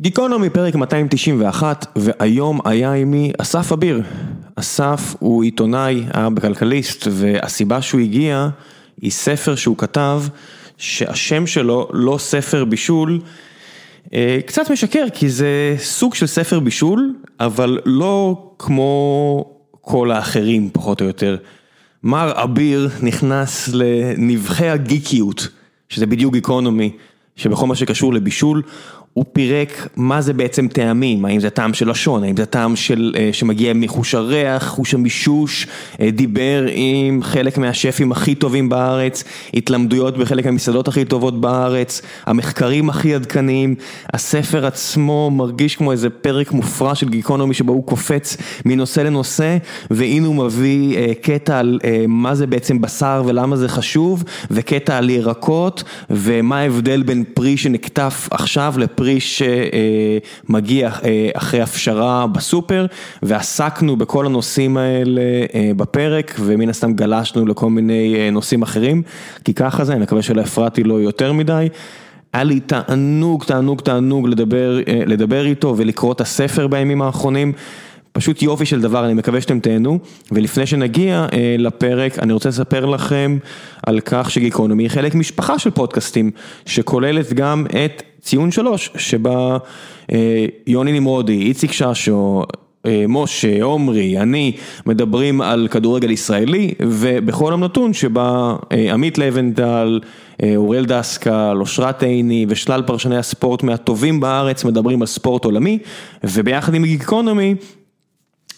גיקונומי פרק 291, והיום היה עימי אסף אביר. אסף הוא עיתונאי, היה בכלכליסט, והסיבה שהוא הגיע היא ספר שהוא כתב, שהשם שלו לא ספר בישול, אה, קצת משקר, כי זה סוג של ספר בישול, אבל לא כמו כל האחרים, פחות או יותר. מר אביר נכנס לנבחי הגיקיות, שזה בדיוק גיקונומי, שבכל מה שקשור לבישול, הוא פירק מה זה בעצם טעמים, האם זה טעם של לשון, האם זה טעם של, שמגיע מחוש הריח, חוש המישוש, דיבר עם חלק מהשפים הכי טובים בארץ, התלמדויות בחלק מהמסעדות הכי טובות בארץ, המחקרים הכי עדכניים, הספר עצמו מרגיש כמו איזה פרק מופרע של גיקונומי שבו הוא קופץ מנושא לנושא, והנה הוא מביא קטע על מה זה בעצם בשר ולמה זה חשוב, וקטע על ירקות, ומה ההבדל בין פרי שנקטף עכשיו לפרי פרי שמגיע אחרי הפשרה בסופר ועסקנו בכל הנושאים האלה בפרק ומן הסתם גלשנו לכל מיני נושאים אחרים כי ככה זה, אני מקווה שלא הפרעתי לו יותר מדי. היה לי תענוג, תענוג, תענוג לדבר, לדבר איתו ולקרוא את הספר בימים האחרונים. פשוט יופי של דבר, אני מקווה שאתם תהנו, ולפני שנגיע אה, לפרק, אני רוצה לספר לכם על כך שגיקונומי היא חלק משפחה של פודקאסטים, שכוללת גם את ציון שלוש, שבה אה, יוני נמרודי, איציק ששו, אה, משה, עומרי, אני, מדברים על כדורגל ישראלי, ובכל יום נתון שבה אה, עמית לבנטל, אוריאל דסקל, אושרת עיני ושלל פרשני הספורט מהטובים בארץ מדברים על ספורט עולמי, וביחד עם גיקונומי,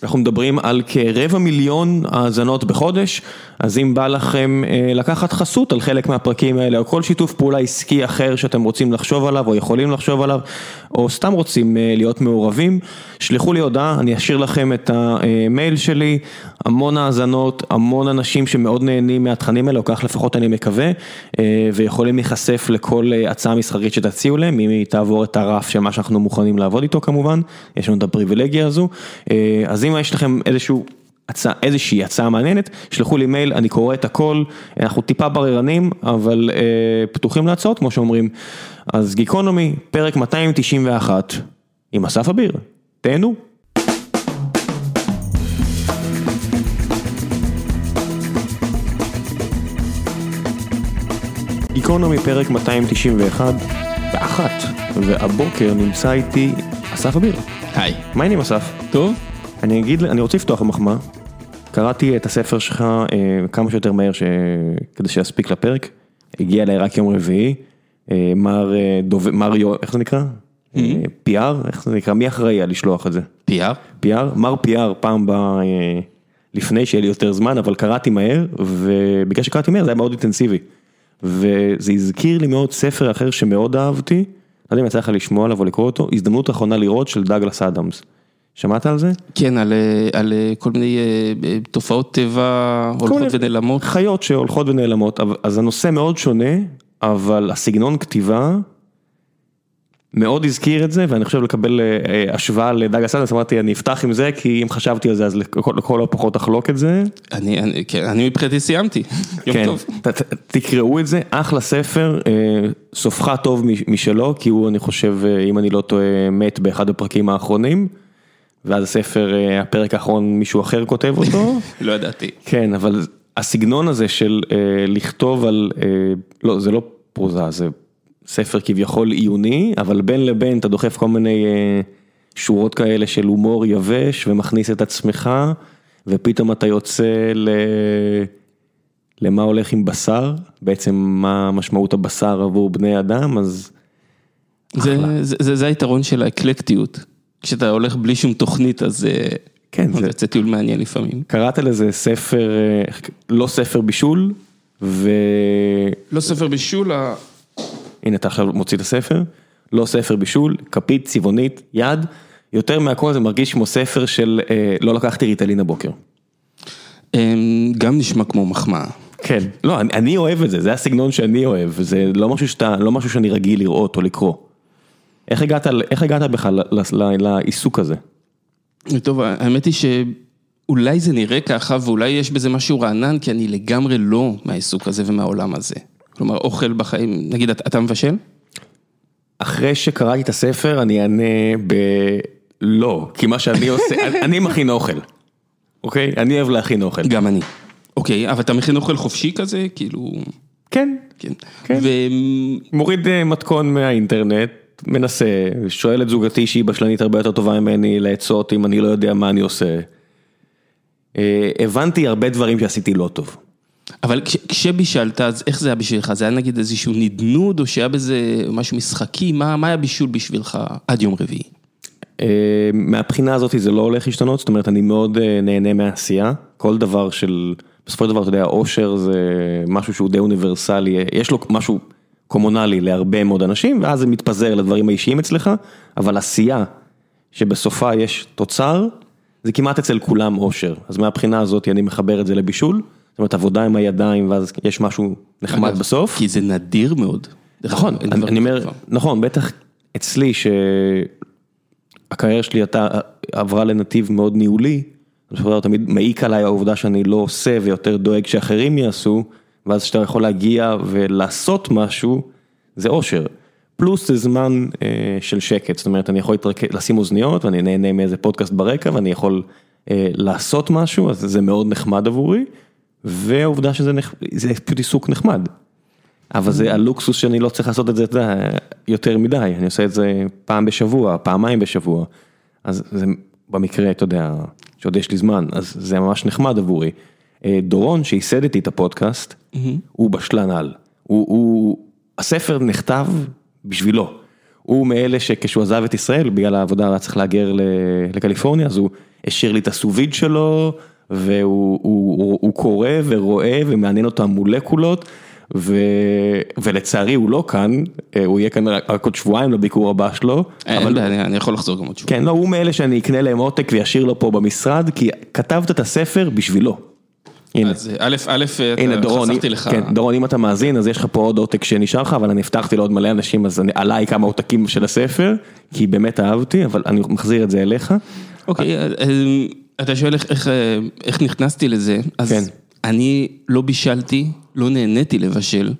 אנחנו מדברים על כרבע מיליון האזנות בחודש, אז אם בא לכם לקחת חסות על חלק מהפרקים האלה, או כל שיתוף פעולה עסקי אחר שאתם רוצים לחשוב עליו, או יכולים לחשוב עליו, או סתם רוצים להיות מעורבים, שלחו לי הודעה, אני אשאיר לכם את המייל שלי, המון האזנות, המון אנשים שמאוד נהנים מהתכנים האלה, או כך לפחות אני מקווה, ויכולים להיחשף לכל הצעה מסחרית שתציעו להם, אם היא תעבור את הרף של מה שאנחנו מוכנים לעבוד איתו כמובן, יש לנו את הפריבילגיה הזו, אז אם יש לכם איזשהו... איזושהי הצעה מעניינת, שלחו לי מייל, אני קורא את הכל, אנחנו טיפה בררנים, אבל אה, פתוחים להצעות כמו שאומרים. אז גיקונומי, פרק 291, עם אסף אביר, תהנו. גיקונומי, פרק 291, ואחת, והבוקר נמצא איתי אסף אביר. היי. מה העניינים אסף? טוב. אני אגיד, אני רוצה לפתוח במחמאה, קראתי את הספר שלך אה, כמה שיותר מהר ש... כדי שיספיק לפרק, הגיע אליי רק יום רביעי, אה, מר אה, דוב... מר יו... איך זה נקרא? פיאר? איך זה נקרא? מי אחראי על לשלוח את זה? פיאר? פיאר, מר פיאר פעם בא לפני שיהיה לי יותר זמן, אבל קראתי מהר, ובגלל שקראתי מהר זה היה מאוד אינטנסיבי. וזה הזכיר לי מאוד ספר אחר שמאוד אהבתי, לא יודע אם יצא לך לשמוע עליו או לקרוא אותו, הזדמנות אחרונה לראות של דאגלס אדמס. שמעת על זה? כן, על, על כל מיני תופעות טבע הולכות ונעלמות. חיות שהולכות ונעלמות, אז הנושא מאוד שונה, אבל הסגנון כתיבה מאוד הזכיר את זה, ואני חושב לקבל השוואה לדאגלס אדמס, אמרתי אני אפתח עם זה, כי אם חשבתי על זה אז לכל, לכל הפחות אחלוק את זה. אני, אני, כן, אני מבחינתי סיימתי, יום כן, טוב. ת, ת, תקראו את זה, אחלה ספר, סופך טוב משלו, כי הוא אני חושב, אם אני לא טועה, מת באחד הפרקים האחרונים. ואז הספר, הפרק האחרון מישהו אחר כותב אותו. לא ידעתי. כן, אבל הסגנון הזה של לכתוב על, לא, זה לא פרוזה, זה ספר כביכול עיוני, אבל בין לבין אתה דוחף כל מיני שורות כאלה של הומור יבש ומכניס את עצמך, ופתאום אתה יוצא ל... למה הולך עם בשר, בעצם מה משמעות הבשר עבור בני אדם, אז... זה, זה, זה, זה היתרון של האקלקטיות. כשאתה הולך בלי שום תוכנית אז כן, זה יוצא טיול מעניין לפעמים. קראת לזה ספר, לא ספר בישול, ו... לא ספר בישול, הנה אתה עכשיו מוציא את הספר, לא ספר בישול, כפית צבעונית, יד, יותר מהכל זה מרגיש כמו ספר של לא לקחתי ריטלין הבוקר. גם נשמע כמו מחמאה. כן, לא, אני, אני אוהב את זה, זה הסגנון שאני אוהב, זה לא משהו שאתה, לא משהו שאני רגיל לראות או לקרוא. איך הגעת, איך הגעת בכלל לעיסוק הזה? טוב, האמת היא שאולי זה נראה ככה ואולי יש בזה משהו רענן, כי אני לגמרי לא מהעיסוק הזה ומהעולם הזה. כלומר, אוכל בחיים, נגיד, אתה מבשל? אחרי שקראתי את הספר אני אענה בלא, כי מה שאני עושה, אני מכין אוכל, אוקיי? אני אוהב להכין אוכל. גם אני. אוקיי, אבל אתה מכין אוכל חופשי כזה? כאילו... כן, כן. כן. ו... מוריד אה, מתכון מהאינטרנט, מנסה, שואל את זוגתי שהיא בשלנית הרבה יותר טובה ממני לעצות אם אני לא יודע מה אני עושה. אה, הבנתי הרבה דברים שעשיתי לא טוב. אבל כשבישלת, אז איך זה היה בשבילך? זה היה נגיד איזשהו נדנוד, או שהיה בזה משהו משחקי? מה, מה היה בישול בשבילך עד יום רביעי? אה, מהבחינה הזאת זה לא הולך להשתנות, זאת אומרת, אני מאוד אה, נהנה מהעשייה. כל דבר של, בסופו של דבר, אתה יודע, אושר זה משהו שהוא די אוניברסלי, יש לו משהו קומונלי להרבה מאוד אנשים, ואז זה מתפזר לדברים האישיים אצלך, אבל עשייה, שבסופה יש תוצר, זה כמעט אצל כולם אושר. אז מהבחינה הזאת אני מחבר את זה לבישול. זאת אומרת, עבודה עם הידיים, ואז יש משהו נחמד בסוף. כי זה נדיר מאוד. נכון, אני אומר, נכון, בטח אצלי שהקריירה שלי עברה לנתיב מאוד ניהולי, אני תמיד מעיק עליי העובדה שאני לא עושה ויותר דואג שאחרים יעשו, ואז שאתה יכול להגיע ולעשות משהו, זה אושר. פלוס זה זמן אה, של שקט, זאת אומרת, אני יכול לשים אוזניות ואני נהנה מאיזה פודקאסט ברקע ואני יכול אה, לעשות משהו, אז זה מאוד נחמד עבורי. והעובדה שזה פשוט עיסוק נחמד. אבל זה הלוקסוס שאני לא צריך לעשות את זה, אתה יודע, יותר מדי, אני עושה את זה פעם בשבוע, פעמיים בשבוע. אז זה במקרה, אתה יודע, שעוד יש לי זמן, אז זה ממש נחמד עבורי. אה, דורון, שייסד איתי את הפודקאסט. הוא בשלן על. הוא, הוא, הספר נכתב בשבילו. הוא מאלה שכשהוא עזב את ישראל, בגלל העבודה היה צריך להגר לקליפורניה, אז הוא השאיר לי את הסוביד שלו, והוא הוא, הוא, הוא קורא ורואה ומעניין אותו המולקולות. ו... ולצערי הוא לא כאן, אה, הוא יהיה כאן רק עוד שבועיים לביקור הבא שלו. אין אבל... בעיה, אני יכול לחזור גם עוד שבועיים. כן, לא, הוא מאלה שאני אקנה להם עותק וישאיר לו פה במשרד, כי כתבת את הספר בשבילו. הנה. אז א', א', חסכתי לך. כן, דורון, אם אתה מאזין, אז יש לך פה עוד עותק שנשאר לך, אבל אני הבטחתי לעוד מלא אנשים, אז אני, עליי כמה עותקים של הספר, כי באמת אהבתי, אבל אני מחזיר את זה אליך. אוקיי, אה, אתה שואל איך, איך, איך נכנסתי לזה, אז כן. אני לא בישלתי, לא נהניתי לבשל.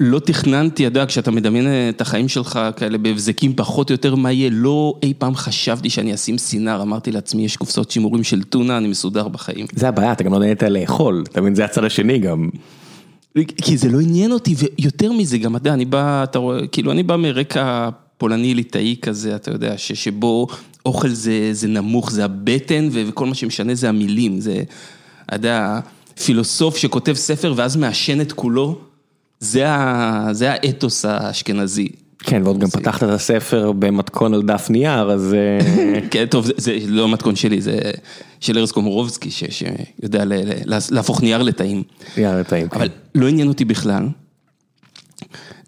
לא תכננתי, אתה יודע, כשאתה מדמיין את החיים שלך כאלה בהבזקים פחות או יותר מה יהיה, לא אי פעם חשבתי שאני אשים סינר, אמרתי לעצמי, יש קופסאות שימורים של טונה, אני מסודר בחיים. זה הבעיה, אתה גם לא נהנית לאכול, אתה מבין, זה הצד השני גם. כי זה לא עניין אותי, ויותר מזה, גם אתה יודע, אני בא, אתה רואה, כאילו, אני בא מרקע פולני ליטאי כזה, אתה יודע, שבו אוכל זה, זה נמוך, זה הבטן, וכל מה שמשנה זה המילים, זה, אתה יודע, פילוסוף שכותב ספר ואז מעשן את כולו, זה, ה, זה האתוס האשכנזי. כן, ועוד גם פתחת את הספר במתכון על דף נייר, אז... אה, כן, טוב, זה, זה לא מתכון שלי, זה של ארז קומורובסקי, שיודע להפוך נייר לטעים. נייר לטעים, כן. אבל לא עניין אותי בכלל.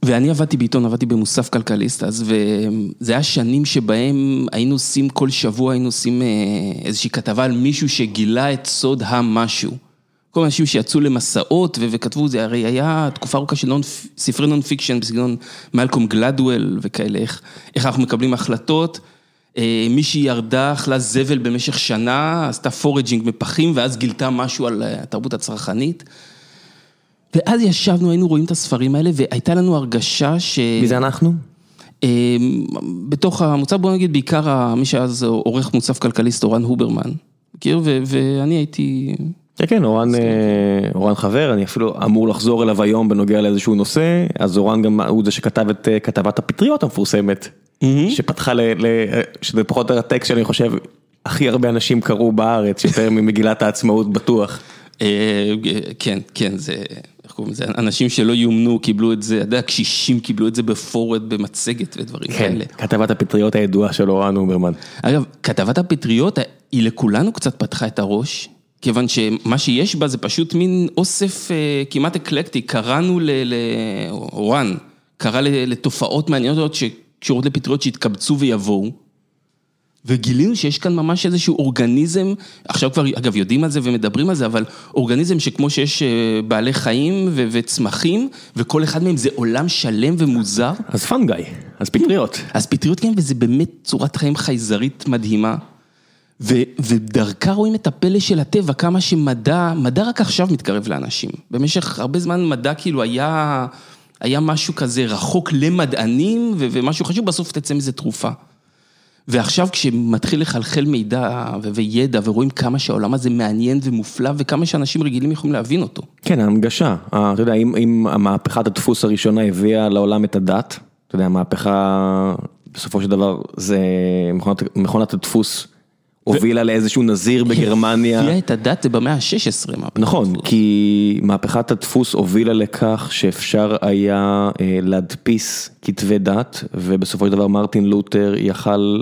ואני עבדתי בעיתון, עבדתי במוסף כלכליסט, אז וזה היה שנים שבהם היינו עושים כל שבוע, היינו עושים אה, איזושהי כתבה על מישהו שגילה את סוד המשהו. כל מיני אנשים שיצאו למסעות וכתבו, זה הרי היה תקופה ארוכה של non, ספרי non-fiction בסגנון מלקום גלדוול וכאלה, איך, איך אנחנו מקבלים החלטות. אה, מישהי ירדה, אכלה זבל במשך שנה, עשתה foraging מפחים ואז גילתה משהו על התרבות הצרכנית. ואז ישבנו, היינו רואים את הספרים האלה, והייתה לנו הרגשה ש... מי זה אנחנו? אמ, בתוך המוצב, בוא נגיד בעיקר מי שאז עורך מוצב כלכליסט, אורן הוברמן. מכיר? ואני הייתי... כן, כן, אורן, אה, אורן חבר, אני אפילו אמור לחזור אליו היום בנוגע לאיזשהו נושא, אז אורן גם הוא זה שכתב את אה, כתבת הפטריות המפורסמת, שפתחה, ל, ל, שזה פחות או יותר הטקסט שאני חושב, הכי הרבה אנשים קראו בארץ, יותר ממגילת העצמאות בטוח. אה, כן, כן, זה... איך קוראים לזה, אנשים שלא יומנו קיבלו את זה, אתה יודע, קשישים קיבלו את זה בפורד, במצגת ודברים כן, כאלה. כן, כתבת הפטריות הידועה של אורן אוברמן. אגב, כתבת הפטריות, היא לכולנו קצת פתחה את הראש, כיוון שמה שיש בה זה פשוט מין אוסף אה, כמעט אקלקטי, קראנו לאורן, קרא לתופעות מעניינות שקשורות לפטריות שהתקבצו ויבואו. וגילינו שיש כאן ממש איזשהו אורגניזם, עכשיו כבר אגב יודעים על זה ומדברים על זה, אבל אורגניזם שכמו שיש אה, בעלי חיים ו- וצמחים, וכל אחד מהם זה עולם שלם ומוזר. אז פנגאי, אז פטריות. אז פטריות כן, וזה באמת צורת חיים חייזרית מדהימה. ו- ודרכה רואים את הפלא של הטבע, כמה שמדע, מדע רק עכשיו מתקרב לאנשים. במשך הרבה זמן מדע כאילו היה... היה משהו כזה רחוק למדענים, ומשהו חשוב, בסוף תצא מזה תרופה. ועכשיו כשמתחיל לחלחל מידע וידע ורואים כמה שהעולם הזה מעניין ומופלא וכמה שאנשים רגילים יכולים להבין אותו. כן, ההנגשה, אתה יודע, אם, אם המהפכת הדפוס הראשונה הביאה לעולם את הדת, אתה יודע, המהפכה בסופו של דבר זה מכונת, מכונת הדפוס הובילה לאיזשהו נזיר בגרמניה. הביאה את הדת במאה ה-16. נכון, כי מהפכת הדפוס הובילה לכך שאפשר היה להדפיס כתבי דת, ובסופו של דבר מרטין לותר יכל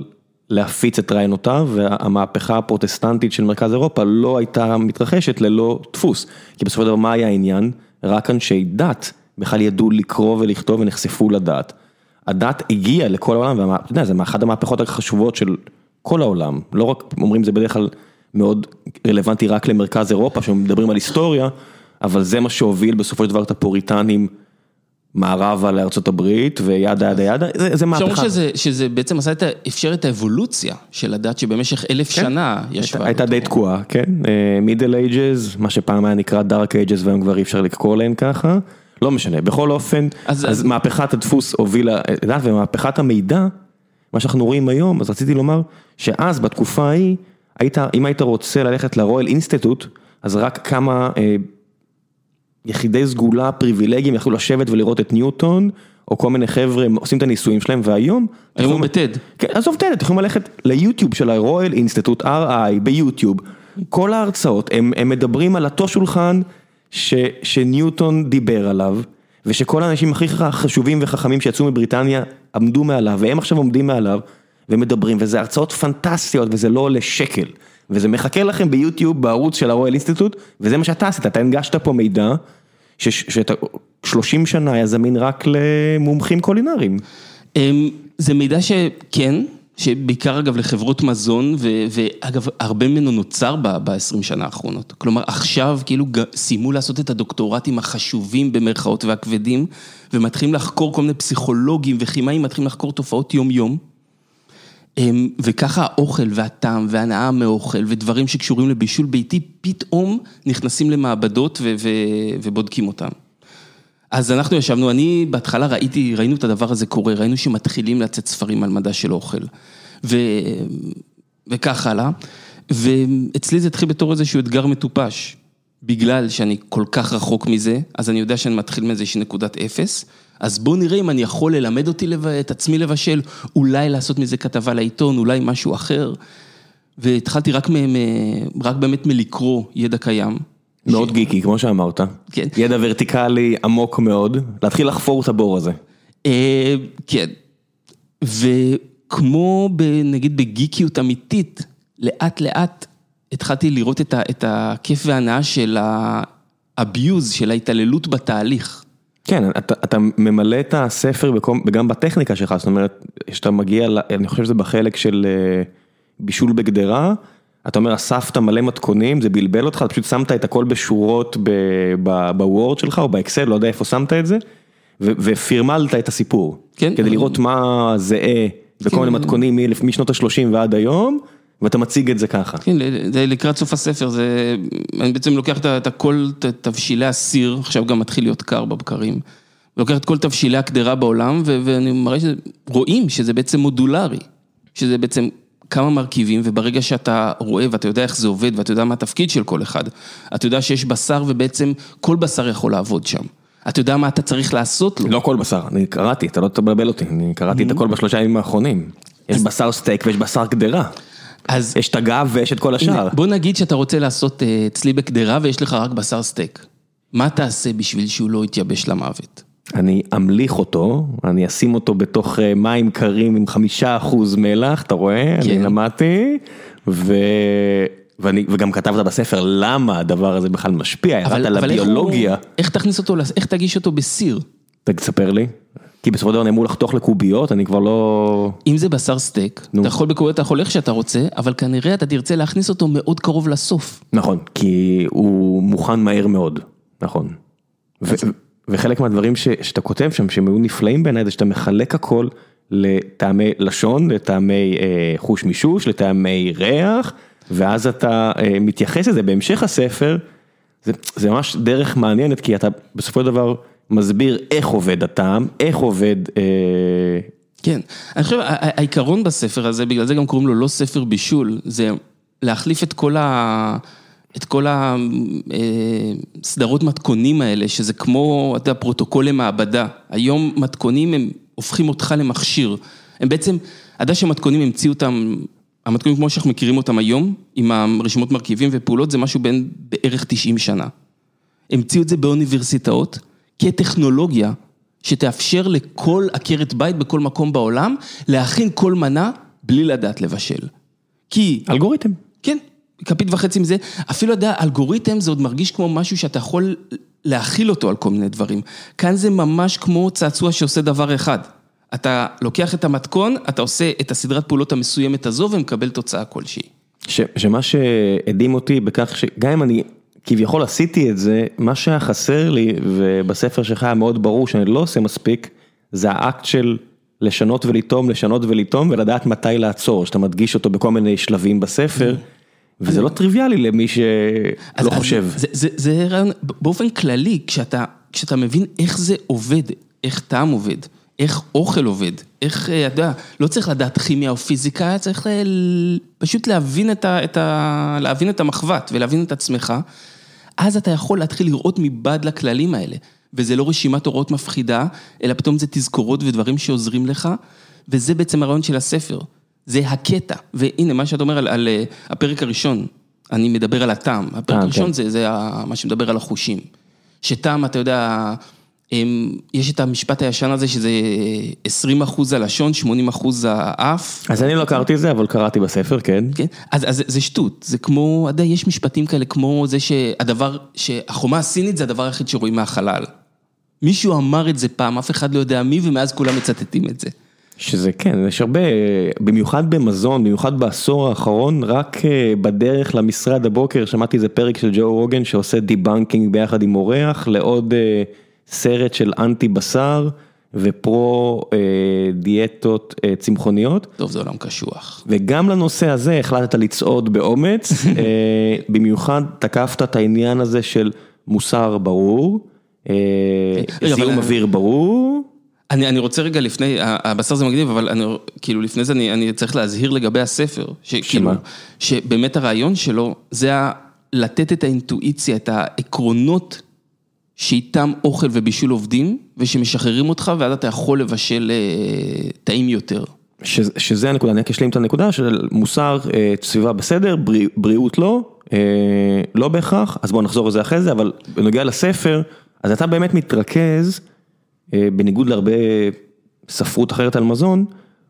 להפיץ את רעיונותיו, והמהפכה הפרוטסטנטית של מרכז אירופה לא הייתה מתרחשת ללא דפוס. כי בסופו של דבר מה היה העניין? רק אנשי דת בכלל ידעו לקרוא ולכתוב ונחשפו לדת. הדת הגיעה לכל העולם, ואתה יודע, זה אחת המהפכות החשובות של כל העולם, לא רק אומרים זה בדרך כלל מאוד רלוונטי רק למרכז אירופה, שמדברים על היסטוריה, אבל זה מה שהוביל בסופו של דבר את הפוריטנים מערבה לארצות הברית וידה ידה ידה, זה מהפכה. אפשר שזה שזה בעצם עשה את, אפשר את האבולוציה של הדת שבמשך אלף כן. שנה ישבה. הייתה די תקועה, כן, מידל אייג'ז, מה שפעם היה נקרא דארק אייג'ז והיום כבר אי אפשר לקרוא להם ככה. לא משנה, בכל אופן, אז, אז מהפכת הדפוס הובילה, ומהפכת המידע, מה שאנחנו רואים היום, אז רציתי לומר שאז בתקופה ההיא, היית, אם היית רוצה ללכת לרויאל אינסטיטוט, אז רק כמה אה, יחידי סגולה פריבילגיים יכלו לשבת ולראות את ניוטון, או כל מיני חבר'ה עושים את הניסויים שלהם, והיום... היום הוא בטד. כן, עזוב טד, אתם יכולים ללכת ליוטיוב של הרויאל אינסטיטוט, RI, ביוטיוב, כל ההרצאות, הם, הם מדברים על אותו שולחן ש, שניוטון דיבר עליו, ושכל האנשים הכי חשובים וחכמים שיצאו מבריטניה עמדו מעליו, והם עכשיו עומדים מעליו ומדברים, וזה הרצאות פנטסטיות וזה לא עולה שקל. וזה מחכה לכם ביוטיוב בערוץ של הרויאל אינסטיטוט, וזה מה שאתה עשית, אתה הנגשת פה מידע, שאתה 30 שנה היה זמין רק למומחים קולינריים. אמ, זה מידע שכן, שבעיקר אגב לחברות מזון, ואגב הרבה ממנו נוצר ב-20 שנה האחרונות. כלומר עכשיו כאילו סיימו לעשות את הדוקטורטים החשובים במרכאות והכבדים, ומתחילים לחקור כל מיני פסיכולוגים וכימאים, מתחילים לחקור תופעות יום יום. אמ, וככה האוכל והטעם והנאה מאוכל ודברים שקשורים לבישול ביתי, פתאום נכנסים למעבדות ובודקים אותם. אז אנחנו ישבנו, אני בהתחלה ראיתי, ראינו את הדבר הזה קורה, ראינו שמתחילים לצאת ספרים על מדע של אוכל. ו... וכך הלאה. ואצלי זה התחיל בתור איזשהו אתגר מטופש. בגלל שאני כל כך רחוק מזה, אז אני יודע שאני מתחיל מאיזושהי נקודת אפס. אז בואו נראה אם אני יכול ללמד אותי את עצמי לבשל, אולי לעשות מזה כתבה לעיתון, אולי משהו אחר. והתחלתי רק, מ... רק באמת מלקרוא ידע קיים. מאוד. גיקי, כמו שאמרת. כן. ידע ורטיקלי עמוק מאוד, להתחיל לחפור את הבור הזה. אה, כן. וכמו נגיד בגיקיות אמיתית, לאט לאט התחלתי לראות את הכיף וההנאה של ה-abuse, של ההתעללות בתהליך. כן, אתה אתה ממלא את הספר וגם בטכניקה שלך, זאת אומרת, כשאתה מגיע, אני חושב שזה בחלק של אה, בישול בגדרה, אתה אומר, אספת מלא מתכונים, זה בלבל אותך, אתה פשוט שמת את הכל בשורות בוורד שלך או באקסל, לא יודע איפה שמת את זה, ופירמלת את הסיפור. כן. כדי לראות מה זהה בכל מיני כן. מתכונים משנות ה-30 ועד היום. ואתה מציג את זה ככה. כן, זה לקראת סוף הספר, זה, אני בעצם לוקח את כל תבשילי הסיר, עכשיו גם מתחיל להיות קר בבקרים, לוקח את כל תבשילי הקדרה בעולם, ואני מראה שרואים שזה בעצם מודולרי, שזה בעצם כמה מרכיבים, וברגע שאתה רואה ואתה יודע איך זה עובד, ואתה יודע מה התפקיד של כל אחד, אתה יודע שיש בשר ובעצם כל בשר יכול לעבוד שם. אתה יודע מה אתה צריך לעשות לו. לא כל בשר, אני קראתי, אתה לא תבלבל אותי, אני קראתי את הכל בשלושה ימים האחרונים. יש בשר סטייק ויש בשר קדרה. אז... יש את הגב ויש את כל השאר. בוא נגיד שאתה רוצה לעשות אה, צלי בקדרה ויש לך רק בשר סטייק. מה תעשה בשביל שהוא לא יתייבש למוות? אני אמליח אותו, אני אשים אותו בתוך אה, מים קרים עם חמישה אחוז מלח, אתה רואה? כן. אני למדתי, ו... ואני, וגם כתבת בספר למה הדבר הזה בכלל משפיע, ירדת על הביולוגיה. איך, איך תכניס אותו, איך תגיש אותו בסיר? תספר לי. כי בסופו של דבר נאמרו לחתוך לקוביות, אני כבר לא... אם זה בשר סטייק, אתה יכול בקוביות, אתה יכול איך שאתה רוצה, אבל כנראה אתה תרצה להכניס אותו מאוד קרוב לסוף. נכון, כי הוא מוכן מהר מאוד, נכון. וחלק מהדברים שאתה כותב שם, שהם היו נפלאים בעיניי, זה שאתה מחלק הכל לטעמי לשון, לטעמי אה, חוש מישוש, לטעמי ריח, ואז אתה אה, מתייחס לזה. בהמשך הספר, זה ממש דרך מעניינת, כי אתה בסופו של דבר... מסביר איך עובד הטעם, איך עובד... אה... כן, אני חושב, העיקרון בספר הזה, בגלל זה גם קוראים לו לא ספר בישול, זה להחליף את כל ה... את כל הסדרות מתכונים האלה, שזה כמו, אתה יודע, פרוטוקול למעבדה. היום מתכונים הם הופכים אותך למכשיר. הם בעצם, אתה שמתכונים המציאו אותם, המתכונים כמו שאנחנו מכירים אותם היום, עם הרשימות מרכיבים ופעולות, זה משהו בין בערך 90 שנה. המציאו את זה באוניברסיטאות כטכנולוגיה שתאפשר לכל עקרת בית בכל מקום בעולם להכין כל מנה בלי לדעת לבשל. כי... אלגוריתם. כן, כפית וחצי מזה, אפילו אתה יודע, אלגוריתם זה עוד מרגיש כמו משהו שאתה יכול להכיל אותו על כל מיני דברים. כאן זה ממש כמו צעצוע שעושה דבר אחד. אתה לוקח את המתכון, אתה עושה את הסדרת פעולות המסוימת הזו ומקבל תוצאה כלשהי. ש, שמה שהדהים אותי בכך שגם אם אני כביכול עשיתי את זה, מה שהיה חסר לי, ובספר שלך היה מאוד ברור שאני לא עושה מספיק, זה האקט של לשנות ולטעום, לשנות ולטעום, ולדעת מתי לעצור, שאתה מדגיש אותו בכל מיני שלבים בספר. וזה לא טריוויאלי למי שלא חושב. זה רעיון, באופן כללי, כשאתה מבין איך זה עובד, איך טעם עובד, איך אוכל עובד, איך, אתה יודע, לא צריך לדעת כימיה או פיזיקה, צריך פשוט להבין את המחבת ולהבין את עצמך, אז אתה יכול להתחיל לראות מבעד לכללים האלה. וזה לא רשימת הוראות מפחידה, אלא פתאום זה תזכורות ודברים שעוזרים לך, וזה בעצם הרעיון של הספר. זה הקטע, והנה מה שאתה אומר על, על הפרק הראשון, אני מדבר על הטעם, הפרק אה, הראשון כן. זה, זה מה שמדבר על החושים. שטעם, אתה יודע, יש את המשפט הישן הזה שזה 20 אחוז הלשון, 80 אחוז האף. אז אני לא קראתי את זה, אבל קראתי בספר, כן. כן, אז, אז זה שטות, זה כמו, אתה יודע, יש משפטים כאלה כמו זה שהדבר, שהחומה הסינית זה הדבר היחיד שרואים מהחלל. מישהו אמר את זה פעם, אף אחד לא יודע מי, ומאז כולם מצטטים את זה. שזה כן, יש הרבה, במיוחד במזון, במיוחד בעשור האחרון, רק בדרך למשרד הבוקר שמעתי איזה פרק של ג'ו רוגן שעושה debunking ביחד עם אורח לעוד סרט של אנטי בשר ופרו דיאטות צמחוניות. טוב, זה עולם קשוח. וגם לנושא הזה החלטת לצעוד באומץ, במיוחד תקפת את העניין הזה של מוסר ברור, זיהום אוויר ברור. אני, אני רוצה רגע לפני, הבשר זה מגניב, אבל אני, כאילו לפני זה אני, אני צריך להזהיר לגבי הספר. שמה? כאילו, שבאמת הרעיון שלו זה לתת את האינטואיציה, את העקרונות שאיתם אוכל ובישול עובדים, ושמשחררים אותך, ואז אתה יכול לבשל אה, טעים יותר. ש, שזה הנקודה, אני רק אשלים את הנקודה של מוסר, אה, סביבה בסדר, בריא, בריאות לא, אה, לא בהכרח, אז בואו נחזור לזה אחרי זה, אבל בנוגע לספר, אז אתה באמת מתרכז, בניגוד להרבה ספרות אחרת על מזון,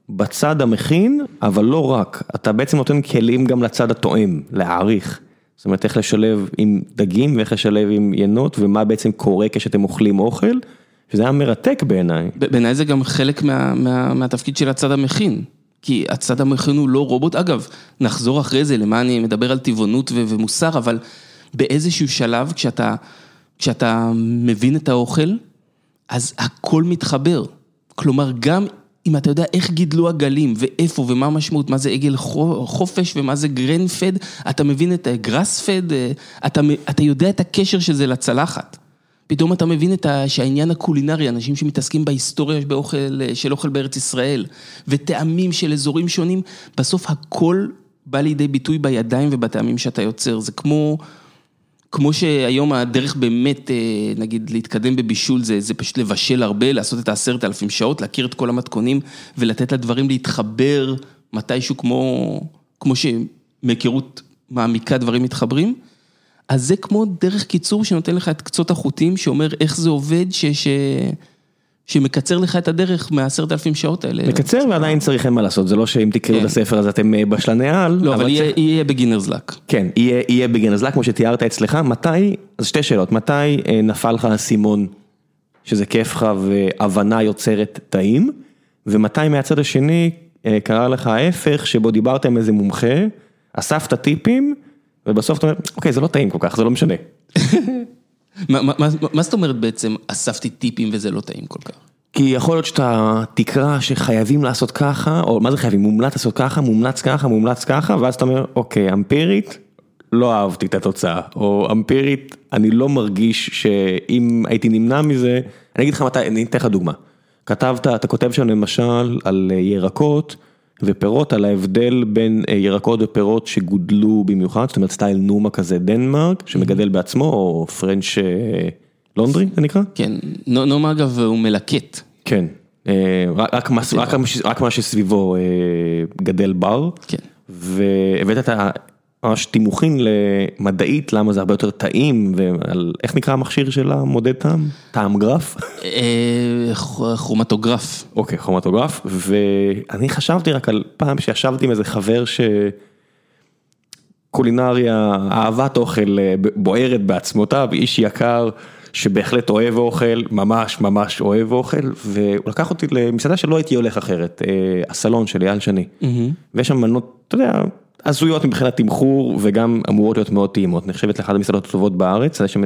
בצד המכין, אבל לא רק, אתה בעצם נותן כלים גם לצד התואם, להעריך. זאת אומרת, איך לשלב עם דגים ואיך לשלב עם ינות, ומה בעצם קורה כשאתם אוכלים אוכל, שזה היה מרתק בעיניי. בעיניי זה גם חלק מה, מה, מהתפקיד של הצד המכין. כי הצד המכין הוא לא רובוט, אגב, נחזור אחרי זה למה אני מדבר על טבעונות ומוסר, אבל באיזשהו שלב כשאתה, כשאתה מבין את האוכל, אז הכל מתחבר. כלומר, גם אם אתה יודע איך גידלו עגלים, ואיפה, ומה המשמעות, מה זה עגל חופש, ומה זה גרנפד, אתה מבין את הגרספד, אתה, אתה יודע את הקשר של זה לצלחת. פתאום אתה מבין את ה, שהעניין הקולינרי, אנשים שמתעסקים בהיסטוריה באוכל, של אוכל בארץ ישראל, וטעמים של אזורים שונים, בסוף הכל בא לידי ביטוי בידיים ובטעמים שאתה יוצר. זה כמו... כמו שהיום הדרך באמת, נגיד, להתקדם בבישול זה, זה פשוט לבשל הרבה, לעשות את העשרת אלפים שעות, להכיר את כל המתכונים ולתת לדברים להתחבר מתישהו כמו, כמו שמהיכרות מעמיקה דברים מתחברים. אז זה כמו דרך קיצור שנותן לך את קצות החוטים, שאומר איך זה עובד, ש... ש... שמקצר לך את הדרך מהעשרת אלפים שעות האלה. מקצר ועדיין צריך אין מה לעשות, זה לא שאם תקראו את הספר אז אתם בשלני על. לא, אבל יהיה בגינרס לק. כן, יהיה בגינרס לק כמו שתיארת אצלך, מתי, אז שתי שאלות, מתי נפל לך האסימון שזה כיף לך והבנה יוצרת טעים, ומתי מהצד השני קרה לך ההפך שבו דיברת עם איזה מומחה, אספת טיפים, ובסוף אתה אומר, אוקיי זה לא טעים כל כך, זה לא משנה. מה זאת אומרת בעצם אספתי טיפים וזה לא טעים כל כך? כי יכול להיות שאתה תקרא שחייבים לעשות ככה, או מה זה חייבים, מומלץ לעשות ככה, מומלץ ככה, מומלץ ככה, ואז אתה אומר, אוקיי, אמפירית, לא אהבתי את התוצאה, או אמפירית, אני לא מרגיש שאם הייתי נמנע מזה, אני אגיד לך מתי, אני אתן לך דוגמה. כתבת, אתה כותב שם למשל על ירקות ופירות, על ההבדל בין ירקות ופירות שגודלו במיוחד, זאת אומרת סטייל נומה כזה דנמרק, שמגדל בעצמו, או פרנץ' לונדרי זה נקרא? כן, נומה אגב הוא מלקט. כן, רק מה שסביבו גדל בר. כן. והבאת את ממש תימוכין למדעית, למה זה הרבה יותר טעים, ועל איך נקרא המכשיר של המודד טעם? טעם גרף? כרומטוגרף. אוקיי, כרומטוגרף, ואני חשבתי רק על פעם שישבתי עם איזה חבר שקולינריה, אהבת אוכל בוערת בעצמותיו, איש יקר. שבהחלט אוהב אוכל, ממש ממש אוהב אוכל, והוא לקח אותי למסעדה שלא הייתי הולך אחרת, הסלון של אייל שני, ויש שם מנות, אתה יודע, הזויות מבחינת תמחור וגם אמורות להיות מאוד טעימות, נחשבת לאחת המסעדות הטובות בארץ, יש שם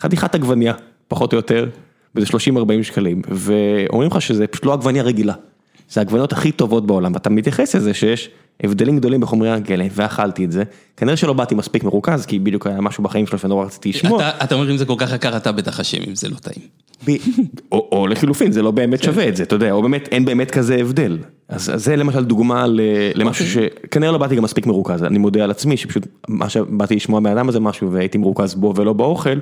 חתיכת עגבניה, פחות או יותר, באיזה 30-40 שקלים, ואומרים לך שזה פשוט לא עגבניה רגילה, זה העגבניות הכי טובות בעולם, ואתה מתייחס לזה שיש הבדלים גדולים בחומרי הגלם, ואכלתי את זה, כנראה שלא באתי מספיק מרוכז, כי בדיוק היה משהו בחיים שלו שנורא רציתי לשמוע. אתה אומר אם זה כל כך יקר, אתה בטח אשם אם זה לא טעים. או לחילופין, זה לא באמת שווה את זה, אתה יודע, או באמת אין באמת כזה הבדל. אז זה למשל דוגמה למשהו שכנראה לא באתי גם מספיק מרוכז, אני מודה על עצמי, שפשוט מה שבאתי לשמוע מהאדם הזה משהו והייתי מרוכז בו ולא באוכל,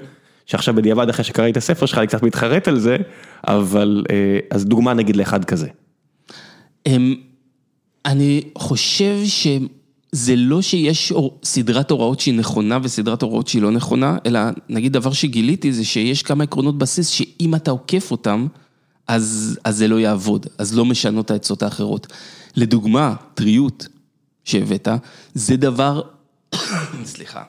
שעכשיו בדיעבד אחרי שקראתי את הספר שלך, אני קצת מתחרט על זה, אבל אז דוגמה נגיד לאחד כזה. אני חושב שזה לא שיש סדרת הוראות שהיא נכונה וסדרת הוראות שהיא לא נכונה, אלא נגיד דבר שגיליתי זה שיש כמה עקרונות בסיס שאם אתה עוקף אותם, אז זה לא יעבוד, אז לא משנות את העצות האחרות. לדוגמה, טריות שהבאת, זה דבר, סליחה,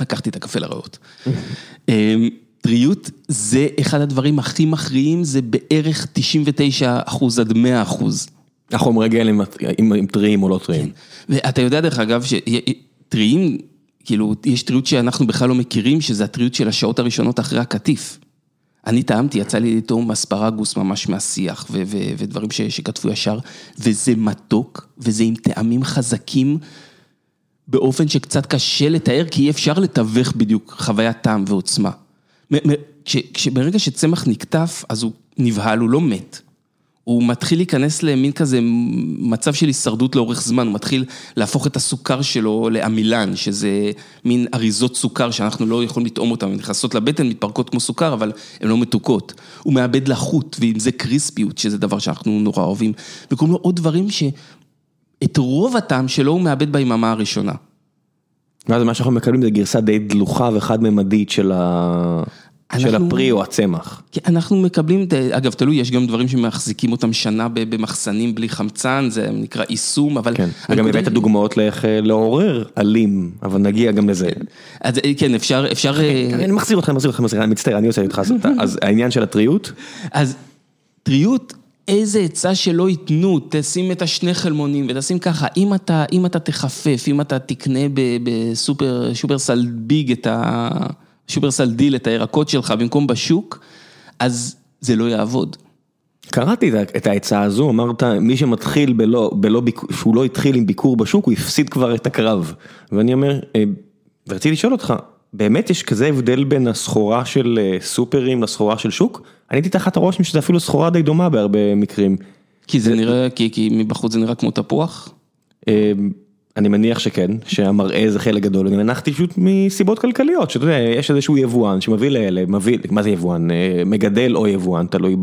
לקחתי את הקפה לרעות. טריות זה אחד הדברים הכי מכריעים, זה בערך 99 אחוז עד 100 אחוז. החומרי גלם, אם טריים או לא טריים. ואתה יודע דרך אגב שטריים, כאילו, יש טריות שאנחנו בכלל לא מכירים, שזה הטריות של השעות הראשונות אחרי הקטיף. אני טעמתי, יצא לי לטעום אספרגוס ממש מהשיח, ודברים שכתבו ישר, וזה מתוק, וזה עם טעמים חזקים, באופן שקצת קשה לתאר, כי אי אפשר לתווך בדיוק חוויית טעם ועוצמה. כשברגע שצמח נקטף, אז הוא נבהל, הוא לא מת. הוא מתחיל להיכנס למין כזה מצב של הישרדות לאורך זמן, הוא מתחיל להפוך את הסוכר שלו לעמילן, שזה מין אריזות סוכר שאנחנו לא יכולים לטעום אותן, הן נכנסות לבטן, מתפרקות כמו סוכר, אבל הן לא מתוקות. הוא מאבד לחות, ועם זה קריספיות, שזה דבר שאנחנו נורא אוהבים, וקוראים לו עוד דברים שאת רוב הטעם שלו הוא מאבד ביממה הראשונה. ואז מה שאנחנו מקבלים זה גרסה די דלוחה וחד-ממדית של ה... של הפרי או הצמח. אנחנו מקבלים, אגב תלוי, יש גם דברים שמחזיקים אותם שנה במחסנים בלי חמצן, זה נקרא יישום, אבל... כן, וגם הבאת דוגמאות לאיך לעורר עלים, אבל נגיע גם לזה. אז כן, אפשר... אני מחזיר אותך, אני מחזיר אותך, אני מצטער, אני עושה איתך, אז העניין של הטריות? אז טריות, איזה עצה שלא ייתנו, תשים את השני חלמונים ותשים ככה, אם אתה תחפף, אם אתה תקנה בשופרסל ביג את ה... שופרסל דיל את הירקות שלך במקום בשוק, אז זה לא יעבוד. קראתי את העצה הזו, אמרת, מי שמתחיל בלא, בלא, שהוא לא התחיל עם ביקור בשוק, הוא הפסיד כבר את הקרב. ואני אומר, אה, ורציתי לשאול אותך, באמת יש כזה הבדל בין הסחורה של אה, סופרים לסחורה של שוק? אני הייתי תחת הרושם שזה אפילו סחורה די דומה בהרבה מקרים. כי זה נראה, כי, כי מבחוץ זה נראה כמו תפוח? אה, אני מניח שכן, שהמראה זה חלק גדול, אני מנחתי פשוט מסיבות כלכליות, שאתה יודע, יש איזשהו יבואן שמביא לאלה, מביא, מה זה יבואן? מגדל או יבואן, תלוי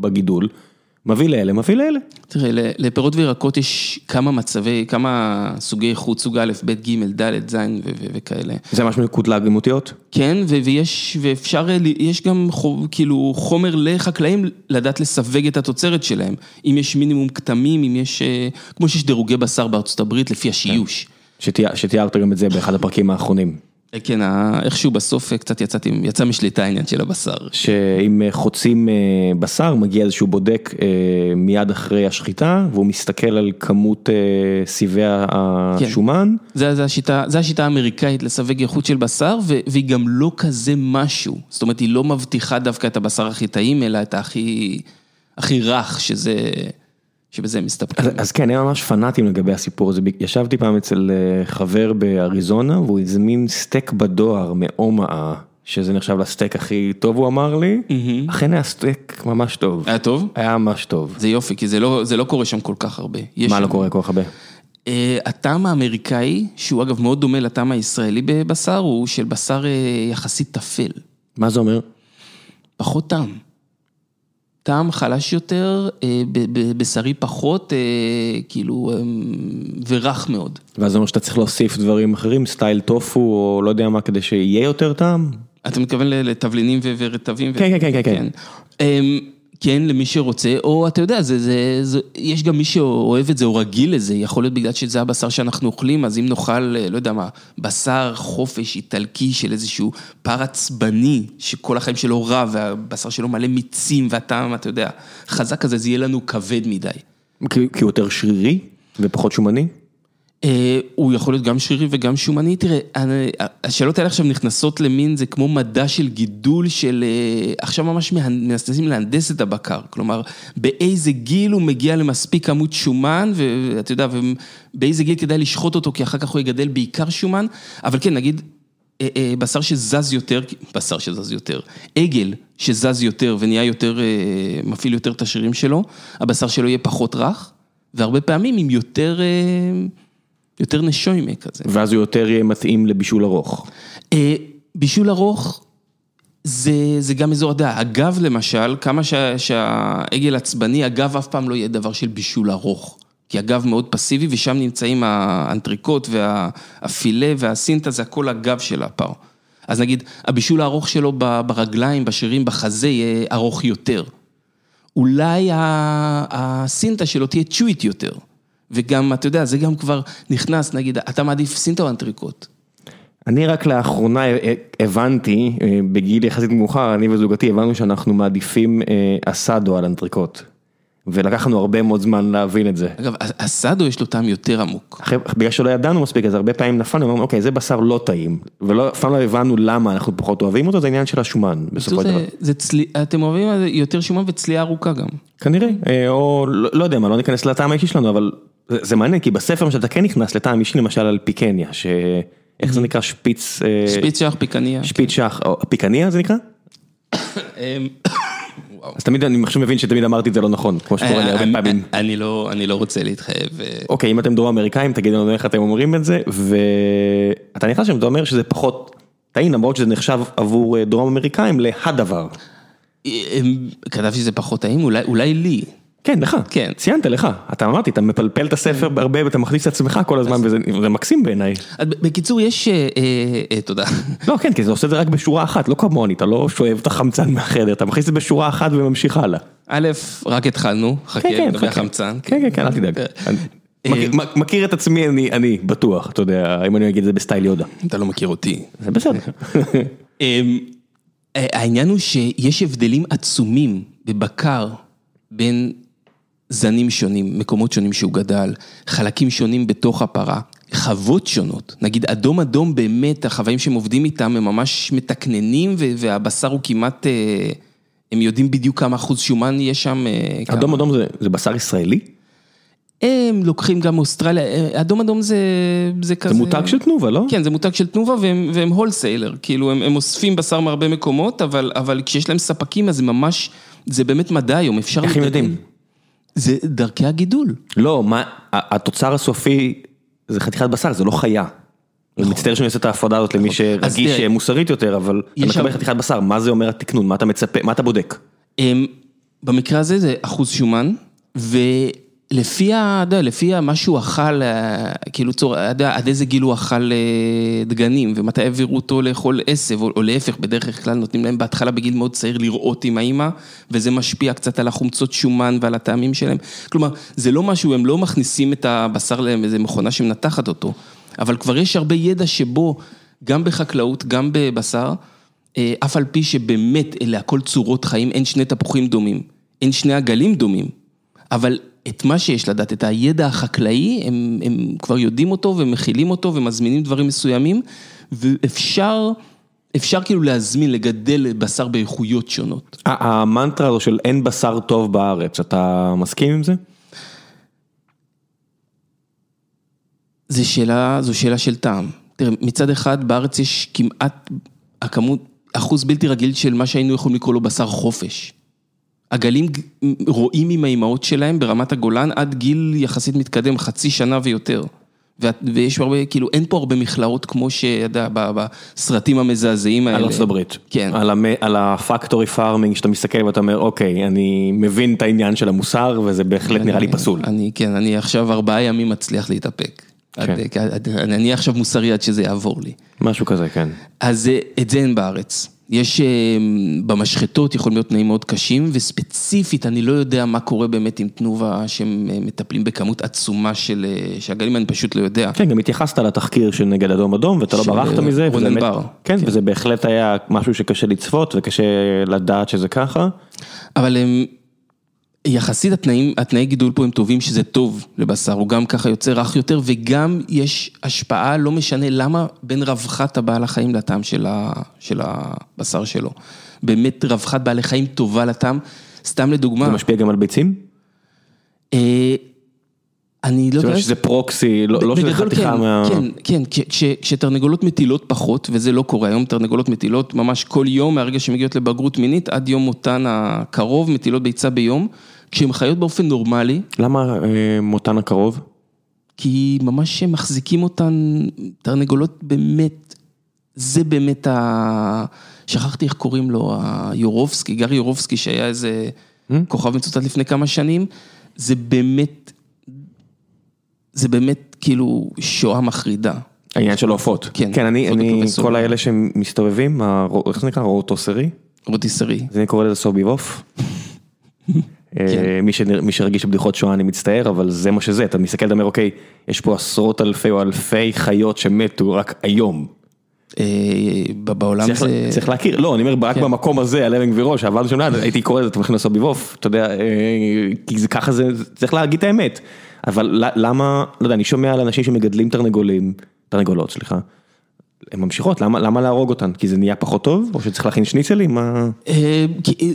בגידול, מביא לאלה, מביא לאלה. תראה, לפירות וירקות יש כמה מצבי, כמה סוגי איכות, סוג א', ב', ג', ד', ז' וכאלה. זה ממש מקוטלג עם אותיות? כן, ויש, ואפשר, יש גם כאילו חומר לחקלאים לדעת לסווג את התוצרת שלהם. אם יש מינימום כתמים, אם יש, כמו שיש דירוגי בשר בארצות הברית לפי השיוש. שתיארת גם את זה באחד הפרקים האחרונים. כן, איכשהו בסוף קצת יצאתי, יצא משליטה העניין של הבשר. שאם חוצים בשר, מגיע איזשהו בודק מיד אחרי השחיטה, והוא מסתכל על כמות סיבי השומן. כן, זה השיטה האמריקאית לסווג איכות של בשר, והיא גם לא כזה משהו. זאת אומרת, היא לא מבטיחה דווקא את הבשר הכי טעים, אלא את הכי רך, שזה... שבזה הם מסתפקים. אז, אז כן, הם ממש פנאטים לגבי הסיפור הזה. ישבתי פעם אצל אה, חבר באריזונה, והוא הזמין סטייק בדואר מאומאה, שזה נחשב לסטייק הכי טוב, הוא אמר לי. אכן היה סטייק ממש טוב. היה טוב? היה ממש טוב. זה יופי, כי זה לא, זה לא קורה שם כל כך הרבה. מה לא שם- קורה כל כך הרבה? אה, הטעם האמריקאי, שהוא אגב מאוד דומה לטעם הישראלי בבשר, הוא של בשר אה, יחסית טפל. מה זה אומר? פחות טעם. טעם חלש יותר, אה, בשרי פחות, אה, כאילו, אה, ורך מאוד. ואז זה אומר שאתה צריך להוסיף דברים אחרים, סטייל טופו, או לא יודע מה, כדי שיהיה יותר טעם? אתה מתכוון לתבלינים ורטבים? ו- כן, כן, כן, כן, כן. למי שרוצה, או אתה יודע, זה, זה, זה, יש גם מי שאוהב את זה או רגיל לזה, יכול להיות בגלל שזה הבשר שאנחנו אוכלים, אז אם נאכל, אה, לא יודע מה, בשר חופש איטלקי של איזשהו פר עצבני, שכל החיים שלו רע, והבשר שלו מלא מיצים, והטעם, אתה יודע, חזק כזה, זה יהיה לנו כבד מדי. כי הוא יותר שרירי ופחות שומני? אה, הוא יכול להיות גם שרירי וגם שומני, תראה, השאלות האלה עכשיו נכנסות למין, זה כמו מדע של גידול של, אה, עכשיו ממש מנסים להנדס את הבקר, כלומר, באיזה גיל הוא מגיע למספיק כמות שומן, ואתה יודע, ובאיזה גיל כדאי לשחוט אותו, כי אחר כך הוא יגדל בעיקר שומן, אבל כן, נגיד, אה, בשר שזז יותר, בשר שזז יותר, עגל שזז יותר ונהיה יותר, מפעיל יותר את השרירים שלו, הבשר שלו יהיה פחות רך, והרבה פעמים עם יותר... יותר נשוימה כזה. ואז הוא יותר יהיה מתאים לבישול ארוך. אה, בישול ארוך זה, זה גם אזור הדעה. הגב למשל, כמה שה, שהעגל עצבני, הגב אף פעם לא יהיה דבר של בישול ארוך. כי הגב מאוד פסיבי ושם נמצאים האנטריקוט והפילה והסינטה, זה הכל הגב של הפר. אז נגיד, הבישול הארוך שלו ברגליים, בשרירים, בחזה, יהיה ארוך יותר. אולי הסינטה שלו תהיה צ'ווית יותר. וגם, אתה יודע, זה גם כבר נכנס, נגיד, אתה מעדיף סינטה או אנטריקוט? אני רק לאחרונה הבנתי, אה, בגיל יחסית מאוחר, אני וזוגתי הבנו שאנחנו מעדיפים אה, אסדו על אנטריקוט. ולקח לנו הרבה מאוד זמן להבין את זה. אגב, הסאדו יש לו טעם יותר עמוק. אחרי, בגלל שלא ידענו מספיק, אז הרבה פעמים נפלנו, אמרנו, אוקיי, זה בשר לא טעים. ואף פעם לא הבנו למה אנחנו פחות אוהבים אותו, זה עניין של השומן, בסופו של דבר. זה, זה צלי, אתם אוהבים יותר שומן וצליעה ארוכה גם. כנראה, אה, או לא, לא יודע מה, לא ניכנס לטעם האישי שלנו, אבל זה, זה מעניין, כי בספר שאתה כן נכנס לטעם אישי, למשל על פיקניה, ש... איך זה נקרא? שפיץ... אה, שפיץ שח פיקניה. שפיץ שח, או פיקניה זה נקרא? אמ, אז תמיד אני עכשיו מבין שתמיד אמרתי את זה לא נכון, כמו שקורה לי הרבה אני- פעמים. אני לא, אני לא רוצה להתחייב. אה, אוקיי, אם אתם דרום אמריקאים, תגידו לנו איך אתם אומרים את זה, ואתה נכנס שם, אתה אומר שזה פחות טעים, למרות שזה נחשב עבור אה, דרום אמריקאים להדבר. אמ, כתבתי שזה פחות טעים, אולי, אולי לי. כן, לך, כן. ציינת לך, אתה אמרתי, אתה מפלפל את הספר בהרבה ואתה מכניס את עצמך כל הזמן, וזה זה מקסים בעיניי. בקיצור, יש... אה, אה, אה, תודה. לא, כן, כי אתה עושה את זה רק בשורה אחת, לא כמוני, אתה לא שואב את החמצן מהחדר, אתה מכניס את זה בשורה אחת וממשיך הלאה. א', רק התחלנו, חכה כן, כן, לגבי. החמצן. כן, כן, כן, אל תדאג. מכיר- את עצמי, אני- אני בטוח, אתה יודע, אם אני אגיד את זה בסטייל יודה. אתה לא מכיר אותי. זה בסדר. אמ, העניין הוא שיש הבדלים עצומים בבקר בין זנים שונים, מקומות שונים שהוא גדל, חלקים שונים בתוך הפרה, חוות שונות. נגיד אדום אדום באמת, החוואים שהם עובדים איתם הם ממש מתקננים והבשר הוא כמעט, אה, הם יודעים בדיוק כמה אחוז שומן יש שם. אה, כמה. אדום אדום זה- זה בשר ישראלי? הם לוקחים גם מאוסטרליה, אה, אדום אדום זה, זה כזה... זה מותג של תנובה, לא? כן, זה מותג של תנובה והם, והם הולסיילר, כאילו הם, הם אוספים בשר מהרבה מקומות, אבל, אבל כשיש להם ספקים אז זה ממש, זה באמת מדע היום, אפשר... איך הם. יודעים? זה דרכי הגידול. לא, מה, התוצר הסופי זה חתיכת בשר, זה לא חיה. אני מצטער שאני עושה את ההפרדה הזאת למי שרגיש תראה, מוסרית יותר, אבל אתה מקבל חתיכת בשר, מה זה אומר התקנון, מה אתה מצפה, מה אתה בודק? הם, במקרה הזה זה אחוז שומן, ולפי ה... יודע, לפי מה שהוא אכל, אה, כאילו צור, יודע, עד איזה גיל הוא אכל אה, דגנים, ומתי העבירו אותו לאכול עשב, או, או להפך, בדרך כלל נותנים להם בהתחלה בגיל מאוד צעיר לראות עם האימא, וזה משפיע קצת על החומצות שומן ועל הטעמים שלהם. כלומר, זה לא משהו, הם לא מכניסים את הבשר לאיזה מכונה שמנתחת אותו, אבל כבר יש הרבה ידע שבו, גם בחקלאות, גם בבשר, אה, אף על פי שבאמת אלה הכל צורות חיים, אין שני תפוחים דומים, אין שני עגלים דומים, אבל את מה שיש לדעת, את הידע החקלאי, הם, הם כבר יודעים אותו ומכילים אותו ומזמינים דברים מסוימים, ואפשר... אפשר כאילו להזמין, לגדל בשר באיכויות שונות. המנטרה הזו של אין בשר טוב בארץ, אתה מסכים עם זה? זו שאלה, זו שאלה של טעם. תראה, מצד אחד בארץ יש כמעט הכמות, אחוז בלתי רגיל של מה שהיינו יכולים לקרוא לו בשר חופש. עגלים רואים עם האימהות שלהם ברמת הגולן עד גיל יחסית מתקדם, חצי שנה ויותר. ויש הרבה, כאילו אין פה הרבה מכלאות כמו שידע בסרטים המזעזעים האלה. על ארצות הברית. כן. על הפקטורי פארמינג שאתה מסתכל ואתה אומר אוקיי, אני מבין את העניין של המוסר וזה בהחלט נראה לי פסול. אני, כן, אני עכשיו ארבעה ימים מצליח להתאפק. כן. אני עכשיו מוסרי עד שזה יעבור לי. משהו כזה, כן. אז את זה אין בארץ. יש במשחטות יכולים להיות תנאים מאוד קשים, וספציפית אני לא יודע מה קורה באמת עם תנובה שהם מטפלים בכמות עצומה של עגלים, אני פשוט לא יודע. כן, גם התייחסת לתחקיר של נגד אדום אדום ואתה לא ברחת מזה. רונן בר. כן, וזה בהחלט היה משהו שקשה לצפות וקשה לדעת שזה ככה. אבל הם... יחסית התנאים, התנאי גידול פה הם טובים שזה טוב לבשר, הוא גם ככה יוצא רך יותר וגם יש השפעה, לא משנה למה, בין רווחת הבעל החיים לטעם של, ה, של הבשר שלו. באמת רווחת בעלי חיים טובה לטעם, סתם לדוגמה. זה משפיע גם על ביצים? אה, אני לא יודע. זאת אומרת שזה פרוקסי, לא שזה חתיכה מה... כן, כן, כשתרנגולות מטילות פחות, וזה לא קורה היום, תרנגולות מטילות ממש כל יום מהרגע שהן מגיעות לבגרות מינית עד יום מותן הקרוב, מטילות ביצה ביום. כשהן חיות באופן נורמלי. למה מותן הקרוב? כי ממש מחזיקים אותן, תרנגולות באמת, זה באמת ה... שכחתי איך קוראים לו, היורובסקי, גרי יורובסקי שהיה איזה כוכב מצוטט לפני כמה שנים, זה באמת, זה באמת כאילו שואה מחרידה. העניין של עופות. כן, כן, אני, אני, כל האלה שמסתובבים, איך זה נקרא? רוטוסרי? רוטיסרי. זה אני קורא לזה סוביבוף. מי שרגיש בבדיחות שואה אני מצטער, אבל זה מה שזה, אתה מסתכל, אתה אומר, אוקיי, יש פה עשרות אלפי או אלפי חיות שמתו רק היום. בעולם זה... צריך להכיר, לא, אני אומר, רק במקום הזה, על אבן גבירו, שעבדנו שם ליד, הייתי קורא לזה, אתה מכין לסוביבוף, אתה יודע, כי זה ככה זה, צריך להגיד את האמת. אבל למה, לא יודע, אני שומע על אנשים שמגדלים תרנגולים, תרנגולות, סליחה. הן ממשיכות, למה, למה להרוג אותן? כי זה נהיה פחות טוב? או שצריך להכין שניצלים? מה...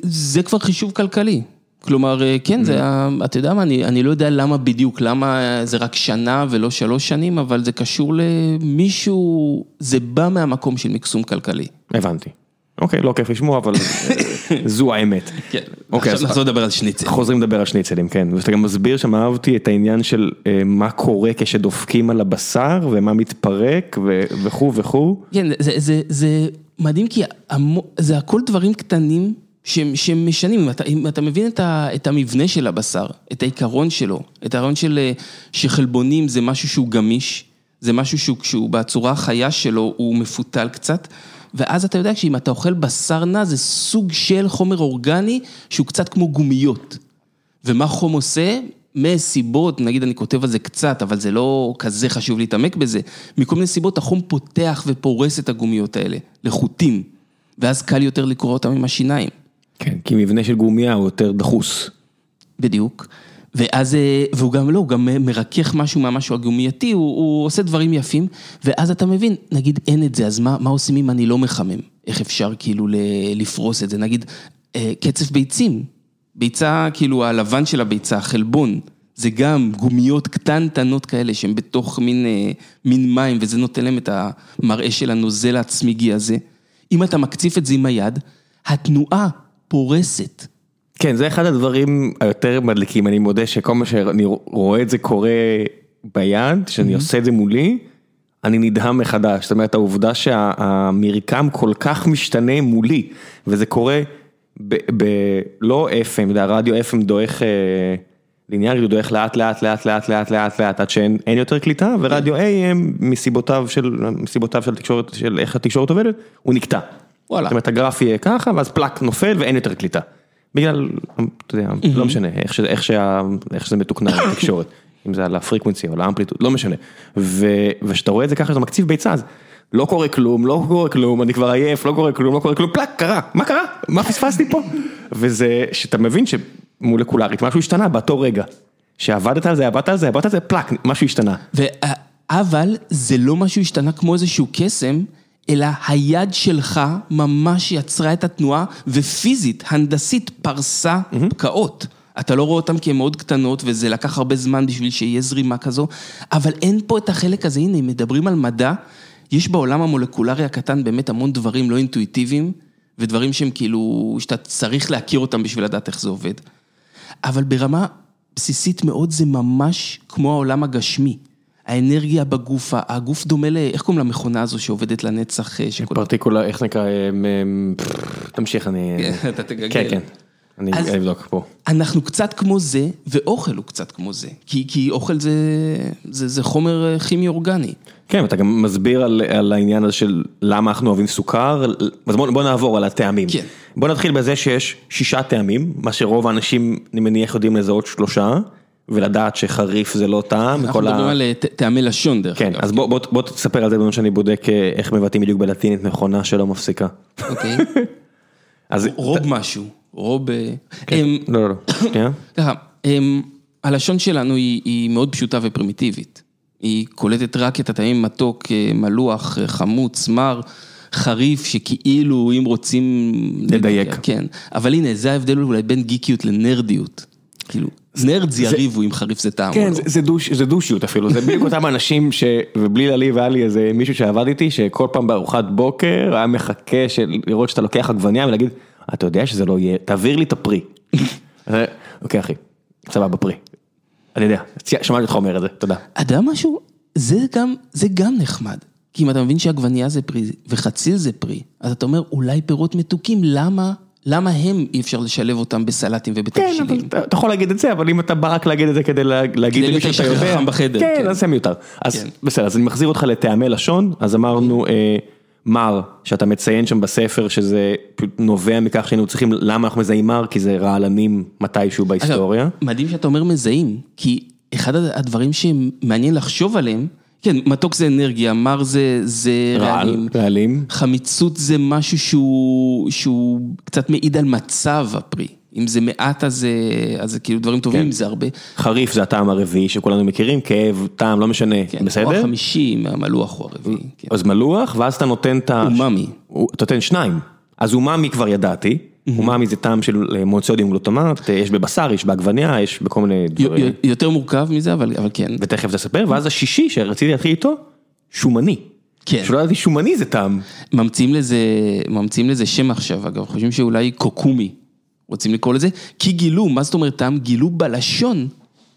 זה כבר חישוב כלכלי. כלומר, כן, זה, אתה יודע מה, אני, אני לא יודע למה בדיוק, למה זה רק שנה ולא שלוש שנים, אבל זה קשור למישהו, זה בא מהמקום של מקסום כלכלי. הבנתי. אוקיי, לא כיף לשמוע, אבל זו האמת. כן, אוקיי, עכשיו נחזור לדבר על שניצל. חוזרים לדבר על שניצלים, כן. ואתה גם מסביר שם אהבתי את העניין של מה קורה כשדופקים על הבשר, ומה מתפרק, וכו' וכו'. כן, זה, זה, זה מדהים, כי זה הכל דברים קטנים. שהם משנים, אם אתה, אתה מבין את, ה, את המבנה של הבשר, את העיקרון שלו, את הרעיון של שחלבונים זה משהו שהוא גמיש, זה משהו שהוא, שהוא בצורה החיה שלו הוא מפותל קצת, ואז אתה יודע שאם אתה אוכל בשר נע זה סוג של חומר אורגני שהוא קצת כמו גומיות. ומה חום עושה? מסיבות, נגיד אני כותב על זה קצת, אבל זה לא כזה חשוב להתעמק בזה, מכל מיני סיבות החום פותח ופורס את הגומיות האלה לחוטים, ואז קל יותר לקרוא אותם עם השיניים. כן, כי מבנה של גומיה הוא יותר דחוס. בדיוק. ואז, והוא גם לא, הוא גם מרכך משהו מהמשהו הגומייתי, הוא, הוא עושה דברים יפים, ואז אתה מבין, נגיד אין את זה, אז מה, מה עושים אם אני לא מחמם? איך אפשר כאילו לפרוס את זה? נגיד, קצף ביצים, ביצה, כאילו הלבן של הביצה, החלבון, זה גם גומיות קטנטנות כאלה שהן בתוך מין, מין מים, וזה נותן להם את המראה של הנוזל הצמיגי הזה. אם אתה מקציף את זה עם היד, התנועה פורסת. כן, זה אחד הדברים היותר מדליקים, אני מודה שכל מה שאני רואה את זה קורה ביד, שאני עושה את זה מולי, אני נדהם מחדש, זאת אומרת העובדה שהמרקם כל כך משתנה מולי, וזה קורה בלא FM, הרדיו FM דועך ליניארי, הוא דועך לאט לאט לאט לאט לאט לאט לאט עד שאין יותר קליטה, ורדיו AM מסיבותיו של התקשורת, של איך התקשורת עובדת, הוא נקטע. וואלה. זאת אומרת הגרף יהיה ככה ואז פלאק נופל ואין יותר קליטה. בגלל, אתה יודע, לא משנה, איך שזה מתוקנן בתקשורת, אם זה על ה frequency או על ה amplitude, לא משנה. וכשאתה רואה את זה ככה, אתה מקציף ביצה, אז לא קורה כלום, לא קורה כלום, אני כבר עייף, לא קורה כלום, לא קורה כלום, פלאק, קרה, מה קרה? מה פספסתי פה? וזה, שאתה מבין שמולקולרית משהו השתנה באותו רגע. שעבדת על זה, עבדת על זה, עבדת על זה, פלאק, משהו השתנה. אבל זה לא משהו השתנה כמו איזשהו קסם. אלא היד שלך ממש יצרה את התנועה ופיזית, הנדסית, פרסה פקעות. אתה לא רואה אותן כי הן מאוד קטנות, וזה לקח הרבה זמן בשביל שיהיה זרימה כזו, אבל אין פה את החלק הזה, הנה, אם מדברים על מדע, יש בעולם המולקולרי הקטן באמת המון דברים לא אינטואיטיביים, ודברים שהם כאילו, שאתה צריך להכיר אותם בשביל לדעת איך זה עובד. אבל ברמה בסיסית מאוד זה ממש כמו העולם הגשמי. האנרגיה בגוף, הגוף דומה ל... איך קוראים למכונה הזו שעובדת לנצח? אה. פרטיקולה, איך נקרא, אמ, תמשיך, אני... אתה תגגל. כן, כן, אני אבדוק פה. אנחנו קצת כמו זה, ואוכל הוא קצת כמו זה. כי, כי אוכל זה, זה, זה חומר אה, כימי אורגני. כן, ואתה גם מסביר על, על העניין הזה של למה אנחנו אוהבים סוכר, אז בוא, בוא נעבור על הטעמים. כן. בוא נתחיל בזה שיש שישה טעמים, מה שרוב האנשים, אני מניח, יודעים לזהות שלושה, ולדעת שחריף זה לא טעם. אנחנו מדברים על אה, טעמי לשון דרך כן, אגב. אז בוא, בוא, בוא תספר על זה בזמן שאני בודק אה, איך מבטאים בדיוק בלטינית מכונה שלא מפסיקה. אוקיי. אז... רוב משהו, רוב... אה, כן, אמ, לא, לא, לא. ככה, אמ, הלשון שלנו היא, היא מאוד פשוטה ופרימיטיבית. היא קולטת רק את הטעמים מתוק, מלוח, חמוץ, מר, חריף, שכאילו אם רוצים... לדייק. כן, אבל הנה, זה ההבדל אולי בין גיקיות לנרדיות. כאילו, נרד זה יריבו אם חריף זה טעם כן, לא. זה- זה דוש, זה דושיות אפילו, זה בדיוק אותם אנשים ש... ובלי להעליב היה לי איזה מישהו שעבד איתי, שכל פעם בארוחת בוקר היה מחכה. לראות שאתה לוקח עגבניה ולהגיד, אתה יודע שזה לא יהיה, תעביר לי את הפרי. אוקיי אחי, סבבה פרי. אני יודע, שמעתי אותך אומר את זה, תודה. אתה יודע משהו? זה גם, זה גם נחמד. כי אם אתה מבין שעגבנייה זה פרי וחציל זה פרי, אז אתה אומר, אולי פירות מתוקים, למה, למה הם אי אפשר לשלב אותם בסלטים כן, ובתבשילים? אבל אתה יכול להגיד את זה, אבל אם אתה בא רק להגיד את זה כדי לה- להגיד להיות למישהו האיש שאתה יודע, חכם בחדר, כן, כן. אז זה מיותר. אז כן. בסדר, אז אני מחזיר אותך לטעמי לשון, אז אמרנו אה, מר, שאתה מציין שם בספר שזה נובע מכך שהיינו צריכים, למה אנחנו מזהים מר? כי זה רעלנים מתישהו בהיסטוריה. אגב, מדהים שאתה אומר מזהים, כי אחד הדברים שמעניין לחשוב עליהם, כן, מתוק זה אנרגיה, מר זה, זה רעל, רעלים, רעלים. חמיצות זה משהו שהוא, שהוא קצת מעיד על מצב הפרי. אם זה מעט אז זה, אז זה כאילו דברים טובים, כן. אם זה הרבה. חריף זה הטעם הרביעי שכולנו מכירים, כאב, טעם, לא משנה, כן, או בסדר? החמישי, מהמלוח הוא הרביעי. כן. אז מלוח, ואז אתה נותן את ה... אומאמי. הוא- אתה נותן שניים. אז אומאמי כבר ידעתי, אומאמי זה טעם של אה, מונוציודיום גלוטומט, אה, יש בבשר, יש בעגבניה, יש בכל מיני דברים. יותר מורכב מזה, אבל, אבל כן. ותכף תספר, ואז השישי שרציתי להתחיל איתו, שומני. כן. שלא ידעתי שומני זה טעם. ממציאים לזה, ממציאים לזה שם עכשיו, אגב, חושבים שאולי קוקומי, רוצים לקרוא לזה, כי גילו, מה זאת אומרת טעם? גילו בלשון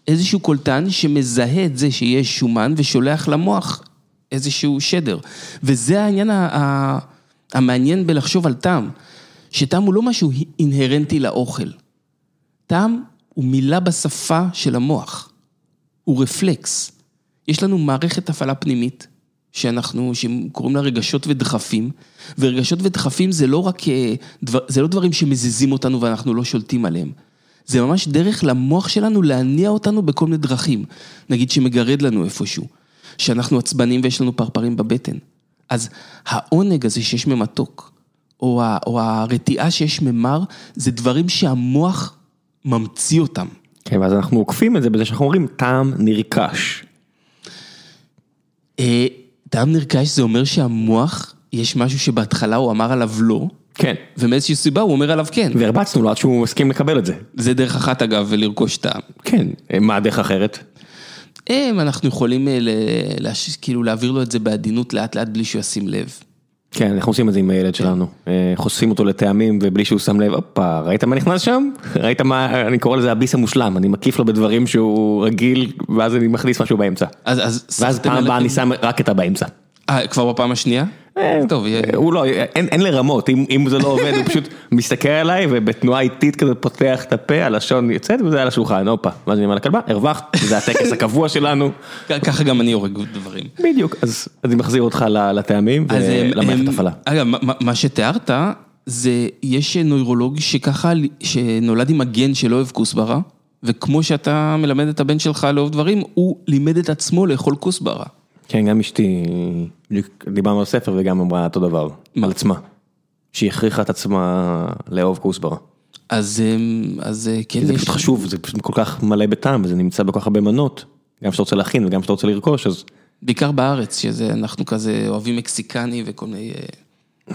איזשהו קולטן שמזהה את זה שיש שומן ושולח למוח איזשהו שדר. וזה העניין ה- ה- המעניין בלחשוב על טעם, שטעם הוא לא משהו אינהרנטי לאוכל. טעם הוא מילה בשפה של המוח, הוא רפלקס. יש לנו מערכת הפעלה פנימית, שאנחנו, שקוראים לה רגשות ודחפים, ורגשות ודחפים זה לא רק, אה, זה לא דברים שמזיזים אותנו ואנחנו לא שולטים עליהם. זה ממש דרך למוח שלנו להניע אותנו בכל מיני דרכים. נגיד שמגרד לנו איפשהו, שאנחנו עצבנים ויש לנו פרפרים בבטן. אז העונג הזה שיש ממתוק, או, ה, או הרתיעה שיש ממר, זה דברים שהמוח ממציא אותם. כן, ואז אנחנו עוקפים את זה בזה שאנחנו אומרים טעם נרכש. אה, טעם נרכש זה אומר שהמוח, יש משהו שבהתחלה הוא אמר עליו לא, כן. ומאיזושהי סיבה הוא אומר עליו כן. והרבצנו לו עד שהוא הסכים לקבל את זה. זה דרך אחת אגב, לרכוש טעם. כן, אה, מה הדרך אחרת? הם, אנחנו יכולים אה. כאילו להעביר לו את זה בעדינות לאט לאט בלי שהוא ישים לב. כן, אנחנו עושים את זה עם הילד שלנו. אה, חושפים אותו לטעמים ובלי שהוא שם לב, הופה, ראית מה נכנס שם? ראית מה, אני קורא לזה הביס המושלם, אני מקיף לו בדברים שהוא רגיל, ואז אני מכניס משהו באמצע. אז, אז ואז פעם הבאה אני שם רק את הבאמצע. אה, כבר בפעם השנייה? טוב, יהיה- הוא לא, אין, לרמות, אם, זה לא עובד הוא פשוט מסתכל עליי ובתנועה איטית כזה פותח את הפה, הלשון יוצאת וזה על השולחן, הופה, ואז אני אומר לכלבה, הרווחת, זה הטקס הקבוע שלנו, ככה גם אני הורג דברים. בדיוק, אז, אז אני מחזיר אותך לטעמים אז הם- ולמערכת הם- הפעלה. אגב, מה- מה- מה שתיארת, זה, יש נוירולוג שככה, שנולד עם הגן שלא אוהב כוסברה, וכמו שאתה מלמד את הבן שלך לאהוב דברים, הוא לימד את עצמו לאכול כוסברה. כן, גם אשתי, דיברנו על ספר וגם אמרה אותו דבר? על עצמה, שהיא הכריחה את עצמה לאהוב כוסברה. אז, אמ, אז אה, כן, זה יש... פשוט חשוב, זה פשוט כל כך מלא בטעם, וזה נמצא בכל כך הרבה מנות, גם שאתה רוצה להכין וגם שאתה רוצה לרכוש, אז בעיקר בארץ, שזה, אנחנו כזה אוהבים מקסיקני וכל מיני... אה,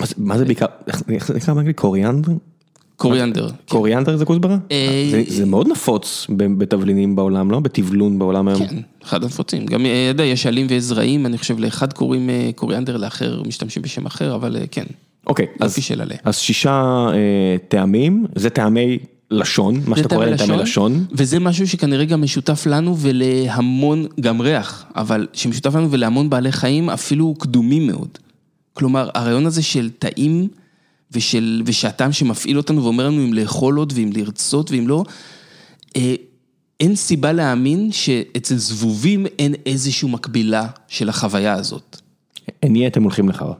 מה זה- מה זה בעיקר, איך זה נקרא באנגלית? קוריאנדר? קוריאנדר. כן. קוריאנדר זה כוסברה? אה, זה- מאוד נפוץ בתבלינים בעולם, לא? בתבלון בעולם היום. כן, אחד הנפוצים. גם, אה, יודע, יש עלים וזרעים, אני חושב לאחד קוראים אה, קוריאנדר, לאחר משתמשים בשם אחר, אבל כן. אוקיי, אז, שישה טעמים, זה טעמי לשון, מה שאתה קורא להם טעמי לשון. וזה משהו שכנראה גם משותף לנו ולהמון, גם ריח, אבל שמשותף לנו ולהמון בעלי חיים אפילו קדומים מאוד. כלומר, הרעיון הזה של טעים ושל, ושהטעם שמפעיל אותנו ואומר לנו אם לאכול עוד ואם לרצות ואם לא, אה, אין סיבה להאמין שאצל זבובים אין איזושהי מקבילה של החוויה הזאת. אין יהיה אתם הולכים לחרא.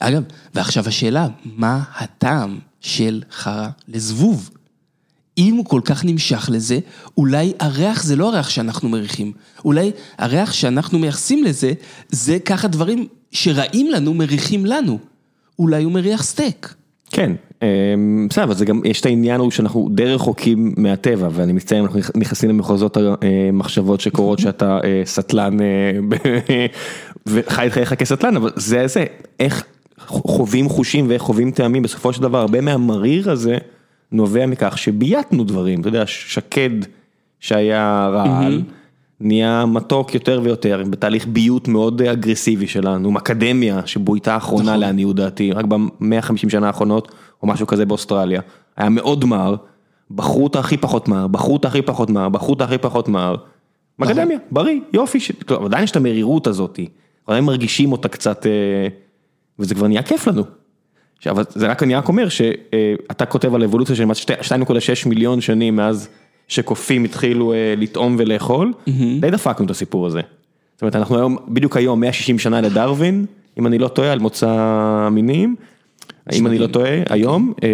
אגב, ועכשיו השאלה, מה הטעם של חרא לזבוב? אם הוא כל כך נמשך לזה, אולי הריח זה לא הריח שאנחנו מריחים. אולי הריח שאנחנו מייחסים לזה, זה ככה דברים שרעים לנו מריחים לנו. אולי הוא מריח סטייק. כן, אה, בסדר, אבל זה גם, יש את העניין הוא שאנחנו די רחוקים מהטבע, ואני מצטער אם אנחנו נכנסים למחוזות המחשבות שקורות שאתה אה, סטלן אה, וחי את חייך כסטלן, אבל זה זה, איך חווים חושים ואיך חווים טעמים, בסופו של דבר הרבה מהמריר הזה נובע מכך שבייתנו דברים, אתה יודע, שקד שהיה רעל. נהיה מתוק יותר ויותר, בתהליך ביות מאוד אגרסיבי שלנו, מקדמיה שבויתה האחרונה לעניות דעתי, רק ב-150 שנה האחרונות, או משהו כזה באוסטרליה, היה מאוד מר, בחרו אותה הכי פחות מר, בחרו אותה הכי פחות מר, בחרו אותה הכי פחות מר, מקדמיה, בריא, יופי, עדיין יש את המרירות הזאת, עדיין מרגישים אותה קצת, אה, וזה כבר נהיה כיף לנו. עכשיו, אבל זה רק, אני רק אומר שאתה כותב על אבולוציה של כמעט שתי- 2.6 מיליון שנים מאז שקופים התחילו אה, לטעום ולאכול, די דפקנו את הסיפור הזה. זאת אומרת, אנחנו היום, בדיוק היום 160 שנה לדרווין, אם אני לא טועה, על מוצא המינים, אם אני לא טועה, היום. אה,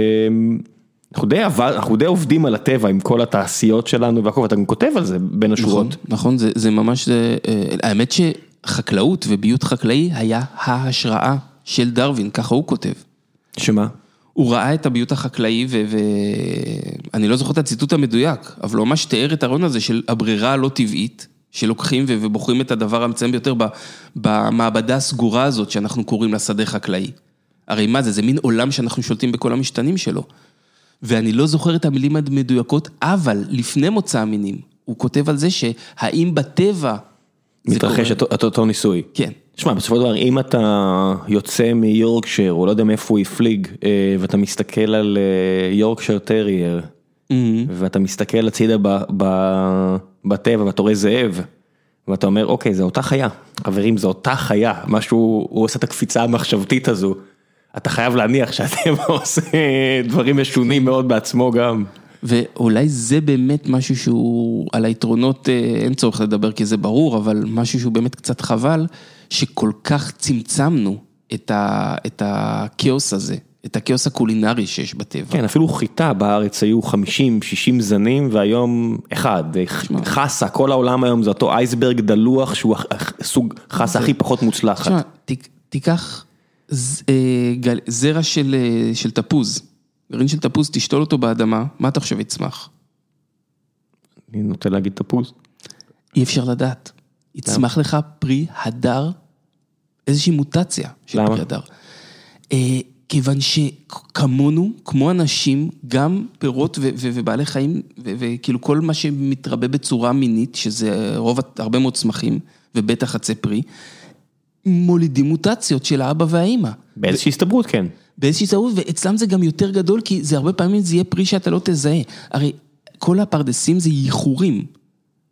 אנחנו די, עבד, אנחנו די עובדים על הטבע עם כל התעשיות שלנו והכל, ואתה גם כותב על זה בין נכון, השורות. נכון, זה, זה ממש, זה, אה, האמת שחקלאות וביות חקלאי היה ההשראה של דרווין, ככה הוא כותב. שמה? הוא ראה את הביות החקלאי ואני לא זוכר את הציטוט המדויק, אבל הוא ממש תיאר את הרעיון הזה של הברירה הלא טבעית, שלוקחים ו- ובוחרים את הדבר המצוין ביותר במעבדה הסגורה הזאת שאנחנו קוראים לה שדה חקלאי. הרי מה זה, זה מין עולם שאנחנו שולטים בכל המשתנים שלו. ואני לא זוכר את המילים המדויקות, אבל לפני מוצא המינים, הוא כותב על זה שהאם בטבע... מתרחש? את אותו ניסוי. כן. שמע, בסופו של דבר, אם אתה יוצא מיורקשייר, או לא יודע מאיפה הוא הפליג, אה, ואתה מסתכל על אה, יורקשייר טרייר, ואתה מסתכל הצידה בטבע ואתה רואה זאב, ואתה אומר, אוקיי, זו אותה חיה. חברים, זו אותה חיה. משהו, הוא עושה את הקפיצה המחשבתית הזו. אתה חייב להניח שהטבע עושה דברים משונים מאוד בעצמו גם. ואולי זה באמת משהו שהוא, על היתרונות אה, אין צורך לדבר כי זה ברור, אבל משהו שהוא באמת קצת חבל, שכל כך צמצמנו את, ה, את הכאוס הזה, את הכאוס הקולינרי שיש בטבע. כן, אפילו חיטה בארץ היו 50-60 זנים והיום אחד, חסה, כל העולם היום זה אותו אייסברג דלוח שהוא הסוג חסה הכי פחות מוצלחת. תשמע, תיקח ז- אה, זרע של, אה, של תפוז, גרעין של תפוז, תשתול אותו באדמה, מה אתה חושב יצמח? אני נוטה להגיד תפוז. אי אפשר לדעת. יצמח לך פרי הדר, איזושהי מוטציה של למה? פרי הדר. אה, כיוון שכמונו, כמו אנשים, גם פירות ו- ו- ובעלי חיים, ו- וכאילו כל מה שמתרבה בצורה מינית, שזה רוב, הרבה מאוד צמחים, ובטח עצי פרי, מולידים מוטציות של האבא והאימא. באיזושהי הסתברות כן. באיזושהי טעות, ואצלם זה גם יותר גדול, כי זה הרבה פעמים זה יהיה פרי שאתה לא תזהה. הרי כל הפרדסים זה ייחורים.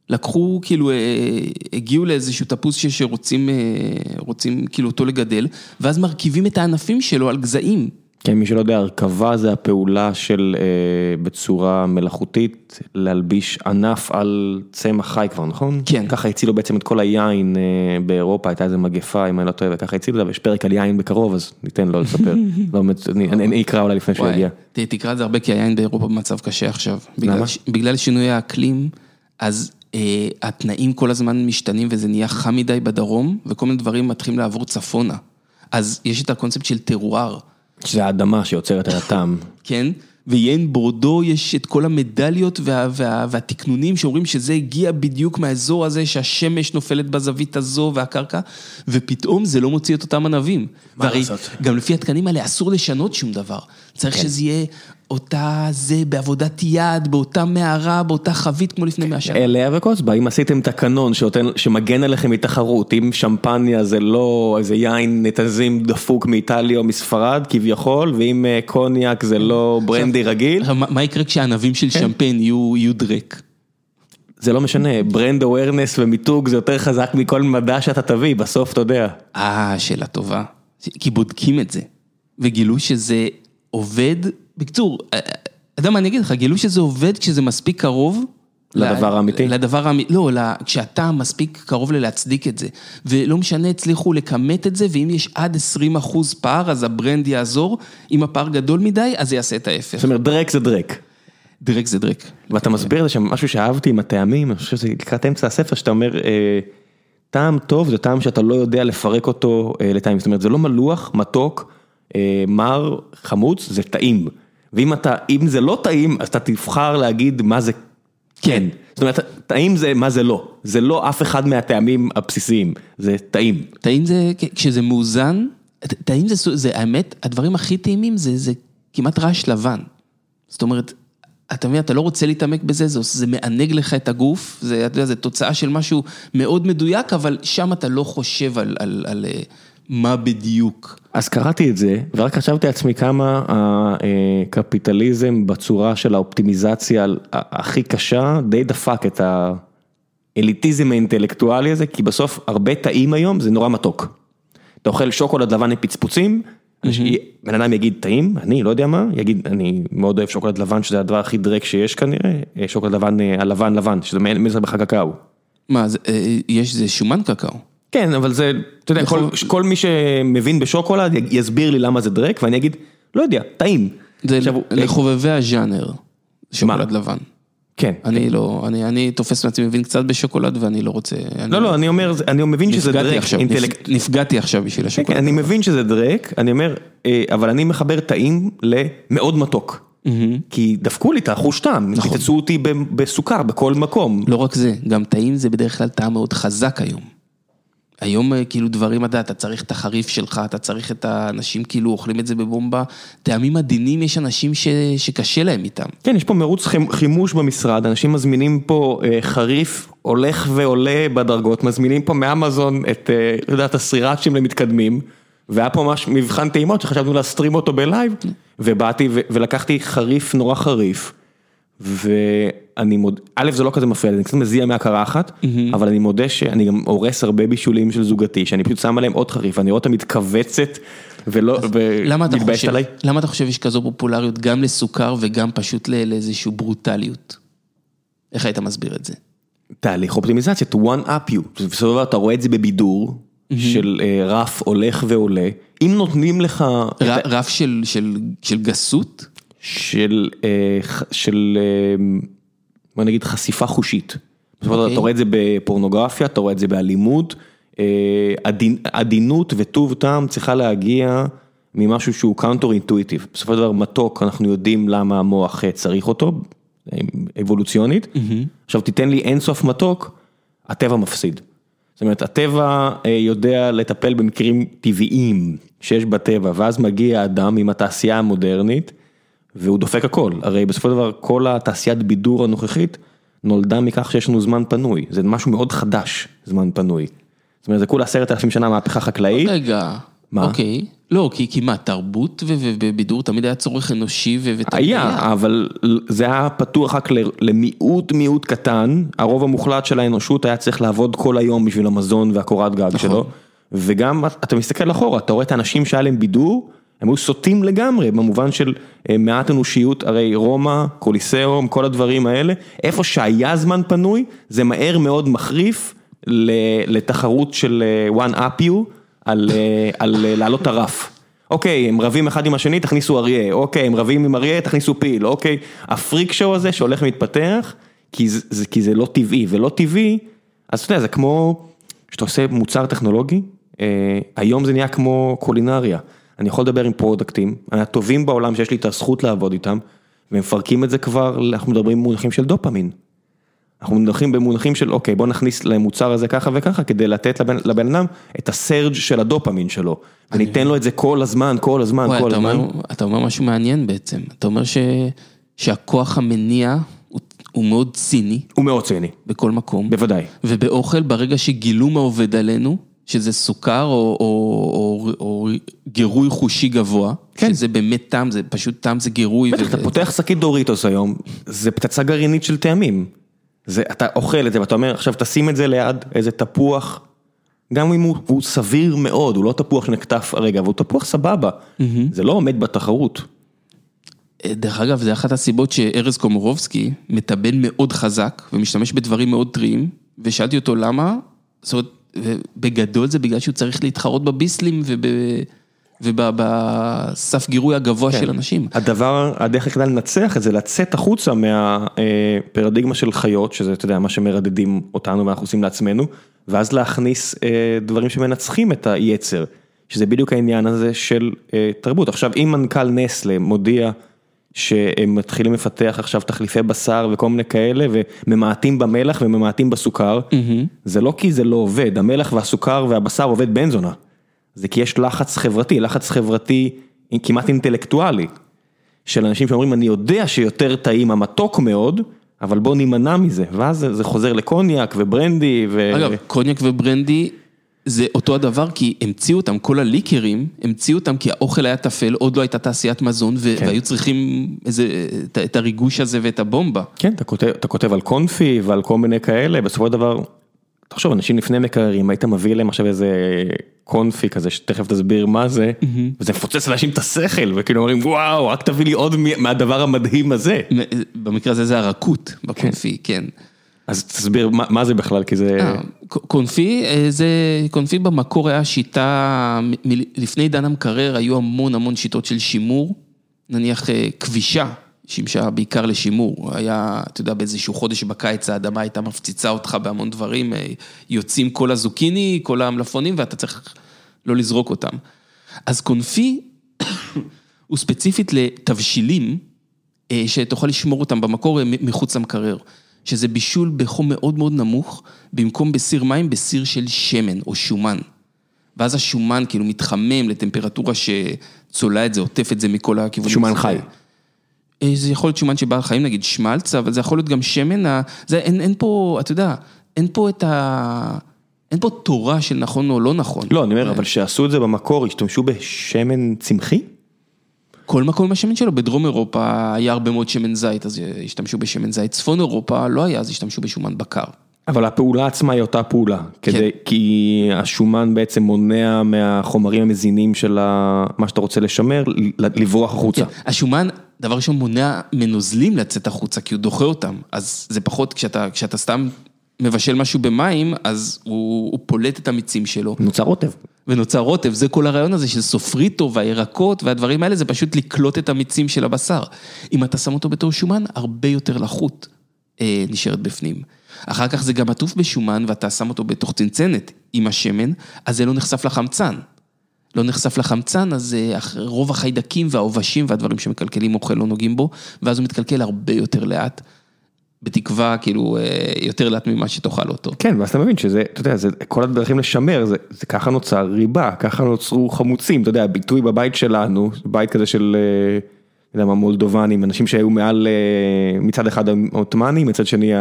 לקחו, כאילו, אה, הגיעו לאיזשהו תפוס שרוצים, אה, רוצים כאילו אותו לגדל, ואז מרכיבים את הענפים שלו על גזעים. כן, מי שלא יודע, הרכבה זה הפעולה של אה, בצורה מלאכותית להלביש ענף על צמח חי כבר, נכון? כן. ככה הצילו בעצם את כל היין אה, באירופה, הייתה איזה מגפה, אם אני לא טועה, וככה הצילו אותה, ויש פרק על יין בקרוב, אז ניתן לו לספר. לא, אני- אני אני אקרא אולי לפני שהוא יגיע. תקרא את זה הרבה, כי היין באירופה במצב קשה עכשיו. בגלל למה? ש- בגלל שינוי האקלים, אז אה, התנאים כל הזמן משתנים וזה נהיה חם מדי בדרום, וכל מיני דברים מתחילים לעבור צפונה. אז יש את הקונספט של טרואר. שזה האדמה שיוצרת את הטעם. כן? ויין בורדו יש את כל המדליות וה, וה, והתקנונים שאומרים שזה הגיע בדיוק מהאזור הזה שהשמש נופלת בזווית הזו והקרקע, ופתאום זה לא מוציא את אותם ענבים. מה לעשות? גם לפי התקנים האלה אסור לשנות שום דבר. צריך כן. שזה יהיה אותה זה, בעבודת יד, באותה מערה, באותה חבית כמו לפני מאה שנה. אליה וכוסבה, אם עשיתם תקנון שנותן, שמגן עליכם מתחרות, אם שמפניה זה לא איזה יין נתזים דפוק מאיטליה או מספרד כביכול, ואם אה, קוניאק זה לא ברנדי רגיל, עכשיו, מה מה יקרה כשהענבים של שמפיין יהיו יהיו דרק? זה לא משנה, brand awareness ומיתוג זה יותר חזק מכל מדע שאתה תביא, בסוף אתה יודע. אה, שאלה טובה. כי בודקים את זה, וגילו שזה עובד, בקיצור, אה, אתה יודע מה אני אגיד לך, גילו שזה עובד כשזה מספיק קרוב. לדבר האמיתי? לדבר האמיתי, לא, כשאתה מספיק קרוב ללהצדיק את זה. ולא משנה, הצליחו לכמת את זה, ואם יש עד 20 אחוז פער, אז ה brand יעזור. אם הפער גדול מדי, אז זה יעשה את ההפך. זאת אומרת, דרק זה דרק. דרק זה דרק. ואתה מסביר את זה שם משהו שאהבתי עם הטעמים, אני חושב שזה לקראת אמצע הספר, שאתה אומר, אה, טעם טוב זה טעם שאתה לא יודע לפרק אותו אה, לטעמים, זאת אומרת זה לא מלוח, מתוק, אה, מר, חמוץ, זה טעים. ואם אתה, אם זה לא טעים, אז אתה תבחר להגיד מה זה כן. זאת אומרת, טעים זה מה זה לא, זה לא אף אחד מהטעמים הבסיסיים, זה טעים. טעים זה, כשזה מאוזן, טעים זה, זה, האמת, הדברים הכי טעימים זה, זה כמעט רעש לבן. זאת אומרת, אתה מבין, אתה לא רוצה להתעמק בזה, זה, זה מענג לך את הגוף, זה, אתה יודע, זה תוצאה של משהו מאוד מדויק, אבל שם אתה לא חושב על, על, על, אה, מה בדיוק. אז קראתי את זה, ורק חשבתי לעצמי כמה הקפיטליזם בצורה של האופטימיזציה הכי קשה, די דפק את האליטיזם האינטלקטואלי הזה, כי בסוף הרבה טעים היום זה נורא מתוק. אתה אוכל שוקולד לבן עם פצפוצים, בן אדם יגיד טעים, אני לא יודע מה, יגיד אני מאוד אוהב שוקולד לבן שזה הדבר הכי דרק שיש כנראה, אה, שוקולד לבן אה, הלבן לבן, שזה מעין מזר בחקקאו. מה, אה, יש, זה שומן קקאו. כן, אבל זה, אתה יודע, כל, יכול- כל מי שמבין בשוקולד יסביר לי למה זה דרק, ואני אגיד, לא יודע, טעים. זה עכשיו, אה, לחובבי הז'אנר, שוקולד לבן. כן. אני לא, אני, אני תופס מעצמי מבין קצת בשוקולד ואני לא רוצה... אני- לא, לא, אני אומר, אני מבין שזה דרק עכשיו, אינטלקט. נפ- נפגעתי עכשיו בשביל כן, השוקולד. כן, אני מבין שזה דרק, אני אומר, אה, אבל אני מחבר טעים למאוד מתוק. כי דפקו לי את החוש טעם, נכון. פיצצו אותי בסוכר בכל מקום. לא רק זה, גם טעים זה בדרך כלל טעם מאוד חזק היום. היום אה, כאילו דברים, אתה יודע, אתה צריך את החריף שלך, אתה צריך את האנשים כאילו אוכלים את זה בבומבה. טעמים עדינים, יש אנשים ש... שקשה להם איתם. כן, יש פה מרוץ חימ- חימוש במשרד, אנשים מזמינים פה אה, חריף הולך ועולה בדרגות, מזמינים פה מאמזון את, אה, אתה יודע, את הסריראצ'ים למתקדמים, והיה פה ממש מבחן טעימות שחשבנו להסטרים אותו בלייב, ובאתי ו- ולקחתי חריף נורא חריף, ואני מודה, א' זה לא כזה מפריע אני קצת מזיע מהקרחת, אבל אני מודה שאני גם הורס הרבה בישולים של זוגתי, שאני פשוט שם עליהם עוד חריף, ואני רואה אותה מתכווצת, ולא, למה אתה ומתביישת חושב, עליי. למה אתה חושב יש כזו פופולריות גם לסוכר וגם פשוט לאיזושהי ברוטליות? איך היית מסביר את זה? תהליך אופטימיזציה, to one up you, בסופו של דבר אתה רואה את זה בבידור, של אה, רף הולך ועולה, אם נותנים לך, את ר- רף של, של, של גסות? של, אה, של, אה, בוא נגיד חשיפה חושית. בסופו של דבר אוקיי. אתה רואה את זה בפורנוגרפיה, אתה רואה את זה באלימות, אה, עדין- עדינות וטוב טעם צריכה להגיע ממשהו שהוא counter intuitive. בסופו של דבר מתוק, אנחנו יודעים למה המוח אה, צריך אותו, אה, אבולוציונית. עכשיו תיתן לי אינסוף מתוק, הטבע מפסיד. זאת אומרת, הטבע אה, יודע לטפל במקרים טבעיים שיש בטבע, ואז מגיע האדם עם התעשייה המודרנית, והוא דופק הכל. הרי בסופו של דבר כל התעשיית בידור הנוכחית נולדה מכך שיש לנו זמן פנוי. זה משהו מאוד חדש, זמן פנוי. זאת אומרת, זה כולה עשרת אלפים שנה מהפכה חקלאית. רגע. מה? אוקיי. לא, כי, כי מה, תרבות ובידור תמיד היה צורך אנושי ו- ותמיד היה, אבל זה היה פתוח רק למיעוט מיעוט קטן, הרוב המוחלט של האנושות היה צריך לעבוד כל היום בשביל המזון והקורת גג שלו, וגם אתה מסתכל אחורה, אתה רואה את האנשים שהיה להם בידור, הם היו סוטים לגמרי, במובן של אה, מעט אנושיות, הרי רומא, קוליסאום, כל הדברים האלה, איפה שהיה זמן פנוי, זה מהר מאוד מחריף לתחרות של אה, one up you, על, אה, על אה, לעלות הרף. אוקיי, הם רבים אחד עם השני, תכניסו אריה, אוקיי, הם רבים עם אריה, תכניסו פיל, אוקיי, הפריק שואו הזה שהולך ומתפתח, כי כי זה לא טבעי, ולא טבעי, אז אתה יודע, זה כמו שאתה עושה מוצר טכנולוגי, אה, היום זה נהיה כמו קולינריה, אני יכול לדבר עם פרודקטים, הטובים בעולם שיש לי את הזכות לעבוד איתם, ומפרקים את זה כבר, אנחנו מדברים במונחים של דופמין. אנחנו מדברים במונחים של אוקיי בוא נכניס למוצר הזה ככה וככה כדי לתת לבן, לבן אדם את הסרג' של הדופמין שלו. וניתן לו את זה כל הזמן, כל הזמן, וואי, כל אתה הזמן. אומר, אתה אומר משהו מעניין בעצם, אתה אומר ש, שהכוח המניע הוא, הוא מאוד ציני הוא מאוד ציני, בכל מקום, בוודאי. ובאוכל ברגע שגילו מה עובד עלינו, שזה סוכר או, או, או, או גירוי חושי גבוה, כן. שזה באמת טעם, זה פשוט טעם זה גירוי. בטח, ו- אתה פותח שקית דוריטוס היום, זה פצצה גרעינית של טעמים. זה, אתה אוכל את זה ואתה אומר, עכשיו תשים את זה ליד איזה תפוח, גם אם הוא, הוא סביר מאוד, הוא לא תפוח שנקטף הרגע, אבל הוא תפוח סבבה. זה לא עומד בתחרות. דרך אגב, זה אחת הסיבות שארז קומורובסקי מטבן מאוד חזק ומשתמש בדברים מאוד טריים, ושאלתי אותו למה, זאת אומרת, בגדול זה בגלל שהוא צריך להתחרות בביסלים וב... ובסף גירוי הגבוה של אנשים. הדבר, הדרך היחידה לנצח את זה, לצאת החוצה מהפרדיגמה של חיות, שזה, אתה יודע, מה שמרדדים אותנו ואנחנו עושים לעצמנו, ואז להכניס אה, דברים שמנצחים את היצר, שזה בדיוק העניין הזה של אה, תרבות. עכשיו, אם מנכ"ל נסלה מודיע שהם מתחילים לפתח עכשיו תחליפי בשר וכל מיני כאלה, וממעטים במלח וממעטים בסוכר, זה לא כי זה לא עובד, המלח והסוכר והבשר עובד בן זונה. זה כי יש לחץ חברתי, לחץ חברתי כמעט אינטלקטואלי, של אנשים שאומרים, אני יודע שיותר טעים המתוק מאוד, אבל בוא נימנע מזה, ואז זה, זה חוזר לקוניאק וברנדי ו... אגב, קוניאק וברנדי זה אותו הדבר, כי המציאו אותם, כל הליקרים, המציאו אותם כי האוכל היה טפל, עוד לא הייתה תעשיית מזון, ו- כן. והיו צריכים איזה, את, את הריגוש הזה ואת הבומבה. כן, אתה כותב, אתה כותב על קונפי ועל כל מיני כאלה, בסופו של דבר, תחשוב, אנשים לפני מקררים, היית מביא להם עכשיו איזה קונפי כזה, שתכף תסביר מה זה, וזה מפוצץ לאנשים את השכל, וכאילו אומרים, וואו, רק תביא לי עוד מהדבר המדהים הזה. במקרה הזה זה הרכות בקונפי, כן. אז תסביר מה, מה זה בכלל, כי זה... אה, קונפי, אה, זה, קונפי במקור היה שיטה, לפני עידן המקרר היו המון המון שיטות של שימור, נניח אה, כבישה, שימשה בעיקר לשימור, היה, אתה יודע, באיזשהו חודש בקיץ האדמה הייתה מפציצה אותך בהמון דברים, יוצאים כל הזוקיני, כל המלפונים, ואתה צריך לא לזרוק אותם. אז קונפי הוא ספציפית לתבשילים, שתוכל לשמור אותם במקור מחוץ למקרר, שזה בישול בחום מאוד מאוד נמוך, במקום בסיר מים, בסיר של שמן או שומן. ואז השומן כאילו מתחמם לטמפרטורה שצולע את זה, עוטף את זה מכל הכיוונים. שומן חי. אה, זה יכול להיות שומן של בעל חיים, נגיד שמלץ, אבל זה יכול להיות גם שמן, זה, אין, אין פה, אתה יודע, אין פה את ה... אין פה תורה של נכון או לא נכון. לא, אני אומר, אבל שעשו את זה במקור, השתמשו בשמן צמחי? כל מקום עם השמן שלו, בדרום אירופה היה הרבה מאוד שמן זית, אז השתמשו בשמן זית. צפון אירופה לא היה, אז השתמשו בשומן בקר. אבל הפעולה עצמה היא אותה פעולה, כן. כדי, כי השומן בעצם מונע מהחומרים המזינים של ה- מה שאתה רוצה לשמר, לברוח החוצה. השומן, דבר ראשון, מונע מנוזלים לצאת החוצה, כי הוא דוחה אותם. אז זה פחות, כשאתה, כשאתה סתם מבשל משהו במים, אז הוא, הוא פולט את המיצים שלו. נוצר רוטב. ונוצר רוטב, זה כל הרעיון הזה של סופריטו והירקות והדברים האלה, זה פשוט לקלוט את המיצים של הבשר. אם אתה שם אותו בתור שומן, הרבה יותר לחות אה, נשארת בפנים. אחר כך זה גם עטוף בשומן ואתה שם אותו בתוך צנצנת עם השמן, אז זה לא נחשף לחמצן. לא נחשף לחמצן, אז אה, רוב החיידקים והעובשים והדברים שמקלקלים אוכל לא נוגעים בו, ואז הוא מתקלקל הרבה יותר לאט, בתקווה כאילו אה, יותר לאט ממה שתאכל אותו. כן, ואז אתה מבין שזה, אתה יודע, זה כל הדרכים לשמר, זה, זה ככה נוצר ריבה, ככה נוצרו חמוצים, אתה יודע, הביטוי בבית שלנו, בית כזה של, אה, לא יודע מה, מולדובנים, אנשים שהיו מעל, אה, מצד אחד העות'מאנים, מצד שני,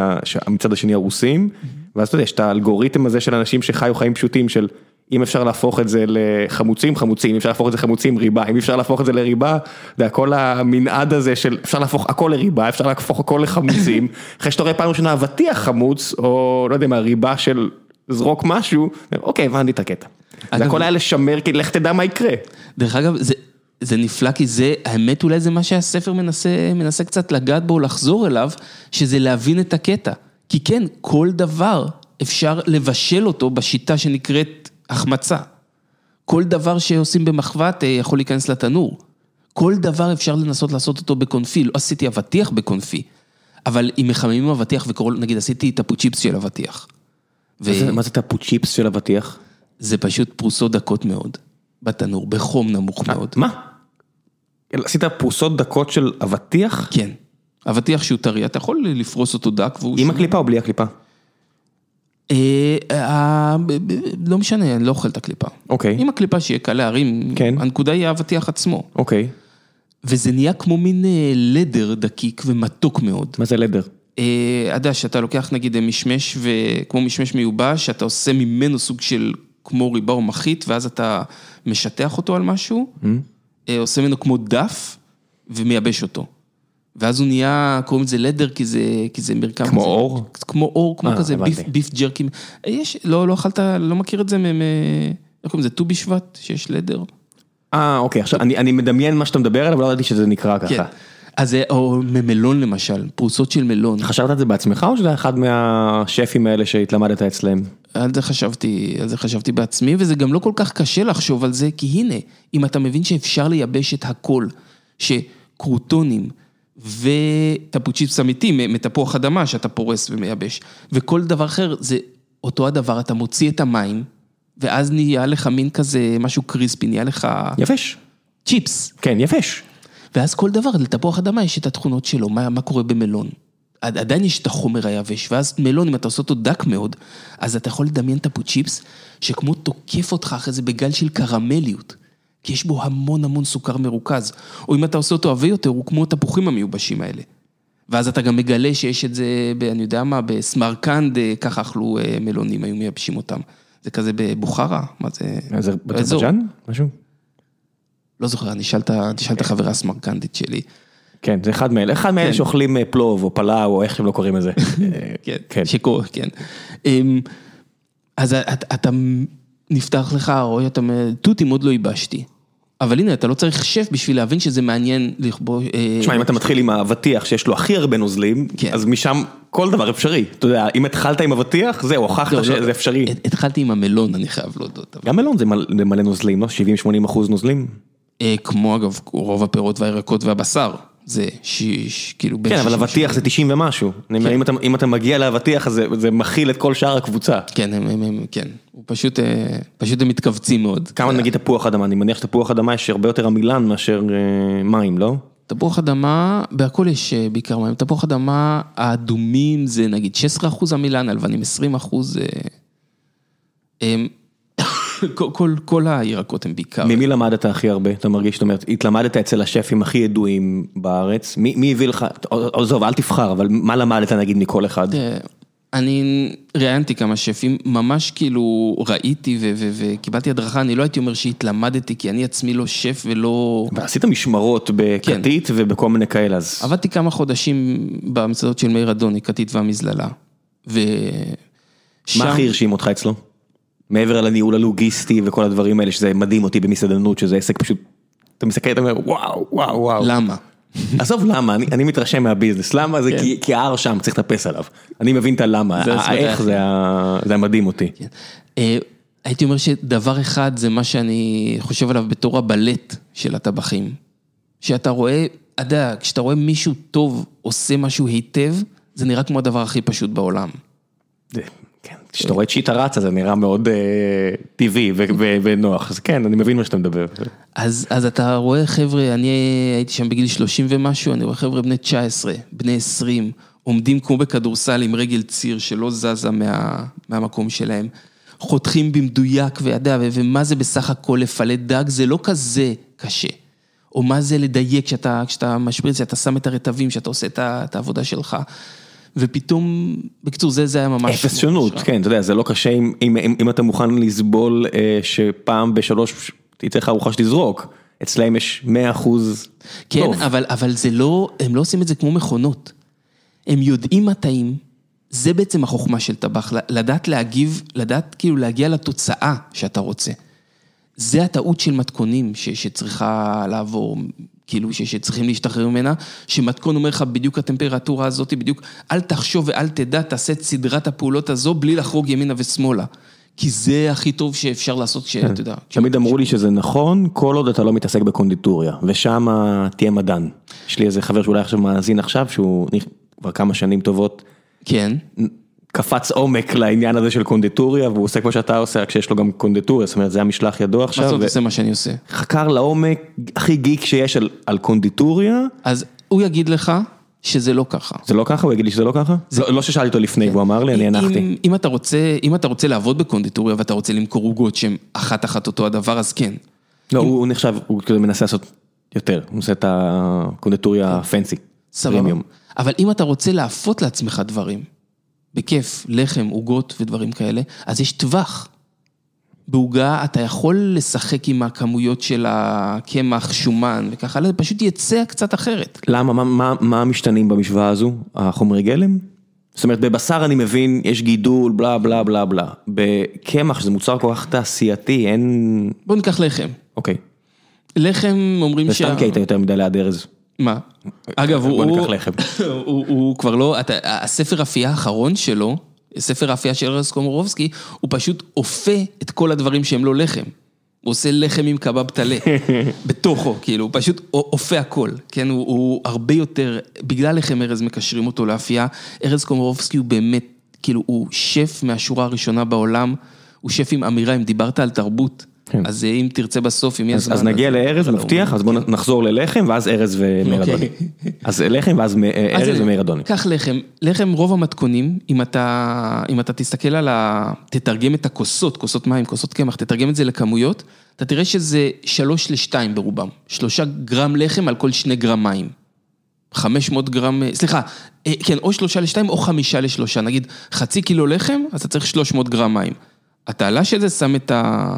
מצד השני הרוסים, ואז אתה יודע, יש את האלגוריתם הזה של אנשים שחיו חיים פשוטים של... אם אפשר להפוך את זה לחמוצים, חמוצים, אם אפשר להפוך את זה לחמוצים, ריבה, אם אפשר להפוך את זה לריבה, אתה יודע, כל המנעד הזה של אפשר להפוך הכל לריבה, אפשר להפוך הכל לחמוצים, אחרי שאתה רואה פעם ראשונה אבטיח חמוץ, או לא יודע מה, ריבה של זרוק משהו, אוקיי, הבנתי את הקטע. זה הכל היה לשמר, כי לך תדע מה יקרה. דרך אגב, זה, זה נפלא כי זה, האמת אולי זה מה שהספר מנסה, מנסה קצת לגעת בו, לחזור אליו, שזה להבין את הקטע. כי כן, כל דבר אפשר לבשל אותו בשיטה שנקראת החמצה. כל דבר שעושים במחבת אה, יכול להיכנס לתנור. כל דבר אפשר לנסות לעשות אותו בקונפי, לא עשיתי אבטיח בקונפי, אבל אם מחממים אבטיח וקוראים, נגיד עשיתי את הפוצ'יפס של אבטיח. זה- מה זה טפו צ'יפס של אבטיח? וזה פשוט פרוסות דקות מאוד, בתנור, בחום נמוך מאוד. מה? עשית פרוסות דקות של אבטיח? כן. אבטיח שהוא טרי, אתה יכול לפרוס אותו דק והוא... עם הקליפה או בלי הקליפה? אה, אה, ב- לא משנה, אני לא אוכל את הקליפה. אוקיי. עם הקליפה שיהיה קל להרים, כן. הנקודה היא האבטיח עצמו. אוקיי. וזה נהיה כמו מין אה, לדר דקיק ומתוק מאוד. מה זה לדר? אה, אתה יודע, שאתה לוקח נגיד אה, משמש, וכמו משמש מיובש, שאתה עושה ממנו סוג של כמו ריבה או מחית, ואז אתה משטח אותו על משהו, אה, עושה ממנו כמו דף, ומייבש אותו. ואז הוא נהיה, קוראים לזה לדר, כי זה, כי זה מרקם כמו כזה- אור? כמו אור, כמו אה, כזה ביף. ביף ג'רקי. אה, יש, לא, לא אכלת, לא מכיר את זה, מ- מ- איך קוראים לזה, ט"ו בשבט, שיש לדר? אה, אוקיי, עכשיו אני אני מדמיין מה שאתה מדבר עליו, לא ידעתי שזה נקרא כן. ככה. אז זה, או ממלון למשל, פרוסות של מלון. חשבת על זה בעצמך או שזה אחד מהשפים האלה שהתלמדת אצלם? על זה חשבתי, על זה חשבתי בעצמי, וזה גם לא כל כך קשה לחשוב על זה, כי הנה, אם אתה מבין שאפשר לייבש את הכל, שקרוטונים וטפוצ'יפס אמיתי מתפוח אדמה שאתה פורס ומייבש, וכל דבר אחר זה אותו הדבר, אתה מוציא את המים, ואז נהיה לך מין כזה, משהו קריספי, נהיה לך יבש. צ'יפס. כן, יבש. ואז כל דבר, לתפוח אדמה יש את התכונות שלו, מה, מה קורה במלון. עד- עדיין יש את החומר היבש, ואז מלון, אם אתה עושה אותו דק מאוד, אז אתה יכול לדמיין את הפוצ'יפס, שכמו תוקף אותך אחרי זה בגל של קרמליות, כי יש בו המון המון סוכר מרוכז. או אם אתה עושה אותו עבה יותר, הוא כמו התפוחים המיובשים האלה. ואז אתה גם מגלה שיש את זה, ב, אני יודע מה, בסמרקנד, אה, ככה אכלו אה, מלונים, היו מייבשים אותם. זה כזה בבוכרה, מה זה? זה באזור. באזרבייג'אן? משהו? לא זוכר, אני אשאל את תשאל את החברה הסמרקנדית שלי. כן, זה אחד מאלה, אחד מאלה כן. שאוכלים אה, פלוב או פלאו או איך שהם לא קוראים לזה. אה, כן, כן. שקורה, כן. אמ, אז אתה, אתה נפתח לך, רואה, אתה אומר, תותים עוד לא ייבשתי. אבל הנה, אתה לא צריך שף בשביל להבין שזה מעניין לכבוש... אה, תשמע, אם אתה מתחיל עם האבטיח שיש לו הכי הרבה נוזלים, כן. אז משם כל דבר אפשרי. אתה יודע, אם התחלת עם אבטיח, זהו, הוכחת לא, לא, שזה אפשרי. הת- התחלתי עם המלון, אני חייב להודות. גם מלון זה מלא זה מלא נוזלים, לא? 70-80 אחוז נוזלים? אה, כמו אגב, רוב הפירות והירקות והבשר. זה שיש, כאילו... בין כן, אבל 60 אבטיח זה 90 ומשהו. אומר, אם אתה- מגיע לאבטיח, זה- מכיל את כל שאר הקבוצה. כן, הם, כן. הוא פשוט, אה, פשוט הם מתכווצים מאוד. כמה נגיד תפוח אדמה, אני מניח שתפוח אדמה יש הרבה יותר עמילן מאשר אה, מים, לא? תפוח אדמה, בהכל יש אה, בעיקר מים. תפוח אדמה, האדומים זה נגיד 16 אחוז המילן, הלבנים 20 אחוז. אה, אה, כל, כל, כל הירקות הם בעיקר. ממי למדת הכי הרבה? אתה מרגיש, זאת אומרת, התלמדת אצל השפים הכי ידועים בארץ, מי מי הביא לך, עזוב, אל תבחר, אבל מה למדת נגיד מכל אחד? אני ראיינתי כמה שפים, ממש כאילו ראיתי וקיבלתי הדרכה, אני לא הייתי אומר שהתלמדתי, כי אני עצמי לא שף ולא... ועשית משמרות בכתית ובכל מיני כאלה, אז... עבדתי כמה חודשים במסעדות של מאיר אדוני, כתית והמזללה. ושם... מה הכי הרשים אותך אצלו? מעבר לניהול הלוגיסטי וכל הדברים האלה, שזה מדהים אותי במסעדנות, שזה עסק פשוט, אתה מסתכל, אתה אומר, וואו, וואו, וואו. למה? עזוב למה, אני, אני מתרשם מהביזנס, למה זה כן. כי, כי ההר שם, צריך לטפס עליו. אני מבין את הלמה. האיך זה, זה המדהים אותי. כן. אה, הייתי אומר שדבר אחד זה מה שאני חושב עליו בתור הבלט של הטבחים. שאתה רואה, אתה יודע, כשאתה רואה מישהו טוב עושה משהו היטב, זה נראה כמו הדבר הכי פשוט בעולם. כן, כשאתה רואה את שיטה רצה זה נראה מאוד אה, טבעי ונוח, אז כן, אני מבין מה שאתה מדבר. אז, אז אתה רואה חבר'ה, אני הייתי שם בגיל 30 ומשהו, אני רואה חבר'ה בני 19, בני 20, עומדים כמו בכדורסל עם רגל ציר שלא זזה מה, מהמקום שלהם, חותכים במדויק, וידע, ומה זה בסך הכל לפלט דג, זה לא כזה קשה. או מה זה לדייק כשאתה, כשאתה משפריץ, אתה שם את הרטבים, כשאתה עושה את, את העבודה שלך. ופתאום, בקיצור, זה, זה היה ממש... אפס שונות. כן, אתה יודע, זה לא קשה אם, אם, אם, אם אתה מוכן לסבול אה, שפעם בשלוש תצא לך ארוחה שתזרוק, אצלהם יש 100 אחוז כן, טוב. אבל, אבל זה לא, הם לא עושים את זה כמו מכונות. הם יודעים מה טעים, זה בעצם החוכמה של טבח, לדעת להגיב, לדעת כאילו להגיע לתוצאה שאתה רוצה. זה הטעות של מתכונים ש, שצריכה לעבור, כאילו שצריכים להשתחרר ממנה, שמתכון אומר לך בדיוק הטמפרטורה הזאת, בדיוק, אל תחשוב ואל תדע, תעשה את סדרת הפעולות הזו בלי לחרוג ימינה ושמאלה. כי זה הכי טוב שאפשר לעשות כשאתה יודע. תמיד אמרו לי שזה נכון, כל עוד אתה לא מתעסק בקונדיטוריה, ושם תהיה מדען. יש לי איזה חבר שאולי עכשיו מאזין עכשיו, שהוא כבר כמה שנים טובות, כן. קפץ עומק לעניין הזה של קונדיטוריה, והוא עושה כמו שאתה עושה, רק שיש לו גם קונדיטוריה, זאת אומרת, זה המשלח ידו מה עכשיו. זאת אומרת עושה מה שאני עושה? חקר לעומק הכי גיק שיש על, על קונדיטוריה, אז הוא יגיד לך שזה לא ככה. זה לא ככה? הוא יגיד לי שזה לא ככה? לא לא ששאלתי אותו לפני והוא אמר לי, אני הנחתי. אם, אם אתה רוצה, אם אתה רוצה לעבוד בקונדיטוריה ואתה רוצה למכור עוגות שהן אחת אחת אותו הדבר, אז כן. לא, הוא נחשב, הוא כזה מנסה לעשות יותר, הוא עושה את הקונדטוריה פנסי. סבבה. פרימיום. אבל אם אתה רוצה לאפות לעצמך דברים, בכיף, לחם, עוגות ודברים כאלה, אז יש טווח. בעוגה אתה יכול לשחק עם הכמויות של הקמח, שומן וככה, הלאה, פשוט יצא קצת אחרת. למה? מה- מה- מה המשתנים במשוואה הזו? החומרי גלם? זאת אומרת, בבשר אני מבין, יש גידול, בלה בלה בלה בלה. בקמח, שזה מוצר כל כך תעשייתי, אין... בוא ניקח לחם. אוקיי. לחם אומרים זה סתם כי היית יותר מדי ליד ארז. מה? אגב, הוא... בוא ניקח לחם. הוא כבר לא, הספר אפייה האחרון שלו, ספר האפייה של ארז קומורובסקי, הוא פשוט אופה את כל הדברים שהם לא לחם. הוא עושה לחם עם קבב טלה, בתוכו, כאילו, הוא פשוט אופה הכל, כן? הוא, הוא הרבה יותר, בגלל לחם ארז מקשרים אותו לאפייה, ארז קומורובסקי הוא באמת, כאילו, הוא שף מהשורה הראשונה בעולם, הוא שף עם אמירה, אם דיברת על תרבות, כן. אז אה, אם תרצה בסוף, אם יהיה זמן... אז נגיע לארז, מבטיח, אז בואו נחזור ללחם, ואז ארז ומאיר אוקיי. אדוני. אז לחם, ואז אז ארז ומאיר אדוני. קח לחם, לחם רוב המתכונים, אם אתה, אם אתה תסתכל על ה... תתרגם את הכוסות, כוסות מים, כוסות קמח, תתרגם את זה לכמויות, אתה תראה שזה שלוש לשתיים ברובם. שלושה גרם לחם על כל שני גרם מים. 500 גרם, סליחה, אה, כן, או שלושה לשתיים או חמישה לשלושה, נגיד חצי קילו לחם, אז אתה צריך 300 גרם מים. התעלה של זה שם את ה...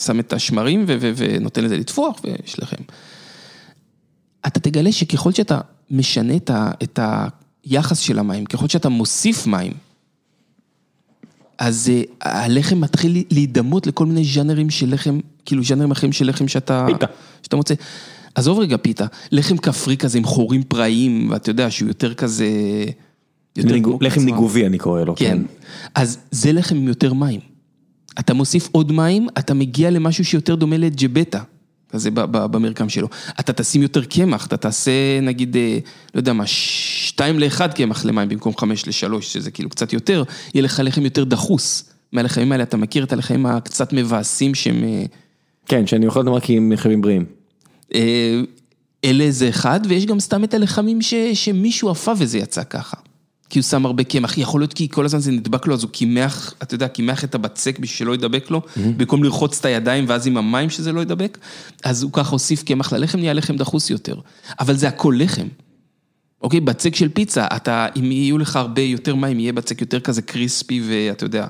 שם את השמרים ו- ו- ונותן לזה לטפוח ויש לחם. אתה תגלה שככל שאתה משנה את, ה, את היחס של המים, ככל שאתה מוסיף מים, אז אה, הלחם מתחיל להידמות לכל מיני ז'אנרים של לחם, כאילו ז'אנרים אחרים של לחם שאתה... פיתה. שאתה מוצא. עזוב רגע פיתה, לחם כפרי כזה עם חורים פראיים, ואתה יודע שהוא יותר כזה... יותר כמו לחם. ניגובי אני קורא לו. כן. אז זה לחם עם יותר מים. אתה מוסיף עוד מים, אתה מגיע למשהו שיותר דומה לג'בטה, כזה במרקם שלו. אתה תשים יותר קמח, אתה תעשה נגיד, אה, לא יודע מה, שתיים לאחד קמח למים במקום חמש לשלוש, שזה כאילו קצת יותר, יהיה לך לחם יותר דחוס. מהלחמים האלה, אתה מכיר את הלחמים הקצת מבאסים שהם... אה, כן, שאני אוכל אותם רק עם חלבים בריאים. אה, אלה זה אחד, ויש גם סתם את הלחמים ש, שמישהו עפה וזה יצא ככה. כי הוא שם הרבה קמח, יכול להיות כי כל הזמן זה נדבק לו, אז הוא קימח, אתה יודע, קימח את הבצק בשביל שלא ידבק לו, במקום לרחוץ את הידיים ואז עם המים שזה לא ידבק, אז הוא ככה הוסיף קמח ללחם, נהיה לחם דחוס יותר. אבל זה הכל לחם. אוקיי, בצק של פיצה, אתה, אם יהיו לך הרבה יותר מים, יהיה בצק יותר כזה קריספי ואתה יודע,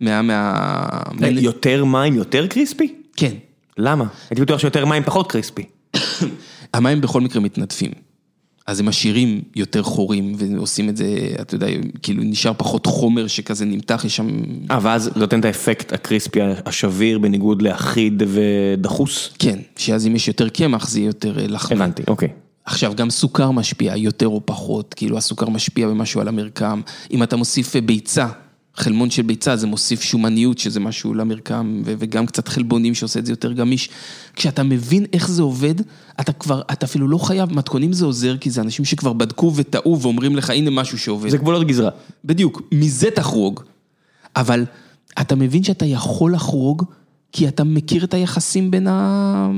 מה... מה... יותר מים, יותר קריספי? כן. למה? הייתי בטוח שיותר מים פחות קריספי. המים בכל מקרה מתנדפים. אז הם משאירים יותר חורים ועושים את זה, אתה יודע, כאילו נשאר פחות חומר שכזה נמתח, יש שם... אה, ואז נותן את האפקט הקריספי השביר בניגוד לאחיד ודחוס? כן, שאז אם יש יותר קמח זה יהיה יותר אה, לחמן. הבנתי, אוקיי. עכשיו, גם סוכר משפיע, יותר או פחות, כאילו הסוכר משפיע במשהו על המרקם. אם אתה מוסיף אה, ביצה, חלמון של ביצה, זה מוסיף שומניות, שזה משהו למרקם, וגם קצת חלבונים שעושה את זה יותר גמיש. כשאתה מבין איך זה עובד, אתה כבר, אתה אפילו לא חייב, מתכונים זה עוזר, כי זה אנשים שכבר בדקו וטעו ואומרים לך, הנה משהו שעובד. זה גבולות גזרה. בדיוק, מזה תחרוג. אבל אתה מבין שאתה יכול לחרוג, כי אתה מכיר את היחסים בין, ה...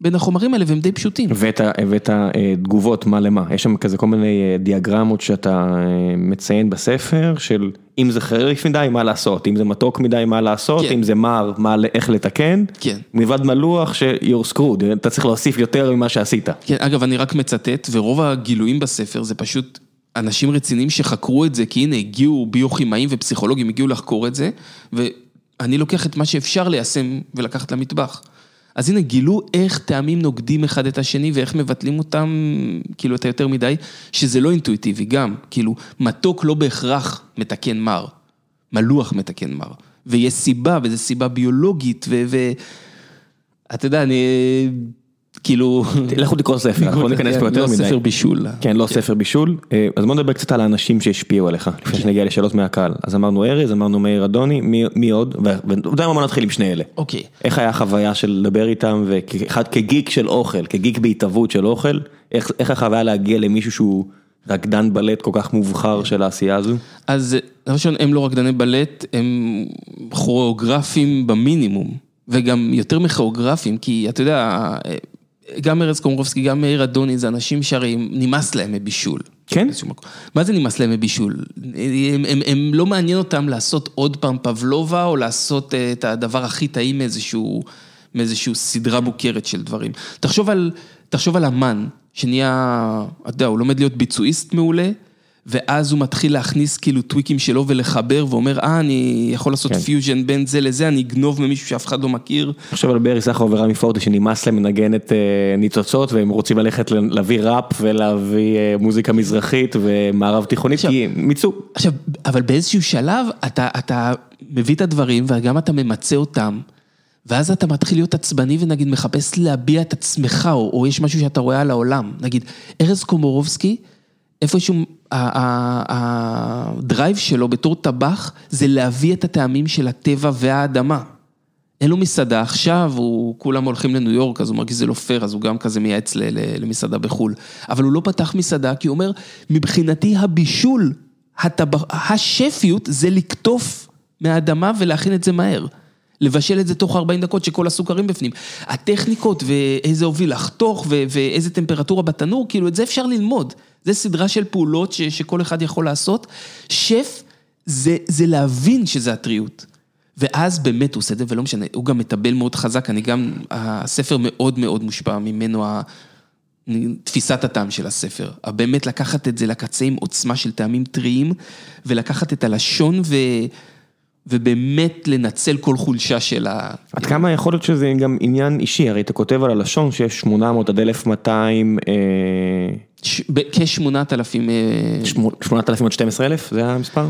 בין החומרים האלה, והם די פשוטים. ואת ה- ואת התגובות מה למה, יש שם כזה כל מיני אה, דיאגרמות שאתה אה, מציין בספר של אם זה חריף מדי מה לעשות, אם זה מתוק מדי מה לעשות, כן. אם זה מר מה איך לתקן, כן. מלבד מלוח ש-you're screwed, אתה צריך להוסיף יותר ממה שעשית. כן, אגב, אני רק מצטט, ורוב הגילויים בספר זה פשוט אנשים רציניים שחקרו את זה, כי הנה, הגיעו ביוכימאים ופסיכולוגים, הגיעו לחקור את זה, ואני לוקח את מה שאפשר ליישם ולקחת למטבח. אז הנה, גילו איך טעמים נוגדים אחד את השני ואיך מבטלים אותם, כאילו, את היותר מדי, שזה לא אינטואיטיבי גם, כאילו, מתוק לא בהכרח מתקן מר, מלוח מתקן מר, ויש סיבה, וזו סיבה ביולוגית, ו... ו... אתה יודע, אני... כאילו... לכו תקראו ספר, אנחנו לא ניכנס פה יותר לא מדי. ספר בישול. כן, לא ספר בישול. אה, אז בוא נדבר קצת על האנשים שהשפיעו עליך, לפני שנגיע לשאלות מהקהל. אז אמרנו ארז, אמרנו מאיר אדוני, מי- עוד? ואתה יודע מה, בוא נתחיל עם שני אלה. אוקיי. איך היה החוויה של לדבר איתם, כגיק של אוכל, כגיק בהתהוות של אוכל, איך החוויה להגיע למישהו שהוא רקדן בלט כל כך מובחר של העשייה הזו? אז דבר ראשון, הם לא רקדני בלט, הם כוריאוגרפים במינימום, וגם יותר מכוריאוגרפים, כי אתה יודע, גם ארז קומרובסקי, גם מאיר אדוני, זה אנשים שהרי נמאס להם מבישול. כן? מה זה נמאס להם מבישול? הם, הם, הם לא מעניין אותם לעשות עוד פעם פבלובה, או לעשות אה, את הדבר הכי טעים מאיזשהו, מאיזשהו סדרה מוכרת של דברים. תחשוב על, תחשוב על אמן, שנהיה, אתה יודע, הוא לומד להיות ביצועיסט מעולה, ואז הוא מתחיל להכניס כאילו טוויקים שלו ולחבר, ואומר, אה, אני יכול לעשות כן. פיוז'ן בין זה לזה, אני אגנוב ממישהו שאף אחד לא מכיר. עכשיו על ברי סחרוף ורמי פורטיס שנמאס להם לנגן את אה, ניצוצות והם רוצים ללכת להביא ראפ ולהביא אה, מוזיקה מזרחית ומערב תיכונית עכשיו- כי הם מיצו. עכשיו, אבל באיזשהו שלב אתה, אתה מביא את הדברים וגם אתה ממצה אותם, ואז אתה מתחיל להיות עצבני ונגיד מחפש להביע את עצמך, או, או יש משהו שאתה רואה על העולם. נגיד, ארז קומורובסקי, איפשהו, ה drive שלו בתור טבח, זה להביא את הטעמים של הטבע והאדמה. אין לו מסעדה עכשיו, הוא, כולם הולכים לניו יורק, אז הוא מרגיש שזה לא פייר, אז הוא גם כזה מייעץ ל- ל- למסעדה בחו"ל. אבל הוא לא פתח מסעדה, כי הוא אומר, מבחינתי הבישול, הטבח, השפיות זה לקטוף מהאדמה ולהכין את זה מהר. לבשל את זה תוך 40 דקות שכל הסוכרים בפנים. הטכניקות ואיזה הוביל לחתוך ו- ואיזה טמפרטורה בתנור, כאילו את זה אפשר ללמוד. זה סדרה של פעולות ש- שכל אחד יכול לעשות. שף זה, זה להבין שזה הטריות. ואז באמת הוא עושה את זה, ולא משנה, הוא גם מטבל מאוד חזק, אני גם, הספר מאוד מאוד מושפע ממנו, תפיסת הטעם של הספר. באמת לקחת את זה לקצה עם עוצמה של טעמים טריים, ולקחת את הלשון ו... ובאמת לנצל כל חולשה של ה... עד כמה יכול להיות שזה גם עניין אישי, הרי אתה כותב על הלשון שיש 800 עד 1200, אה, ש- ב- כשמונת אלפים... אה, 8,000 עד 12,000 זה המספר?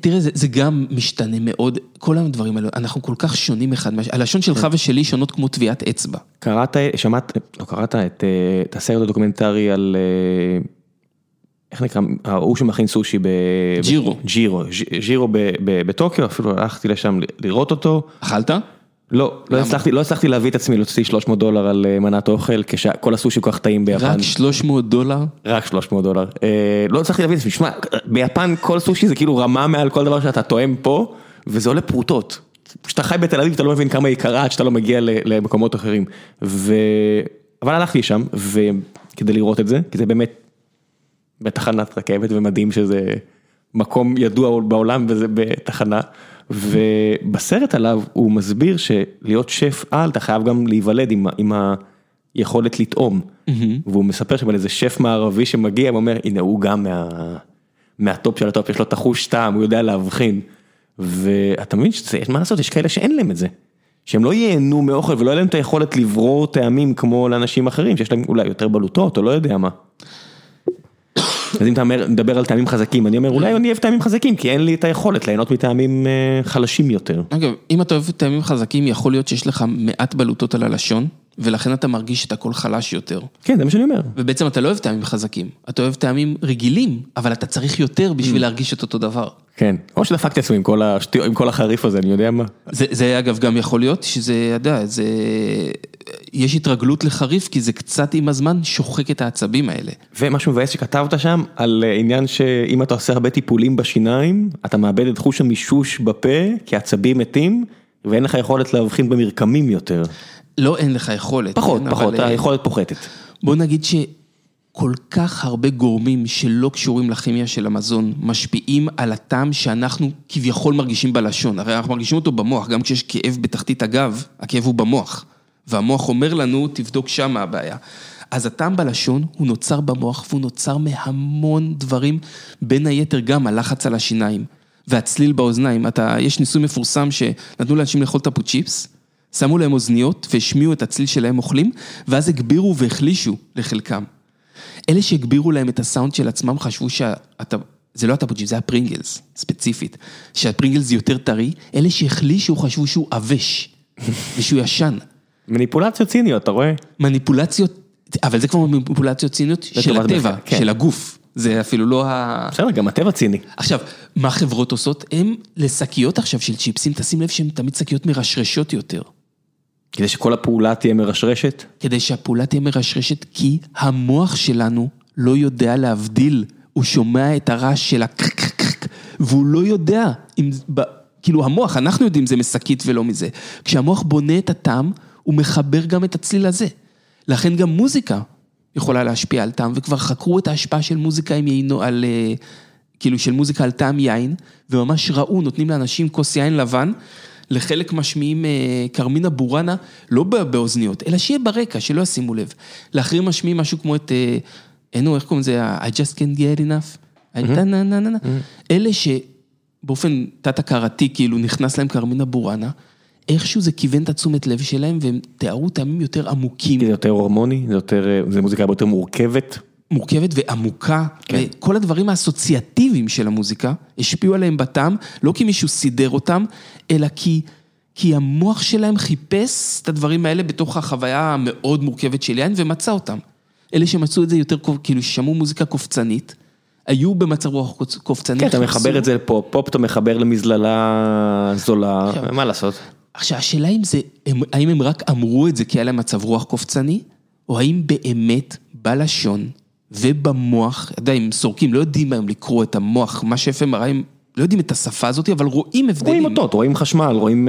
תראה, זה, זה גם משתנה מאוד, כל הדברים האלו, אנחנו כל כך שונים אחד מהשני, הלשון שלך ושלי שונות כמו טביעת אצבע. קראת, שמעת, לא קראת את, אה, את הסרט הדוקומנטרי על, אה, איך נקרא, ההוא שמכין סושי ב... ג'ירו. ג'ירו, ג'ירו בטוקיו, אפילו הלכתי לשם לראות אותו. אכלת? לא, לא? הצלחתי, לא הצלחתי להביא את עצמי להוציא 300 דולר על אה, מנת אוכל, כשכל הסושי כל כך טעים ביפן. רק 300 דולר? רק 300 דולר. אה, לא הצלחתי להבין את זה, שמע, ביפן כל סושי זה כאילו רמה מעל כל דבר שאתה טועם פה, וזה עולה פרוטות. כשאתה חי בתל אביב אתה לא מבין כמה היא יקרה עד שאתה לא מגיע למקומות אחרים. ו... אבל הלכתי לשם, וכדי לראות את זה, כי זה באמת בתחנת רכבת ומדהים שזה מקום ידוע בעולם וזה בתחנה. ובסרט עליו הוא מסביר שלהיות שף על אתה חייב גם להיוולד עם, עם היכולת לטעום. והוא מספר שם על איזה שף מערבי שמגיע ואומר הנה הוא גם מה, מה top של ה top יש לו את החוש טעם הוא יודע להבחין. ואתה מבין שיש מה לעשות יש כאלה שאין להם את זה. שהם לא ייהנו מאוכל ולא יהיה להם את היכולת לברור טעמים כמו לאנשים אחרים שיש להם אולי יותר בלוטות או לא יודע מה. אז אם אתה מדבר על טעמים חזקים אני אומר אולי אני אוהב טעמים חזקים כי אין לי את היכולת ליהנות מטעמים אה, חלשים יותר. אגב, אם אתה אוהב טעמים חזקים, יכול להיות שיש לך מעט בלוטות על הלשון, ולכן אתה מרגיש את הכל חלש יותר. כן זה מה שאני אומר. ובעצם אתה לא אוהב טעמים חזקים, אתה אוהב טעמים רגילים, אבל אתה צריך יותר בשביל להרגיש את אותו דבר. כן. או שדפקתי עצמי עם כל השטויות עם כל החריף הזה אני יודע מה. זה, זה אגב גם יכול להיות שזה, אתה יודע, זה... יש התרגלות לחריף, כי זה קצת עם הזמן שוחק את העצבים האלה. ומשהו מבאס שכתבת שם על אה, עניין שאם אתה עושה הרבה טיפולים בשיניים אתה מאבד את חוש המישוש בפה כי העצבים מתים ואין לך יכולת להבחין במרקמים יותר. לא, אין לך יכולת. פחות כן, פחות אבל, אה, היכולת פוחתת. בוא נגיד שכל כך הרבה גורמים שלא קשורים לכימיה של המזון, משפיעים על הטעם שאנחנו כביכול מרגישים בלשון. הרי אנחנו מרגישים אותו במוח, גם כשיש כאב בתחתית הגב, הכאב הוא במוח. והמוח אומר לנו, תבדוק שם מה הבעיה. אז הטעם בלשון הוא נוצר במוח והוא נוצר מהמון דברים, בין היתר גם הלחץ על השיניים והצליל באוזניים. אתה, יש ניסוי מפורסם שנתנו לאנשים לאכול תפוצ'יפס, שמו להם אוזניות והשמיעו את הצליל שלהם אוכלים, ואז הגבירו והחלישו לחלקם. אלה שהגבירו להם את הסאונד של עצמם חשבו שאתה, זה לא התפוצ'יפס, זה הפרינגלס, ספציפית. שהפרינגלס יותר טרי, אלה שהחלישו חשבו שהוא עבש, ושהוא ישן. מניפולציות ציניות אתה רואה? מניפולציות, אבל זה כבר מניפולציות ציניות של הטבע, כן. של הגוף. זה אפילו לא ה... בסדר גם הטבע ציני. עכשיו, מה חברות עושות? הם לשקיות עכשיו של צ'יפסים, תשים לב שהן תמיד שקיות מרשרשות יותר. כדי שכל הפעולה תהיה מרשרשת. כדי שהפעולה תהיה מרשרשת, כי המוח שלנו לא יודע להבדיל, הוא שומע את הרעש של הקרקרקרק, והוא לא יודע אם, כאילו המוח, אנחנו יודעים זה משקית ולא מזה. כשהמוח בונה את הטעם, הוא מחבר גם את הצליל הזה. לכן גם מוזיקה יכולה להשפיע על טעם, וכבר חקרו את ההשפעה של מוזיקה עם יינו, על, אה, כאילו של מוזיקה על טעם יין, וממש ראו, נותנים לאנשים כוס יין לבן, לחלק משמיעים אה, קרמינה בורנה, לא באוזניות, אלא שיהיה ברקע, שלא ישימו לב. לאחרים משמיעים משהו כמו את, אינו, איך קוראים לזה, I just can't get enough. אלה שבאופן תת-הכרתי, כאילו נכנס להם קרמינה בורנה, איכשהו זה כיוון את התשומת לב שלהם, והם תיארו טעמים יותר עמוקים. זה יותר הורמוני, זה יותר, זה מוזיקה הרבה יותר מורכבת. מורכבת ועמוקה, כן. וכל הדברים האסוציאטיביים של המוזיקה השפיעו עליהם בטעם, לא כי מישהו סידר אותם, אלא כי, כי המוח שלהם חיפש את הדברים האלה בתוך החוויה המאוד מורכבת של יין ומצא אותם. אלה שמצאו את זה יותר, כאילו ששמעו מוזיקה קופצנית, היו במצב רוח קופצני. כן, אתה מחבר את זה לפופ, פופ אתה מחבר למזללה זולה, מה לעשות? עכשיו, השאלה אם זה, האם הם רק אמרו את זה כי היה להם מצב רוח קופצני, או האם באמת בלשון ובמוח, אתה יודע, אם סורקים, לא יודעים היום לקרוא את המוח, מה מראה, הם לא יודעים את השפה הזאת, אבל רואים הבדלים. רואים אותות, רואים חשמל, רואים...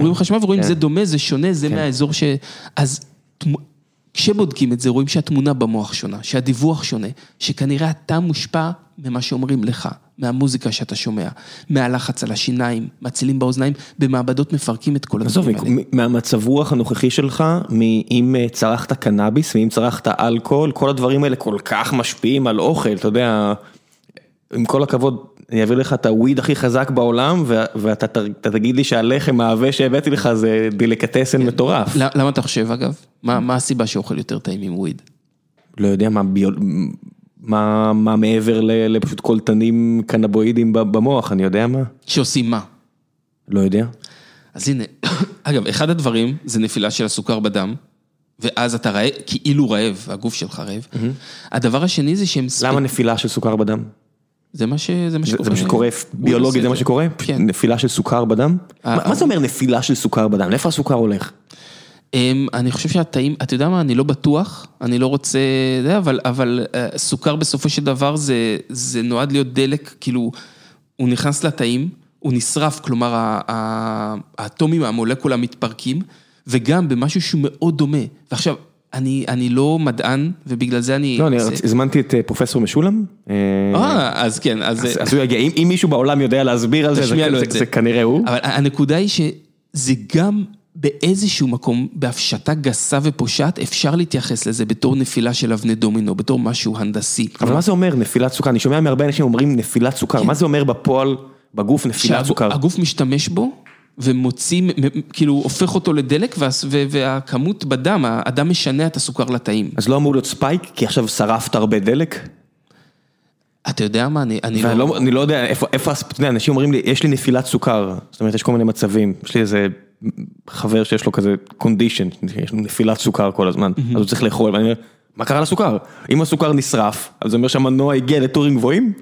רואים חשמל ורואים כן. זה דומה, זה שונה, זה כן. מהאזור ש... אז כשבודקים את זה, רואים שהתמונה במוח שונה, שהדיווח שונה, שכנראה אתה מושפע ממה שאומרים לך, מהמוזיקה שאתה שומע, מהלחץ על השיניים, מצילים באוזניים, במעבדות מפרקים את כל הדברים האלה. עזוב, מהמצב רוח הנוכחי שלך, אם אה, צרכת קנאביס ואם צרכת אלכוהול, כל הדברים האלה כל כך משפיעים על אוכל, אתה יודע, עם כל הכבוד, אני אעביר לך את הוויד הכי חזק בעולם, ואתה תגיד לי שהלחם העבה שהבאתי לך זה דליקטסן מטורף. למה אתה חושב אגב? מה הסיבה שאוכל יותר טעים עם וויד? לא יודע מה ביול... מה מה מעבר לפשוט קולטנים קנבואידים במוח, אני יודע מה. שעושים מה? לא יודע. אז הנה, אגב, אחד הדברים זה נפילה של הסוכר בדם, ואז אתה רעב, כאילו רעב, הגוף שלך רעב. הדבר השני זה שהם... למה נפילה של סוכר בדם? זה מה שקורה. זה מה שקורה, ביולוגית זה מה שקורה? כן. נפילה של סוכר בדם? מה זה אומר נפילה של סוכר בדם? לאיפה הסוכר הולך? אמ, אני חושב שהתאים, אתה יודע מה, אני לא בטוח, אני לא רוצה, אבל אבל אה, סוכר בסופו של דבר זה זה נועד להיות דלק, כאילו, הוא נכנס לתאים, הוא נשרף, כלומר האטומים, המולקולה מתפרקים, וגם במשהו שהוא מאוד דומה. ועכשיו, אני אני לא מדען, ובגלל זה אני... לא, אני הזמנתי את אה, פרופסור משולם. אה, אז כן, אז... אז הוא יגיע, אם מישהו בעולם יודע להסביר על זה, זה כנראה הוא. אבל הנקודה היא שזה גם... באיזשהו מקום, בהפשטה גסה ופושעת, אפשר להתייחס לזה בתור נפילה של אבני דומינו, בתור משהו הנדסי. אבל מה זה אומר נפילת סוכר? אני שומע מהרבה אנשים אומרים נפילת סוכר, כן. מה זה אומר בפועל, בגוף נפילת סוכר? הגוף משתמש בו ומוציא, כאילו הופך אותו לדלק והכמות בדם, הדם משנע את הסוכר לתאים. אז לא אמור להיות spike, כי עכשיו שרפת הרבה דלק? אתה יודע מה, אני אני לא... לא... אני לא יודע איפה, איפה, אתה יודע, אנשים אומרים לי, יש לי נפילת סוכר, זאת אומרת, יש כל מיני מצבים, יש לי איזה חבר שיש לו כזה condition, יש לו נפילת סוכר כל הזמן, אז הוא צריך לאכול, ואני אומר, מה קרה לסוכר? אם הסוכר נשרף, אז זה אומר שהמנוע הגיע לטורים גבוהים?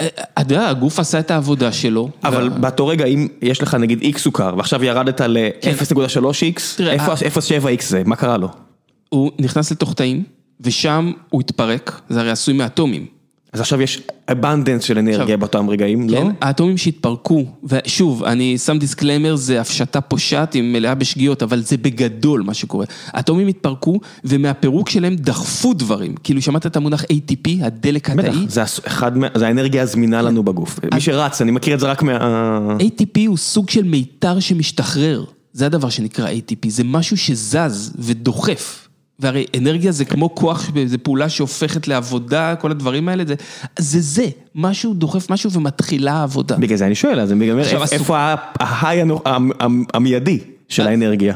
אה, אתה יודע, הגוף עשה את העבודה שלו. אבל באותו רגע, אם יש לך נגיד איקס סוכר, ועכשיו ירדת ל-0.3x, איפה 7x זה? מה קרה לו? הוא נכנס לתוך תאים, ושם הוא התפרק, זה הרי עשוי מאטומים. אז עכשיו יש abundance של אנרגיה באותם רגעים, לא? כן, האטומים שהתפרקו, ושוב, אני שם disclaimer, זה הפשטה פושעת, היא מלאה בשגיאות, אבל זה בגדול מה שקורה. האטומים התפרקו, ומהפירוק שלהם דחפו דברים. כאילו, שמעת את המונח ATP, הדלק התאי? בטח, זה, אחד, זה האנרגיה הזמינה לנו בגוף. מי שרץ, אני מכיר את זה רק מה... ATP הוא סוג של מיתר שמשתחרר. זה הדבר שנקרא ATP, זה משהו שזז ודוחף. והרי אנרגיה זה כמו כוח, זה פעולה שהופכת לעבודה, כל הדברים האלה, זה זה, זה, משהו דוחף משהו ומתחילה העבודה. בגלל זה אני שואל, אז אני אומר, איפה ההיי המיידי של האנרגיה?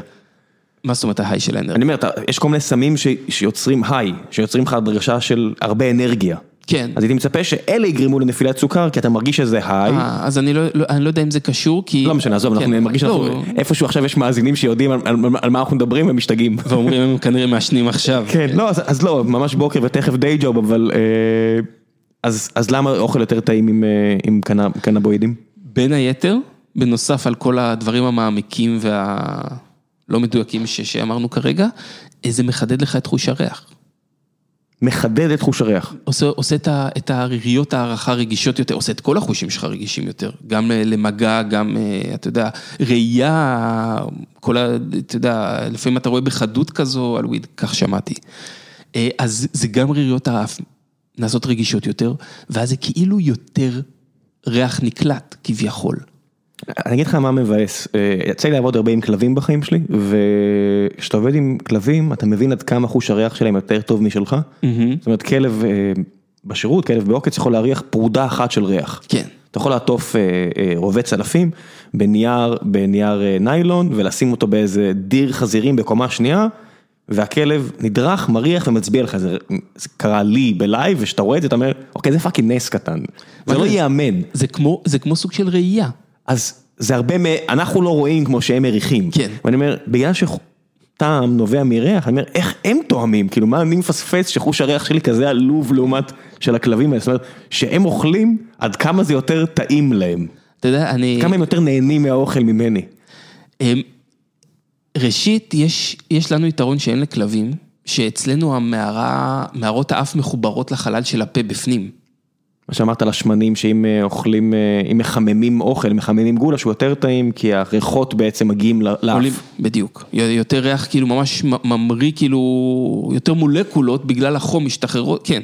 מה זאת אומרת ההיי של האנרגיה? אני אומר, יש כל מיני סמים שיוצרים היי, שיוצרים לך דרשה של הרבה אנרגיה. כן. אז הייתי מצפה שאלה יגרמו לנפילת סוכר, כי אתה מרגיש שזה היי. אז אני לא לא, אני לא יודע אם זה קשור, כי... לא משנה, עזוב, אנחנו כן. מרגיש לא. איפשהו עכשיו יש מאזינים שיודעים על מה אנחנו מדברים והם משתגעים. ואומרים, הם כנראה מעשנים עכשיו. כן, לא, אז לא, ממש בוקר ותכף די ג'וב, אבל... אה, אז למה אוכל יותר טעים עם קנבואידים? בין היתר, בנוסף על כל הדברים המעמיקים והלא מדויקים שאמרנו כרגע, זה מחדד לך את חוש הריח. מחדד את חוש הריח. עושה עושה את הריריות הערכה רגישות יותר, עושה את כל החושים שלך רגישים יותר, גם למגע, גם, אה, אתה יודע, ראייה, כל ה... אתה יודע, לפעמים אתה רואה בחדות כזו על וויד, כך שמעתי. אה, אז זה גם ריריות האף נעשות רגישות יותר, ואז זה כאילו יותר ריח נקלט, כביכול. אני אגיד לך מה מבאס, אה, יצא לי לעבוד הרבה עם כלבים בחיים שלי, וכשאתה עובד עם כלבים, אתה מבין עד כמה חוש הריח שלהם יותר טוב משלך. זאת אומרת, כלב אה, בשירות, כלב בעוקץ יכול להריח פרודה אחת של ריח. כן. אתה יכול לעטוף אה, רובה צלפים בנייר, בנייר ניילון ולשים אותו באיזה דיר חזירים בקומה שנייה והכלב נדרך, מריח ומצביע לך, זה, זה קרה לי ב live ושאתה רואה את זה אתה אומר אוקיי זה fucking נס קטן, זה לא? ייאמן, זה כמו, זה כמו סוג של ראייה. אז זה הרבה, מ... אנחנו לא רואים כמו שהם מריחים, כן. ואני אומר בגלל שטעם נובע מריח, אני אומר איך הם תואמים, כאילו מה אני מפספס שחוש הריח שלי כזה עלוב לעומת של הכלבים האלה, זאת אומרת שהם אוכלים עד כמה זה יותר טעים להם, אתה יודע, אני... כמה הם יותר נהנים מהאוכל ממני. אמ, ראשית, יש, יש לנו יתרון שאין לכלבים, שאצלנו המערה, מערות האף מחוברות לחלל של הפה בפנים. מה שאמרת על השמנים שאם אה, אוכלים, אה, אם מחממים אוכל, מחממים גולש הוא יותר טעים כי הריחות בעצם מגיעים לאף. בדיוק. יותר ריח כאילו ממש ממריא כאילו, יותר מולקולות בגלל החום משתחררות, כן.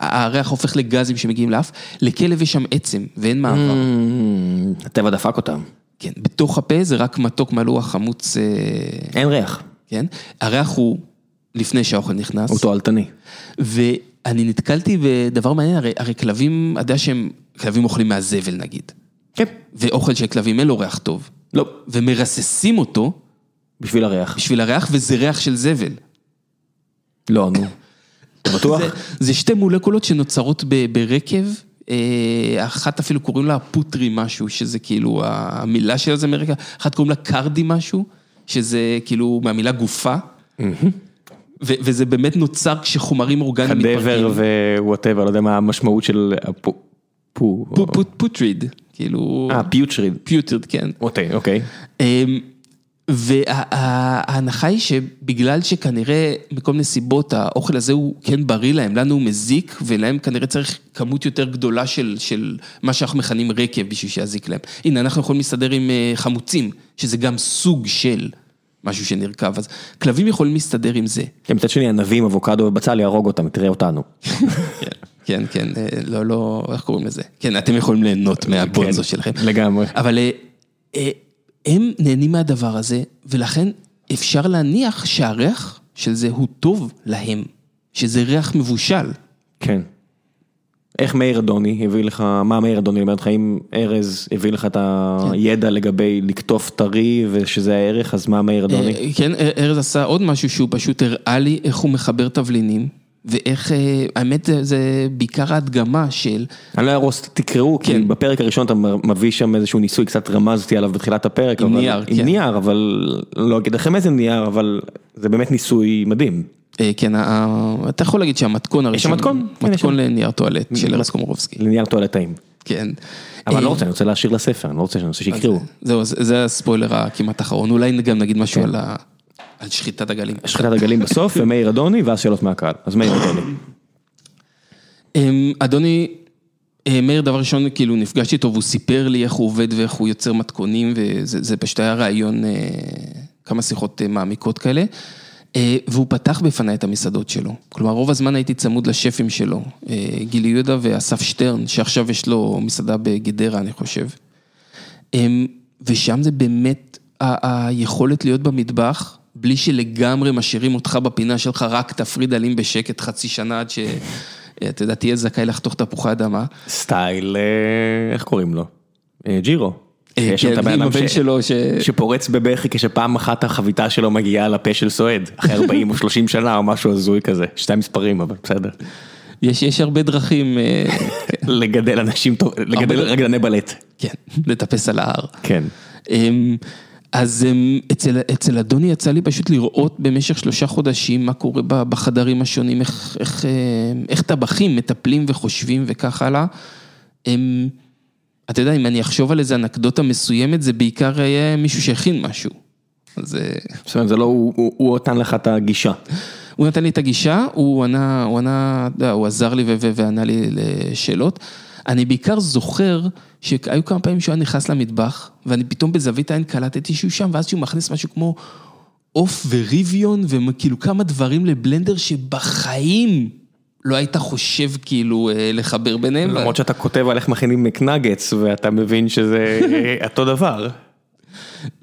הריח הופך לגזים שמגיעים לאף, לכלב יש שם עצם ואין מעבר. Mm, הטבע דפק אותם. כן, בתוך הפה זה רק מתוק מלוח חמוץ, אה, אין ריח, כן? הריח הוא לפני שהאוכל נכנס. הוא תועלתני. ואני נתקלתי בדבר מעניין, הרי, הרי כלבים, אתה יודע שהם, כלבים אוכלים מהזבל נגיד. כן. ואוכל של כלבים אין לו ריח טוב. לא, ומרססים אותו בשביל הריח. בשביל הריח, וזה ריח של זבל. לא, נו. אתה בטוח? זה, זה שתי מולקולות שנוצרות ב, ברקב, אה, אחת אפילו קוראים לה פוטרי משהו, שזה כאילו המילה של זה מרקע, אחת קוראים לה קרדי משהו, שזה כאילו מהמילה גופה. וזה באמת נוצר כשחומרים אורגניים קדבר ווואטאבר, לא יודע מה המשמעות של הפו. פו. פו- פו- פוטריד, כאילו... אה, פיוטריד. פיוטריד, כן. אוקיי, אוקיי. אמ, וההנחה היא שבגלל שכנראה מכל מיני סיבות האוכל הזה הוא כן בריא להם, לנו הוא מזיק ולהם כנראה צריך כמות יותר גדולה של, של מה שאנחנו מכנים רקב בשביל שיזיק להם. הנה, אנחנו יכולים להסתדר עם אה, חמוצים, שזה גם סוג של משהו שנרקב, אז כלבים יכולים להסתדר עם זה. כן, מצד שני ענבים, אבוקדו ובצל יהרוג אותם, תראה אותנו. כן, כן, אה, לא, לא, איך קוראים לזה? כן, אתם יכולים ליהנות מהבונזו כן, שלכם. לגמרי. אבל אה, אה, הם נהנים מהדבר הזה, ולכן אפשר להניח שהריח של זה הוא טוב להם, שזה ריח מבושל. כן. איך מאיר אדוני הביא לך, מה מאיר אדוני לימד לך, אם ארז הביא לך את הידע לגבי לקטוף טרי ושזה הערך, אז מה מאיר אדוני? אה, כן, ארז עשה עוד משהו שהוא פשוט הראה לי איך הוא מחבר תבלינים, ואיך, אה, האמת זה- בעיקר ההדגמה של, אני לא אהרוס, תקראו, כי כן. בפרק הראשון אתה מביא שם איזשהו ניסוי, קצת רמזתי עליו בתחילת הפרק. עם אבל- נייר, עם כן. נייר, אבל לא אגיד לכם איזה נייר, אבל זה באמת ניסוי מדהים. אה, כן, אתה יכול להגיד שהמתכון הראשון, מתכון? כן, יש מתכון שם. לנייר טואלט של ארז קומורובסקי, לנייר טואלט טעים. כן. אבל לא אה, רוצה, אני רוצה להשאיר לספר, אני לא רוצה, אני רוצה שיקראו. זהו, זה הספוילר הכמעט האחרון, אולי גם נגיד משהו על ה- על שחיטת הגלים. שחיטת הגלים בסוף, ומאיר אדוני, ואז שאלות מהקהל. אז מאיר אדוני. אמ, אדוני, אה, מאיר דבר ראשון, כאילו נפגשתי איתו והוא סיפר לי איך הוא עובד ואיך הוא יוצר מתכונים וזה זה פשוט היה רעיון, כמה שיחות מעמיקות כאלה. אה, והוא פתח בפניי את המסעדות שלו. כלומר, רוב הזמן הייתי צמוד לשפים שלו, אה, גילי יהודה ואסף שטרן, שעכשיו יש לו מסעדה בגדרה, אני חושב. אמ, ושם זה באמת היכולת להיות במטבח, בלי שלגמרי משאירים אותך בפינה שלך, רק תפריד עלים בשקט חצי שנה עד ש... אתה יודע, תהיה זכאי לחתוך תפוחי אדמה. סטייל, אה, איך קוראים לו? אה, ג'ירו. אה, יש שם כן, את הבן אדם שפורץ בבכי כשפעם אחת החביתה שלו מגיעה לפה של סועד, אחרי 40 או 30 שנה או משהו הזוי כזה, שתי מספרים אבל בסדר. יש, יש הרבה דרכים, אה, לגדל אנשים, טוב- לגדל רקדני בלט. כן, לטפס על ההר. כן. אמ, אז אמ, אצל, אצל אדוני יצא לי פשוט לראות במשך שלושה חודשים מה קורה בחדרים השונים, איך, איך, אה, איך טבחים מטפלים וחושבים וכך הלאה. אתה יודע, אם אני אחשוב על איזה אנקדוטה מסוימת, זה בעיקר יהיה מישהו שהכין משהו. אז אה, זאת אומרת, זה לא, הוא- נתן לך את הגישה. הוא נתן לי את הגישה, הוא ענה, הוא ענה, הוא עזר לי וענה לי לשאלות. אני בעיקר זוכר שהיו כמה פעמים שהוא היה נכנס למטבח, ואני פתאום בזווית העין קלטתי שהוא שם, ואז שהוא מכניס משהו כמו עוף וריביון וכאילו כמה דברים לבלנדר שבחיים לא היית חושב כאילו אה, לחבר ביניהם. למרות שאתה כותב על איך מכינים מקנגטס ואתה מבין שזה אותו דבר.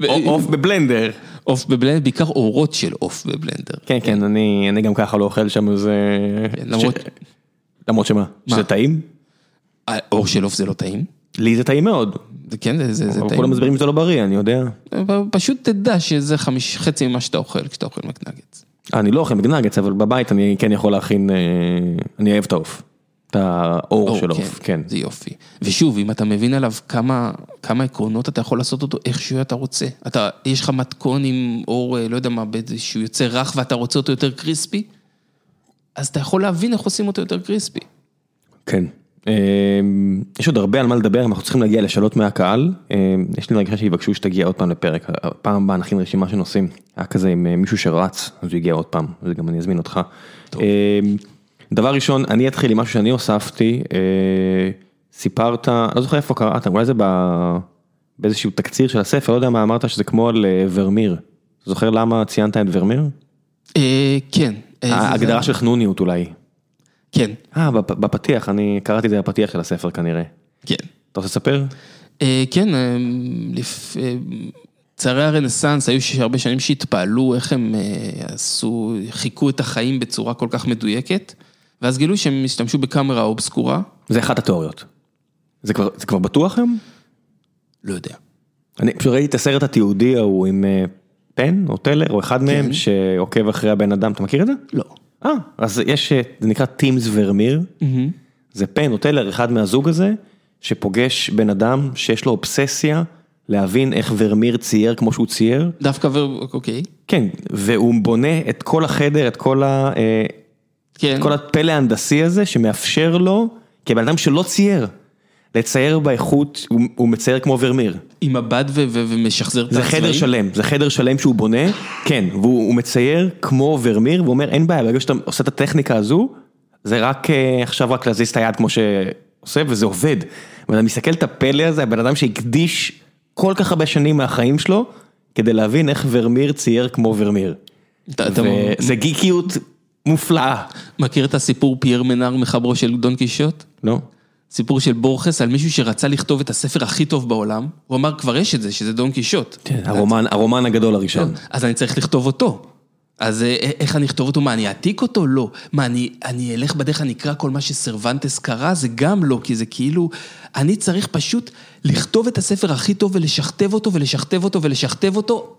עוף בבלנדר. עוף בבלנדר, בעיקר אורות של עוף בבלנדר. כן, כן, אני אני גם ככה לא אוכל שם איזה... כן, למרות- למרות שמה? שזה טעים? אה, אור של עוף זה לא טעים? לי זה טעים מאוד. זה כן, זה- זה זה טעים. כולם מסבירים שזה לא בריא, אני יודע. פשוט תדע שזה חמיש, חצי ממה שאתה אוכל כשאתה אוכל מקנגטס. אני לא אוכל מקנגטס, אבל בבית אני כן יכול להכין, אה, אני אוהב את העוף. את האור או, של העוף, כן. זה יופי. ושוב, אם אתה מבין עליו כמה, כמה עקרונות אתה יכול לעשות אותו איך שאתה רוצה. אתה, יש לך מתכון עם אור, אה, לא יודע מה, באיזשהו יוצא רך ואתה רוצה אותו יותר קריספי, אז אתה יכול להבין איך עושים אותו יותר קריספי. כן. אה, יש עוד הרבה על מה לדבר, אנחנו צריכים להגיע לשאלות מהקהל. אה, יש לי הרגשה שיבקשו שתגיע עוד פעם לפרק. הפעם הבאה נכין רשימה של נושאים. היה כזה עם אה, מישהו שרץ, אז הוא הגיע עוד פעם, אז גם אני אזמין אותך. טוב. אה, דבר ראשון, אני אתחיל עם משהו שאני הוספתי. אה, סיפרת, לא זוכר איפה קראת, אולי זה באיזשהו תקציר של הספר, לא יודע מה אמרת שזה כמו על אה, ורמיר. זוכר למה ציינת את ורמיר? כן. ההגדרה של חנוניות אולי. כן, אה, בפ- בפתיח, אני קראתי את זה בפתיח של הספר כנראה. כן. אתה רוצה לספר? אה, כן, אה, לפ- אה, צערי הרנסאנס, היו הרבה שנים שהתפעלו איך הם אה, עשו, חיכו את החיים בצורה כל כך מדויקת, ואז גילו שהם השתמשו בקאמרה אובסקורה, זה אחת התיאוריות. זה כבר, זה כבר בטוח היום? לא יודע. אני פשוט ראיתי את הסרט התיעודי ההוא עם אה, פן או טלר או אחד מהם שעוקב אחרי הבן אדם, אתה מכיר את זה? לא. אה, אז יש, אה, זה נקרא טימס ורמיר, זה פן או טלר, אחד מהזוג הזה, שפוגש בן אדם שיש לו אובססיה להבין איך ורמיר צייר כמו שהוא צייר. דווקא ו... אוקיי. כן, והוא בונה את כל החדר, את כל, ה, אה, כן. כל הפלא ההנדסי הזה שמאפשר לו, כבן אדם שלא צייר, לצייר באיכות, הוא, הוא מצייר כמו ורמיר. עם מבט ומשחזר את זה הצבעים. חדר שלם, זה חדר שלם שהוא בונה, כן, והוא הוא מצייר כמו ורמיר, והוא אומר אין בעיה, ברגע שאתה עושה את הטכניקה הזו, זה רק אה, עכשיו רק להזיז את היד כמו שעושה, וזה עובד. ואתה מסתכל את הפלא הזה, הבן אדם שהקדיש כל כך הרבה שנים מהחיים שלו, כדי להבין איך ורמיר צייר כמו ורמיר. וזה גיקיות מופלאה. מכיר את הסיפור פייר מנר מחברו של דון קישוט? לא? סיפור של בורכס על מישהו שרצה לכתוב את הספר הכי טוב בעולם, הוא אמר כבר יש את זה, שזה דון קישוט. כן, הרומן, הרומן הגדול הראשון. אז אני צריך לכתוב אותו. אז אה, איך אני אכתוב אותו? מה, אני אעתיק אותו? לא. מה, אני, אני אלך בדרך, אני אקרא כל מה שסרבנטס קרא? זה גם לא, כי זה כאילו... אני צריך פשוט לכתוב את הספר הכי טוב ולשכתב אותו ולשכתב אותו ולשכתב אותו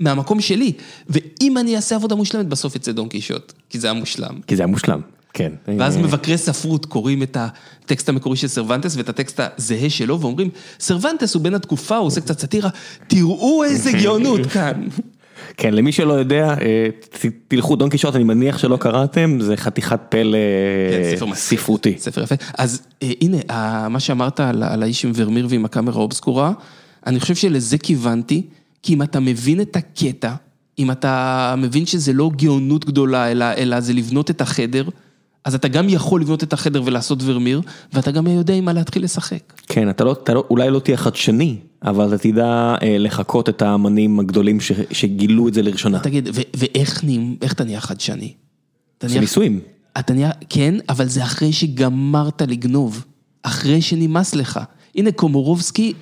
מהמקום שלי. ואם אני אעשה עבודה מושלמת, בסוף יצא דון קישוט, כי זה המושלם. כי זה היה מושלם, כן. ואז אה, מבקרי ספרות קוראים את הטקסט המקורי של סרבנטס ואת הטקסט הזהה שלו, ואומרים, סרבנטס הוא בן התקופה, הוא עושה קצת סאטירה, תראו איזה גאונות כאן. כן, למי שלא יודע, אה, תלכו דון קישוט, אני מניח שלא קראתם, זה חתיכת פלא כן, מצחיק. ספרותי. ספר יפה. אז אה, הנה, מה שאמרת על, על האיש עם ורמיר ועם הקאמרה האובסקורה, אני חושב שלזה כיוונתי, כי אם אתה מבין את הקטע, אם אתה מבין שזה לא גאונות גדולה, אלא, אלא זה לבנות את החדר, אז אתה גם יכול לבנות את החדר ולעשות ורמיר, ואתה גם יודע עם מה להתחיל לשחק. כן, אתה לא, אתה לא, אולי לא תהיה חדשני, אבל אתה תדע אה, לחקות את האמנים הגדולים ש, שגילו את זה לראשונה. תגיד, ו- ואיך נהיים, איך אתה נהיה חדשני? זה נהיה- ניסויים. אתה נהיה, כן, אבל זה אחרי שגמרת לגנוב, אחרי שנמאס לך. הנה, קומורובסקי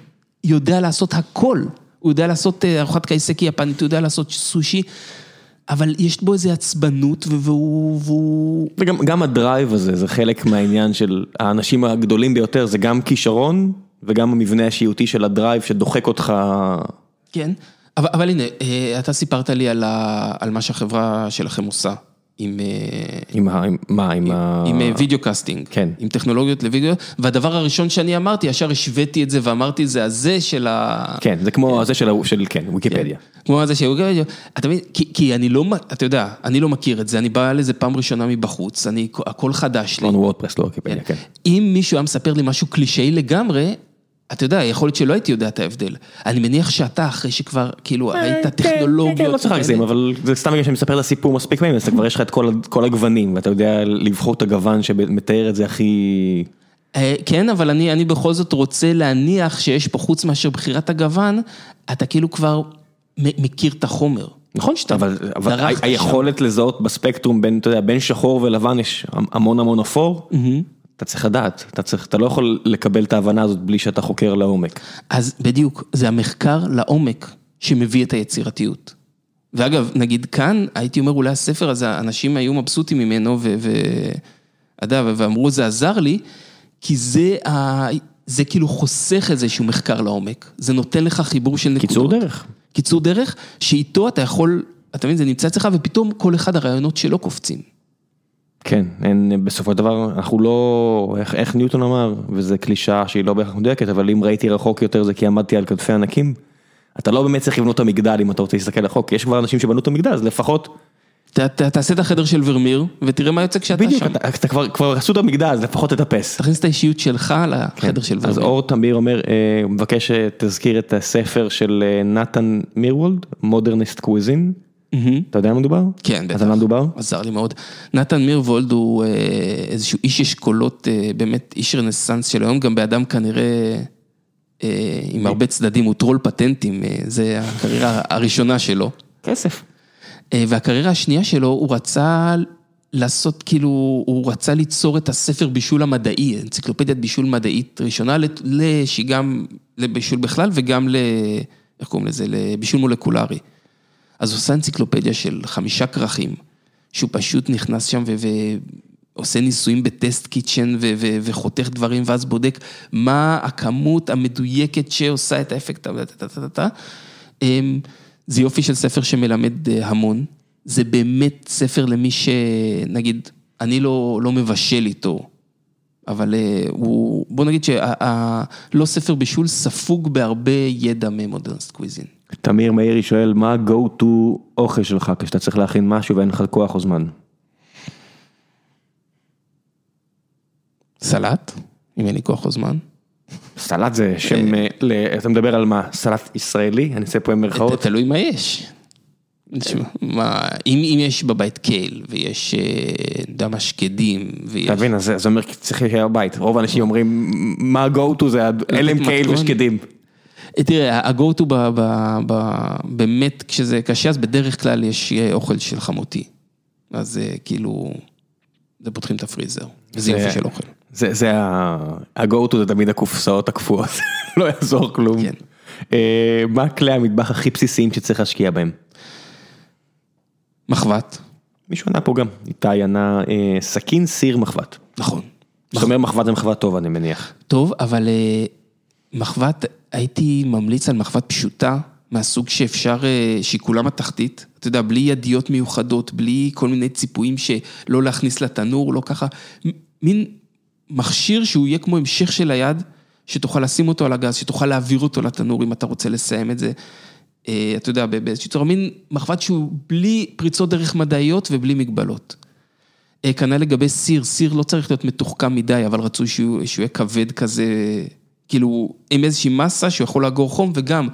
יודע לעשות הכל. הוא יודע לעשות אה, ארוחת קייסקי יפנית, הוא יודע לעשות סושי, אבל יש בו איזו עצבנות, והוא... וגם גם ה drive הזה, זה חלק מהעניין של האנשים הגדולים ביותר, זה גם כישרון, וגם המבנה האישיותי של ה drive שדוחק אותך. כן, אבל, אבל הנה, אה, אתה סיפרת לי על מה שהחברה שלכם עושה, עם... אה, עם ה... עם, מה, עם ה... עם אה, video casting, כן. עם טכנולוגיות לוידאו, והדבר הראשון שאני אמרתי, ישר השוויתי את זה ואמרתי, זה הזה של ה... כן, זה כמו זה של, של כן, ויקיפדיה. כמו הזה שהוא, אתה מבין, כי, כי אני לא, אתה יודע, אני לא מכיר את זה, אני בא לזה פעם ראשונה מבחוץ, אני, הכל חדש לי. לא וורדפרס, לא ויקיפדיה, כן. אם מישהו היה מספר לי משהו קלישאי לגמרי, אתה יודע, יכול להיות שלא הייתי יודע את ההבדל. אני מניח שאתה, אחרי שכבר, כאילו, ראית טכנולוגיות. כן, כן, לא צריך להגזים. אבל זה סתם בגלל שאני מספר את הסיפור מספיק פעמים, אז אתה כבר יש לך את כל הגוונים, ואתה יודע לבחור את הגוון שמתאר את זה הכי... אה, כן, אבל אני, אני בכל זאת רוצה להניח שיש פה, חוץ מאשר בחירת הגוון, אתה כאילו כבר מכיר את החומר. נכון שאתה אבל, אבל היכולת לזהות בספקטרום בין, אתה יודע, בין שחור ולבן יש המון המון אפור, אתה צריך לדעת, אתה צריך, אתה לא יכול לקבל את ההבנה הזאת בלי שאתה חוקר לעומק. אז בדיוק, זה המחקר לעומק שמביא את היצירתיות. ואגב, נגיד כאן, הייתי אומר אולי הספר הזה, אנשים היו מבסוטים ממנו, ואתה יודע, ואמרו זה עזר לי, כי זה, ה... זה כאילו חוסך איזשהו מחקר לעומק, זה נותן לך חיבור של נקודות. קיצור דרך. קיצור דרך, שאיתו אתה יכול, אתה מבין, זה נמצא אצלך, ופתאום כל אחד הרעיונות שלו קופצים. כן, אין, בסופו של דבר אנחנו לא, איך, איך ניוטון אמר, וזו קלישאה שהיא לא בהכרח מדויקת, אבל אם ראיתי רחוק יותר זה כי עמדתי על כתפי ענקים, אתה לא באמת צריך לבנות את המגדל אם אתה רוצה להסתכל רחוק, יש כבר אנשים שבנו את המגדל, אז לפחות... ת, ת, תעשה את החדר של ורמיר, ותראה מה יוצא כשאתה בדיוק, שם. אתה, אתה כבר, כבר עשו את המגדל, אז לפחות תטפס. תכניס את האישיות שלך לחדר של אז ורמיר. אור תמיר אומר, אה, מבקש שתזכיר את הספר של אה, נתן מירוולד, מודרניסט קוויזין, מהמם. אתה יודע מה מדובר? כן, בטח. אז על מה מדובר? עזר לי מאוד. נתן מירוולד הוא אה, איזשהו איש אשכולות, אה, באמת איש רנסאנס של היום, גם באדם כנראה אה, עם הרבה צדדים, הוא טרול פטנטים, אה, זה הקריירה הראשונה שלו. כסף. אה, והקריירה השנייה שלו, הוא רצה לעשות, כאילו, הוא רצה ליצור את הספר בישול המדעי, אנציקלופדיית בישול מדעית ראשונה, שהיא גם לבישול בכלל וגם ל... איך קוראים לזה? לבישול מולקולרי. אז עושה אנציקלופדיה של חמישה כרכים, שהוא פשוט נכנס שם ו... עושה ניסויים בטסט קיצ'ן וחותך דברים ואז בודק מה הכמות המדויקת שעושה את האפקט. אמ, זה יופי של ספר שמלמד אה, המון, זה באמת ספר למי שנגיד, אני לא, לא מבשל איתו, אבל אה, הוא, בוא נגיד שלא ספר בישול ספוג בהרבה ידע ממודרנסט קוויזין. תמיר מאירי שואל, מה ה-go to אוכל שלך כשאתה צריך להכין משהו ואין לך כוח או זמן? סלט, אם אין לי כוח או זמן. סלט זה שם, אה, אתה מדבר על מה? סלט ישראלי? אני עושה פה עם מירכאות. תלוי מה יש. מה, אם, אם יש בבית קייל ויש, אה, אני יודע מה, שקדים ויש... אתה מבין, אז זה אומר צריך להישאר בבית. רוב האנשים אומרים, מה ה-go to זה הלם קייל מתכון. ושקדים. אה, תראה, ה-go to באמת, כשזה קשה, אז בדרך כלל יש אה, אוכל של חמותי. אז אה, כאילו, זה פותחים את הפריזר, וזה זה- יופי של אוכל. זה, זה ה-go to זה תמיד הקופסאות הקפואות, לא יעזור כלום. כן. מה כלי המטבח הכי בסיסיים שצריך להשקיע בהם? מחבת, מישהו ענה פה גם, איתי ענה, סכין, סיר, מחבת. נכון. זאת אומרת מחבת זה מחבת טוב אני מניח. טוב, אבל מחבת, הייתי ממליץ על מחבת פשוטה, מהסוג שאפשר, אה, שהיא כולה מתכתית, אתה יודע, בלי ידיות מיוחדות, בלי כל מיני ציפויים שלא להכניס לתנור, לא ככה, מין מכשיר שהוא יהיה כמו המשך של היד, שתוכל לשים אותו על הגז, שתוכל להעביר אותו לתנור אם אתה רוצה לסיים את זה. אה, אתה יודע, באיזושהי צורה, מין מחבת שהוא בלי פריצות דרך מדעיות ובלי מגבלות. אה, כנ"ל לגבי סיר, סיר לא צריך להיות מתוחכם מדי, אבל רצוי שהוא, שהוא יהיה כבד כזה, כאילו, עם איזושהי מסה שהוא יכול לאגור חום, וגם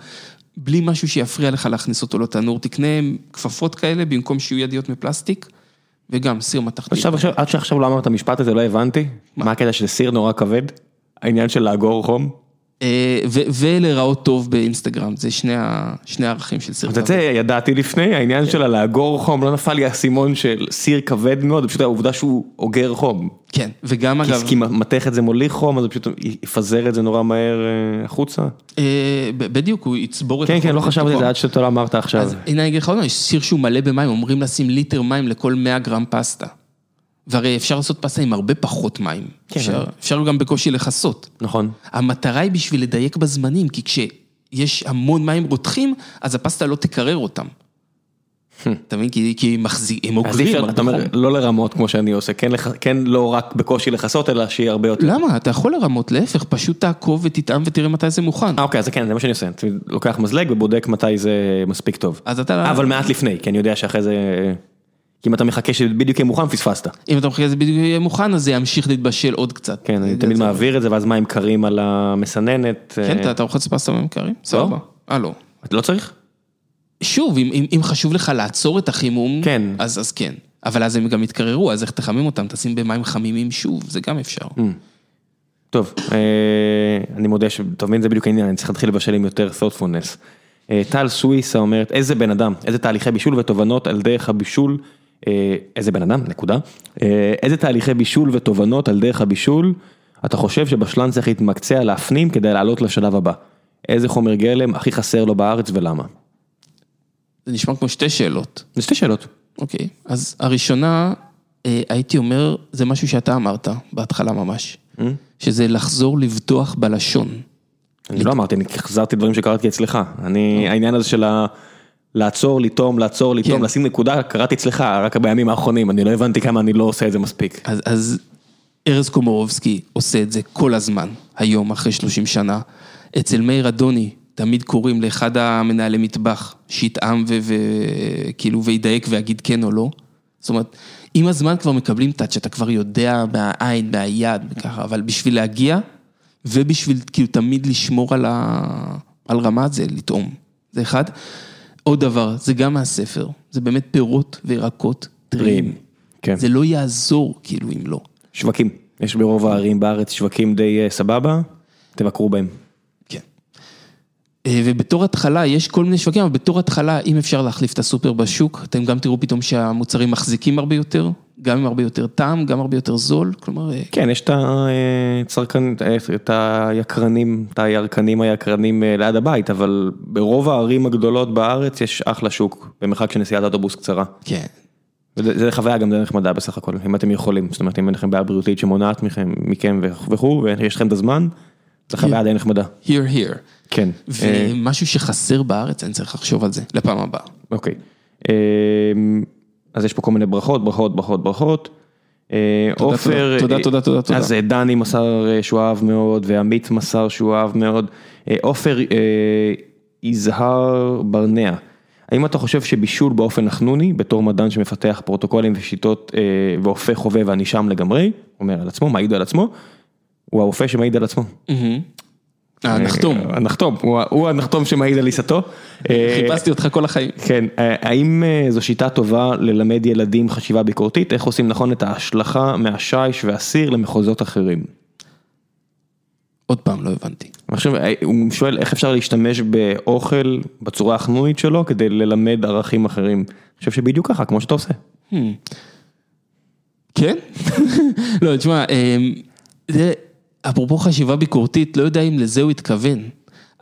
בלי משהו שיפריע לך להכניס אותו לתנור, תקנה כפפות כאלה במקום שיהיו ידיות מפלסטיק, וגם סיר מתכתית. עכשיו, עכשיו, עד שעכשיו לא אמרת את המשפט הזה לא הבנתי, מה הקטע של סיר נורא כבד? העניין של לאגור חום? אה, ולהיראות טוב באינסטגרם, זה שני, הערכים של סיר אז את זה ידעתי לפני, העניין של הלאגור חום, לא נפל לי האסימון של סיר כבד מאוד, פשוט העובדה שהוא אוגר חום. כן, וגם אגב, כי מתכת זה מוליך חום, אז פשוט יפזר את זה נורא מהר אה, החוצה. אה, בדיוק, הוא יצבור את כן, כן, החום לא חשבתי על. זה עד שאתה לא אמרת עכשיו. אז הנה אני אגיד לך עוד משהו, סיר שהוא מלא במים, אומרים לשים ליטר מים לכל 100 גרם פסטה. והרי אפשר לעשות פסטה עם הרבה פחות מים. כן. אפשר, אפשר גם בקושי לכסות. נכון. המטרה היא בשביל לדייק בזמנים, כי כשיש המון מים רותחים, אז הפסטה לא תקרר אותם. אתה מבין? כי כי הם הם אז אוגרים. אתה אומר. לא לרמות כמו שאני עושה, כן כן לא רק בקושי לכסות, אלא שיהיה הרבה יותר. למה? אתה יכול לרמות, להפך, פשוט תעקוב ותטעם ותראה מתי זה מוכן. אה, אוקיי, אז כן, זה מה שאני עושה, אני לוקח מזלג ובודק מתי זה מספיק טוב. אז אתה... אבל מעט לפני, כי אני יודע שאחרי זה, כי אם אתה מחכה שבדיוק יהיה מוכן, פספסת. אם אתה מחכה שזה בדיוק יהיה מוכן, אז זה ימשיך להתבשל עוד קצת. כן, אני תמיד מעביר את זה, ואז מים קרים על המסננת. כן, אה, אתה- אתה רוחץ פסטה במים קרים? סבבה. אה, לא. אתה לא צריך? שוב, אם, חשוב לך לעצור את החימום, כן. אז, כן. אבל אז הם גם יתקררו, אז איך תחמם אותם? תשים במים חמימים שוב, זה גם אפשר. טוב, אה, אני מודה שאתה מבין, זה בדיוק העניין, אני צריך להתחיל לבשל עם יותר thoughtfulness. אה, טל סוויסה אומרת, איזה בן אדם, איזה תהליכי בישול ותובנות על דרך הבישול, איזה בן אדם, נקודה, אה, איזה תהליכי בישול ותובנות על דרך הבישול, אתה חושב שבשלן צריך להתמקצע להפנים כדי לעלות לשלב הבא. איזה חומר גלם הכי חסר לו בארץ ולמה? זה נשמע כמו שתי שאלות. זה שתי שאלות. אוקיי, אז הראשונה, אה, הייתי אומר, זה משהו שאתה אמרת בהתחלה ממש, שזה לחזור לבטוח בלשון. אני לא אמרתי, אני החזרתי דברים שקראתי אצלך. אני, העניין הזה של ה... לעצור, לטום, לעצור, לטום, כן. לשים נקודה, קראתי אצלך רק בימים האחרונים, אני לא הבנתי כמה אני לא עושה את זה מספיק. אז, אז ארז קומורובסקי עושה את זה כל הזמן, היום, אחרי 30 שנה. אצל מאיר אדוני, תמיד קוראים לאחד המנהלי מטבח, שיטעם וכאילו וידייק ויגיד כן או לא. זאת אומרת, עם הזמן כבר מקבלים טאץ', אתה כבר יודע מהעין, מהיד, וככה, אבל בשביל להגיע, ובשביל כאילו תמיד לשמור על, ה... על רמה זה לטעום, זה אחד. עוד דבר, זה גם מהספר, זה באמת פירות וירקות טריים. כן. זה לא יעזור כאילו אם לא. שווקים, יש ברוב הערים בארץ שווקים די אה, סבבה, תבקרו בהם. כן. אה, ובתור התחלה, יש כל מיני שווקים, אבל בתור התחלה, אם אפשר להחליף את הסופר בשוק, אתם גם תראו פתאום שהמוצרים מחזיקים הרבה יותר, גם עם הרבה יותר טעם, גם הרבה יותר זול, כלומר... אה, כן, יש את הצרכן, את היקרנים, את הירקנים היקרנים אה, ליד הבית, אבל ברוב הערים הגדולות בארץ יש אחלה שוק, במרחק של נסיעת אוטובוס קצרה. כן. וזה זה חוויה גם די נחמדה בסך הכל, אם אתם יכולים, זאת אומרת אם אין לכם בעיה בריאותית שמונעת מכם, מכם וכו', ויש לכם את הזמן, זו חוויה די נחמדה. here, here. כן. אה, ומשהו שחסר בארץ, אני צריך לחשוב על זה, לפעם הבאה. אוקיי. אה, אז יש פה כל מיני ברכות, ברכות, ברכות, ברכות. אה, עופר, תודה, אה, תודה, תודה, תודה. אז אה, דני מסר שהוא אהב מאוד, ועמית מסר שהוא אהב מאוד. עופר יזהר ברנע, האם אתה חושב שבישול באופן החנוני, בתור מדען שמפתח פרוטוקולים ושיטות והופך חובב ואני שם לגמרי, אומר על עצמו, מעיד על עצמו, הוא הרופא שמעיד על עצמו. אה, נחתום. אה, הנחתום, הוא הנחתום שמעיד על עיסתו. אה, חיפשתי אותך כל החיים. כן, אה, האם זו שיטה טובה ללמד ילדים חשיבה ביקורתית, איך עושים נכון את ההשלכה מהשיש והסיר למחוזות אחרים? עוד פעם, לא הבנתי. אה, הוא שואל איך אפשר להשתמש באוכל בצורה החנונית שלו כדי ללמד ערכים אחרים. אני חושב שבדיוק ככה, כמו שאתה עושה. כן? לא, תשמע, זה, אפרופו חשיבה ביקורתית, לא יודע אם לזה הוא התכוון,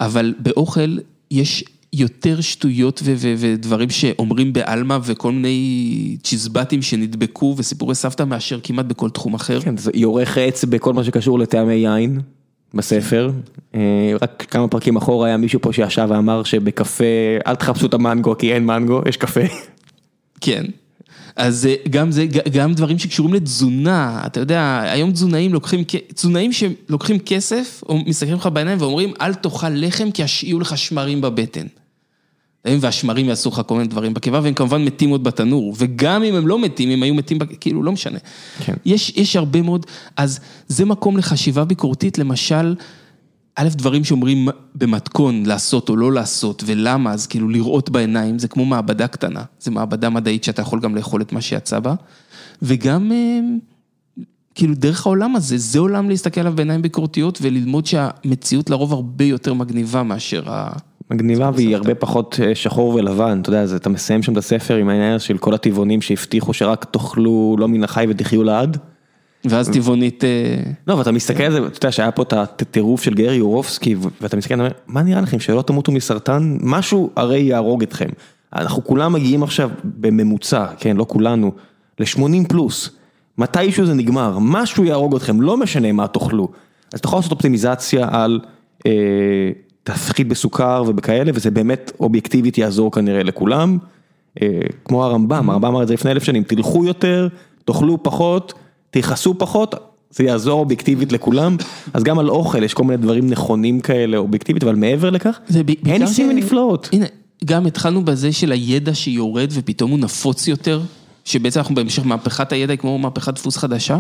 אבל באוכל יש יותר שטויות ו- ו- ודברים שאומרים בעלמא וכל מיני צ'יזבטים שנדבקו וסיפורי סבתא מאשר כמעט בכל תחום אחר. כן, זה יורה חץ בכל מה שקשור לטעמי יין בספר. אה, רק כמה פרקים אחורה היה מישהו פה שישב ואמר שבקפה, אל תחפשו את המנגו כי אין מנגו, יש קפה. כן. אז אה, גם זה, גם דברים שקשורים לתזונה, אתה יודע, היום תזונאים לוקחים, תזונאים שלוקחים כסף, או מסתכלים לך בעיניים ואומרים, אל תאכל לחם כי יהיו לך שמרים בבטן. והשמרים יעשו לך כל מיני דברים בקיבה, והם כמובן מתים עוד בתנור, וגם אם הם לא מתים, הם היו מתים, כאילו, לא משנה. כן. יש, יש הרבה מאוד, אז זה מקום לחשיבה ביקורתית, למשל, א', דברים שאומרים במתכון, לעשות או לא לעשות, ולמה, אז כאילו לראות בעיניים, זה כמו מעבדה קטנה, זה מעבדה מדעית שאתה יכול גם לאכול את מה שיצא בה, וגם, אה, כאילו, דרך העולם הזה, זה עולם להסתכל עליו בעיניים ביקורתיות, וללמוד שהמציאות לרוב הרבה יותר מגניבה מאשר ה... מגניבה והיא הרבה פחות אה, שחור ולבן, אתה יודע, אז אתה מסיים שם את הספר עם העניין של כל הטבעונים שהבטיחו שרק תאכלו לא מן החי ותחיו לעד. ואז טבעונית, אה, לא, ואתה מסתכל על זה, אתה יודע שהיה פה את הטירוף של גרי יורובסקי, ואתה מסתכל, אתה אומר, מה נראה לכם שלא תמותו מסרטן? משהו הרי יהרוג אתכם. אנחנו כולם מגיעים עכשיו בממוצע, כן, לא כולנו, ל-80 פלוס. מתישהו זה נגמר, משהו יהרוג אתכם, לא משנה מה תאכלו. אז אתה יכול לעשות אופטימיזציה על אה, תפחית בסוכר ובכאלה, וזה באמת אובייקטיבית יעזור כנראה לכולם. אה, כמו הרמב"ם, הרמב"ם אמר את זה לפני אלף שנים, תלכו יותר, תאכלו פחות, תכעסו פחות, זה יעזור אובייקטיבית לכולם, אז גם על אוכל יש כל מיני דברים נכונים כאלה אובייקטיבית, אבל מעבר לכך, אין ניסים ונפלאות. הנה, גם התחלנו בזה של הידע שיורד ופתאום הוא נפוץ יותר, שבעצם אנחנו בהמשך מהפכת הידע כמו מהפכת דפוס חדשה.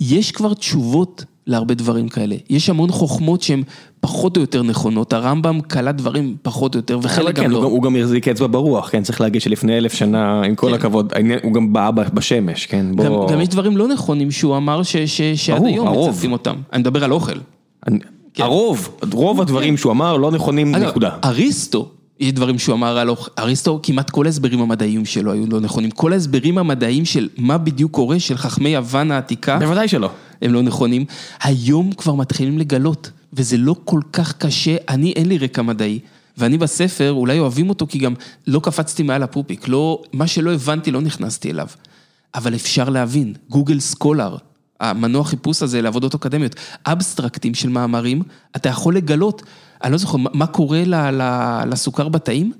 יש כבר תשובות להרבה דברים כאלה. יש המון חוכמות שהן פחות או יותר נכונות, הרמב"ם קלע דברים פחות או יותר, וחלק כן, גם הוא גם- לא. הוא גם החזיק אצבע ברוח, כן, צריך להגיד שלפני אלף שנה, עם כל כן. הכבוד, הוא גם בא בשמש, כן, גם, בוא... גם יש דברים לא נכונים שהוא אמר ש, ש, שעד היום. מצטטים אותם. אני מדבר על אוכל. אני- הרוב, רוב הדברים שהוא אמר לא נכונים, נקודה. אריסטו יש דברים שהוא אמר על אריסטו, כמעט כל ההסברים המדעיים שלו היו לא נכונים. כל ההסברים המדעיים של מה בדיוק קורה, של חכמי יוון העתיקה, בוודאי שלא. הם לא נכונים. היום כבר מתחילים לגלות, וזה לא כל כך קשה, אני אין לי רקע מדעי. ואני בספר, אולי אוהבים אותו כי גם לא קפצתי מעל הפופיק, לא, מה שלא הבנתי לא נכנסתי אליו. אבל אפשר להבין, Google Scholar, המנוע חיפוש הזה לעבודות אקדמיות, אבסטרקטים של מאמרים, אתה יכול לגלות, אני לא זוכר, מה קורה לסוכר בתאים?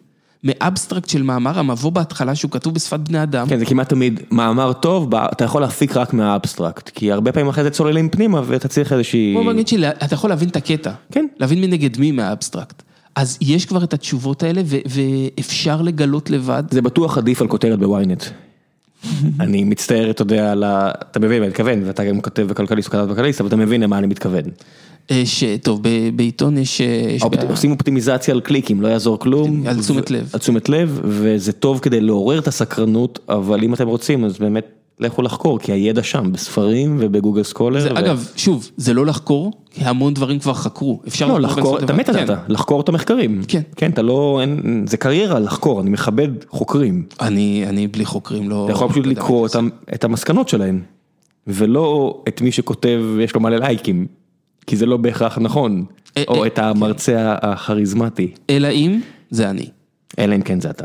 מ abstract של מאמר, המבוא בהתחלה שהוא כתוב בשפת בני אדם. כן, זה כמעט תמיד מאמר טוב, אתה יכול להפיק רק מה abstract, כי הרבה פעמים אחרי זה צוללים פנימה ואתה צריך איזושהי... בוא נגיד שאתה יכול להבין את הקטע. כן. להבין מנגד מי מה abstract. אז יש כבר את התשובות האלה ואפשר לגלות לבד. זה בטוח עדיף על כותרת בוויינט. אני מצטער, אתה יודע, על ה... אתה מבין מה אני מתכוון, ואתה גם כותב בכלכליסט, כתב בכלכליסט, אבל אתה מבין למה אני מתכוון. שטוב, בעיתון יש... עושים אופטימיזציה על קליקים, לא יעזור כלום. על תשומת לב. על תשומת לב, וזה טוב כדי לעורר את הסקרנות, אבל אם אתם רוצים, אז באמת לכו לחקור, כי הידע שם, בספרים ובגוגל סקולר. אגב, שוב, זה לא לחקור, כי המון דברים כבר חקרו. אפשר לא, לחקור, אתה מת אתה, לחקור את המחקרים. כן. כן, אתה לא, זה קריירה לחקור, אני מכבד חוקרים. אני בלי חוקרים לא... אתה יכול פשוט לקרוא את המסקנות שלהם, ולא את מי שכותב, יש לו מלא לייקים. כי זה לא בהכרח נכון, או את המרצה הכריזמטי. אלא אם זה אני. אלא אם כן זה אתה.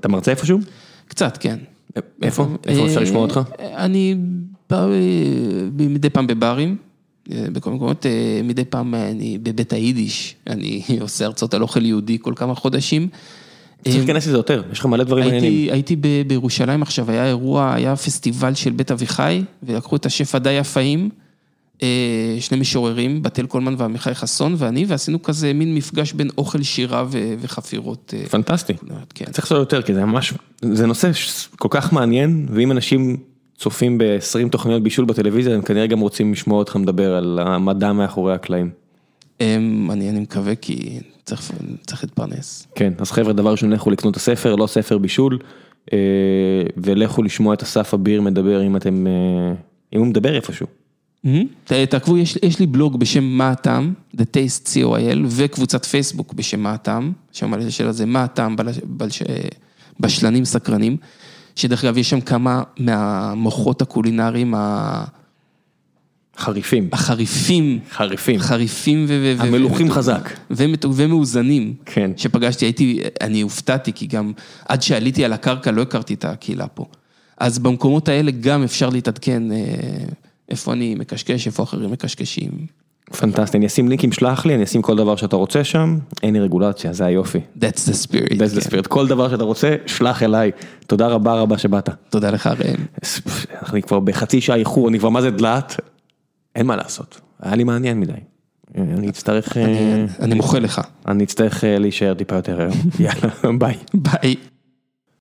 אתה מרצה איפשהו? קצת, כן. איפה? איפה אפשר לשמוע אותך? אני בא מדי פעם בברים, בכל מקומות, מדי פעם אני בבית היידיש, אני עושה הרצאות על אוכל יהודי כל כמה חודשים. צריך להיכנס לזה יותר, יש לך מלא דברים מעניינים. הייתי בירושלים עכשיו, היה אירוע, היה פסטיבל של בית אביחי, ולקחו את השף עדי יפאים. שני משוררים, בתל קולמן ועמיחי חסון ואני, ועשינו כזה מין מפגש בין אוכל, שירה וחפירות. פנטסטי, צריך לעשות יותר, כי זה ממש, זה נושא כל כך מעניין, ואם אנשים צופים ב-20 תוכניות בישול בטלוויזיה, הם כנראה גם רוצים לשמוע אותך מדבר על המדע מאחורי הקלעים. אני מקווה כי צריך להתפרנס. כן, אז חבר'ה, דבר ראשון, לכו לקנות את הספר, לא ספר בישול, ולכו לשמוע את אסף אביר מדבר, אם אתם, אם הוא מדבר איפשהו. תעקבו, יש לי בלוג בשם מה הטעם, The Taste Co.il, וקבוצת פייסבוק בשם מה הטעם, שם על השאלה זה מה הטעם בשלנים סקרנים, שדרך אגב יש שם כמה מהמוחות הקולינריים החריפים, החריפים, חריפים, חריפים המלוכים חזק, ומאוזנים, כן, שפגשתי, הייתי, אני הופתעתי, כי גם עד שעליתי על הקרקע לא הכרתי את הקהילה פה, אז במקומות האלה גם אפשר להתעדכן. איפה אני מקשקש, איפה אחרים מקשקשים. פנטסטי, אני אשים לינקים, שלח לי, אני אשים כל דבר שאתה רוצה שם, אין לי רגולציה, זה היופי. That's the spirit. That's the spirit, כל דבר שאתה רוצה, שלח אליי. תודה רבה רבה שבאת. תודה לך ראם. אני כבר בחצי שעה איחור, אני כבר מה זה דלת, אין מה לעשות, היה לי מעניין מדי. אני אצטרך... אני מוחא לך. אני אצטרך להישאר טיפה יותר היום. יאללה, ביי. ביי.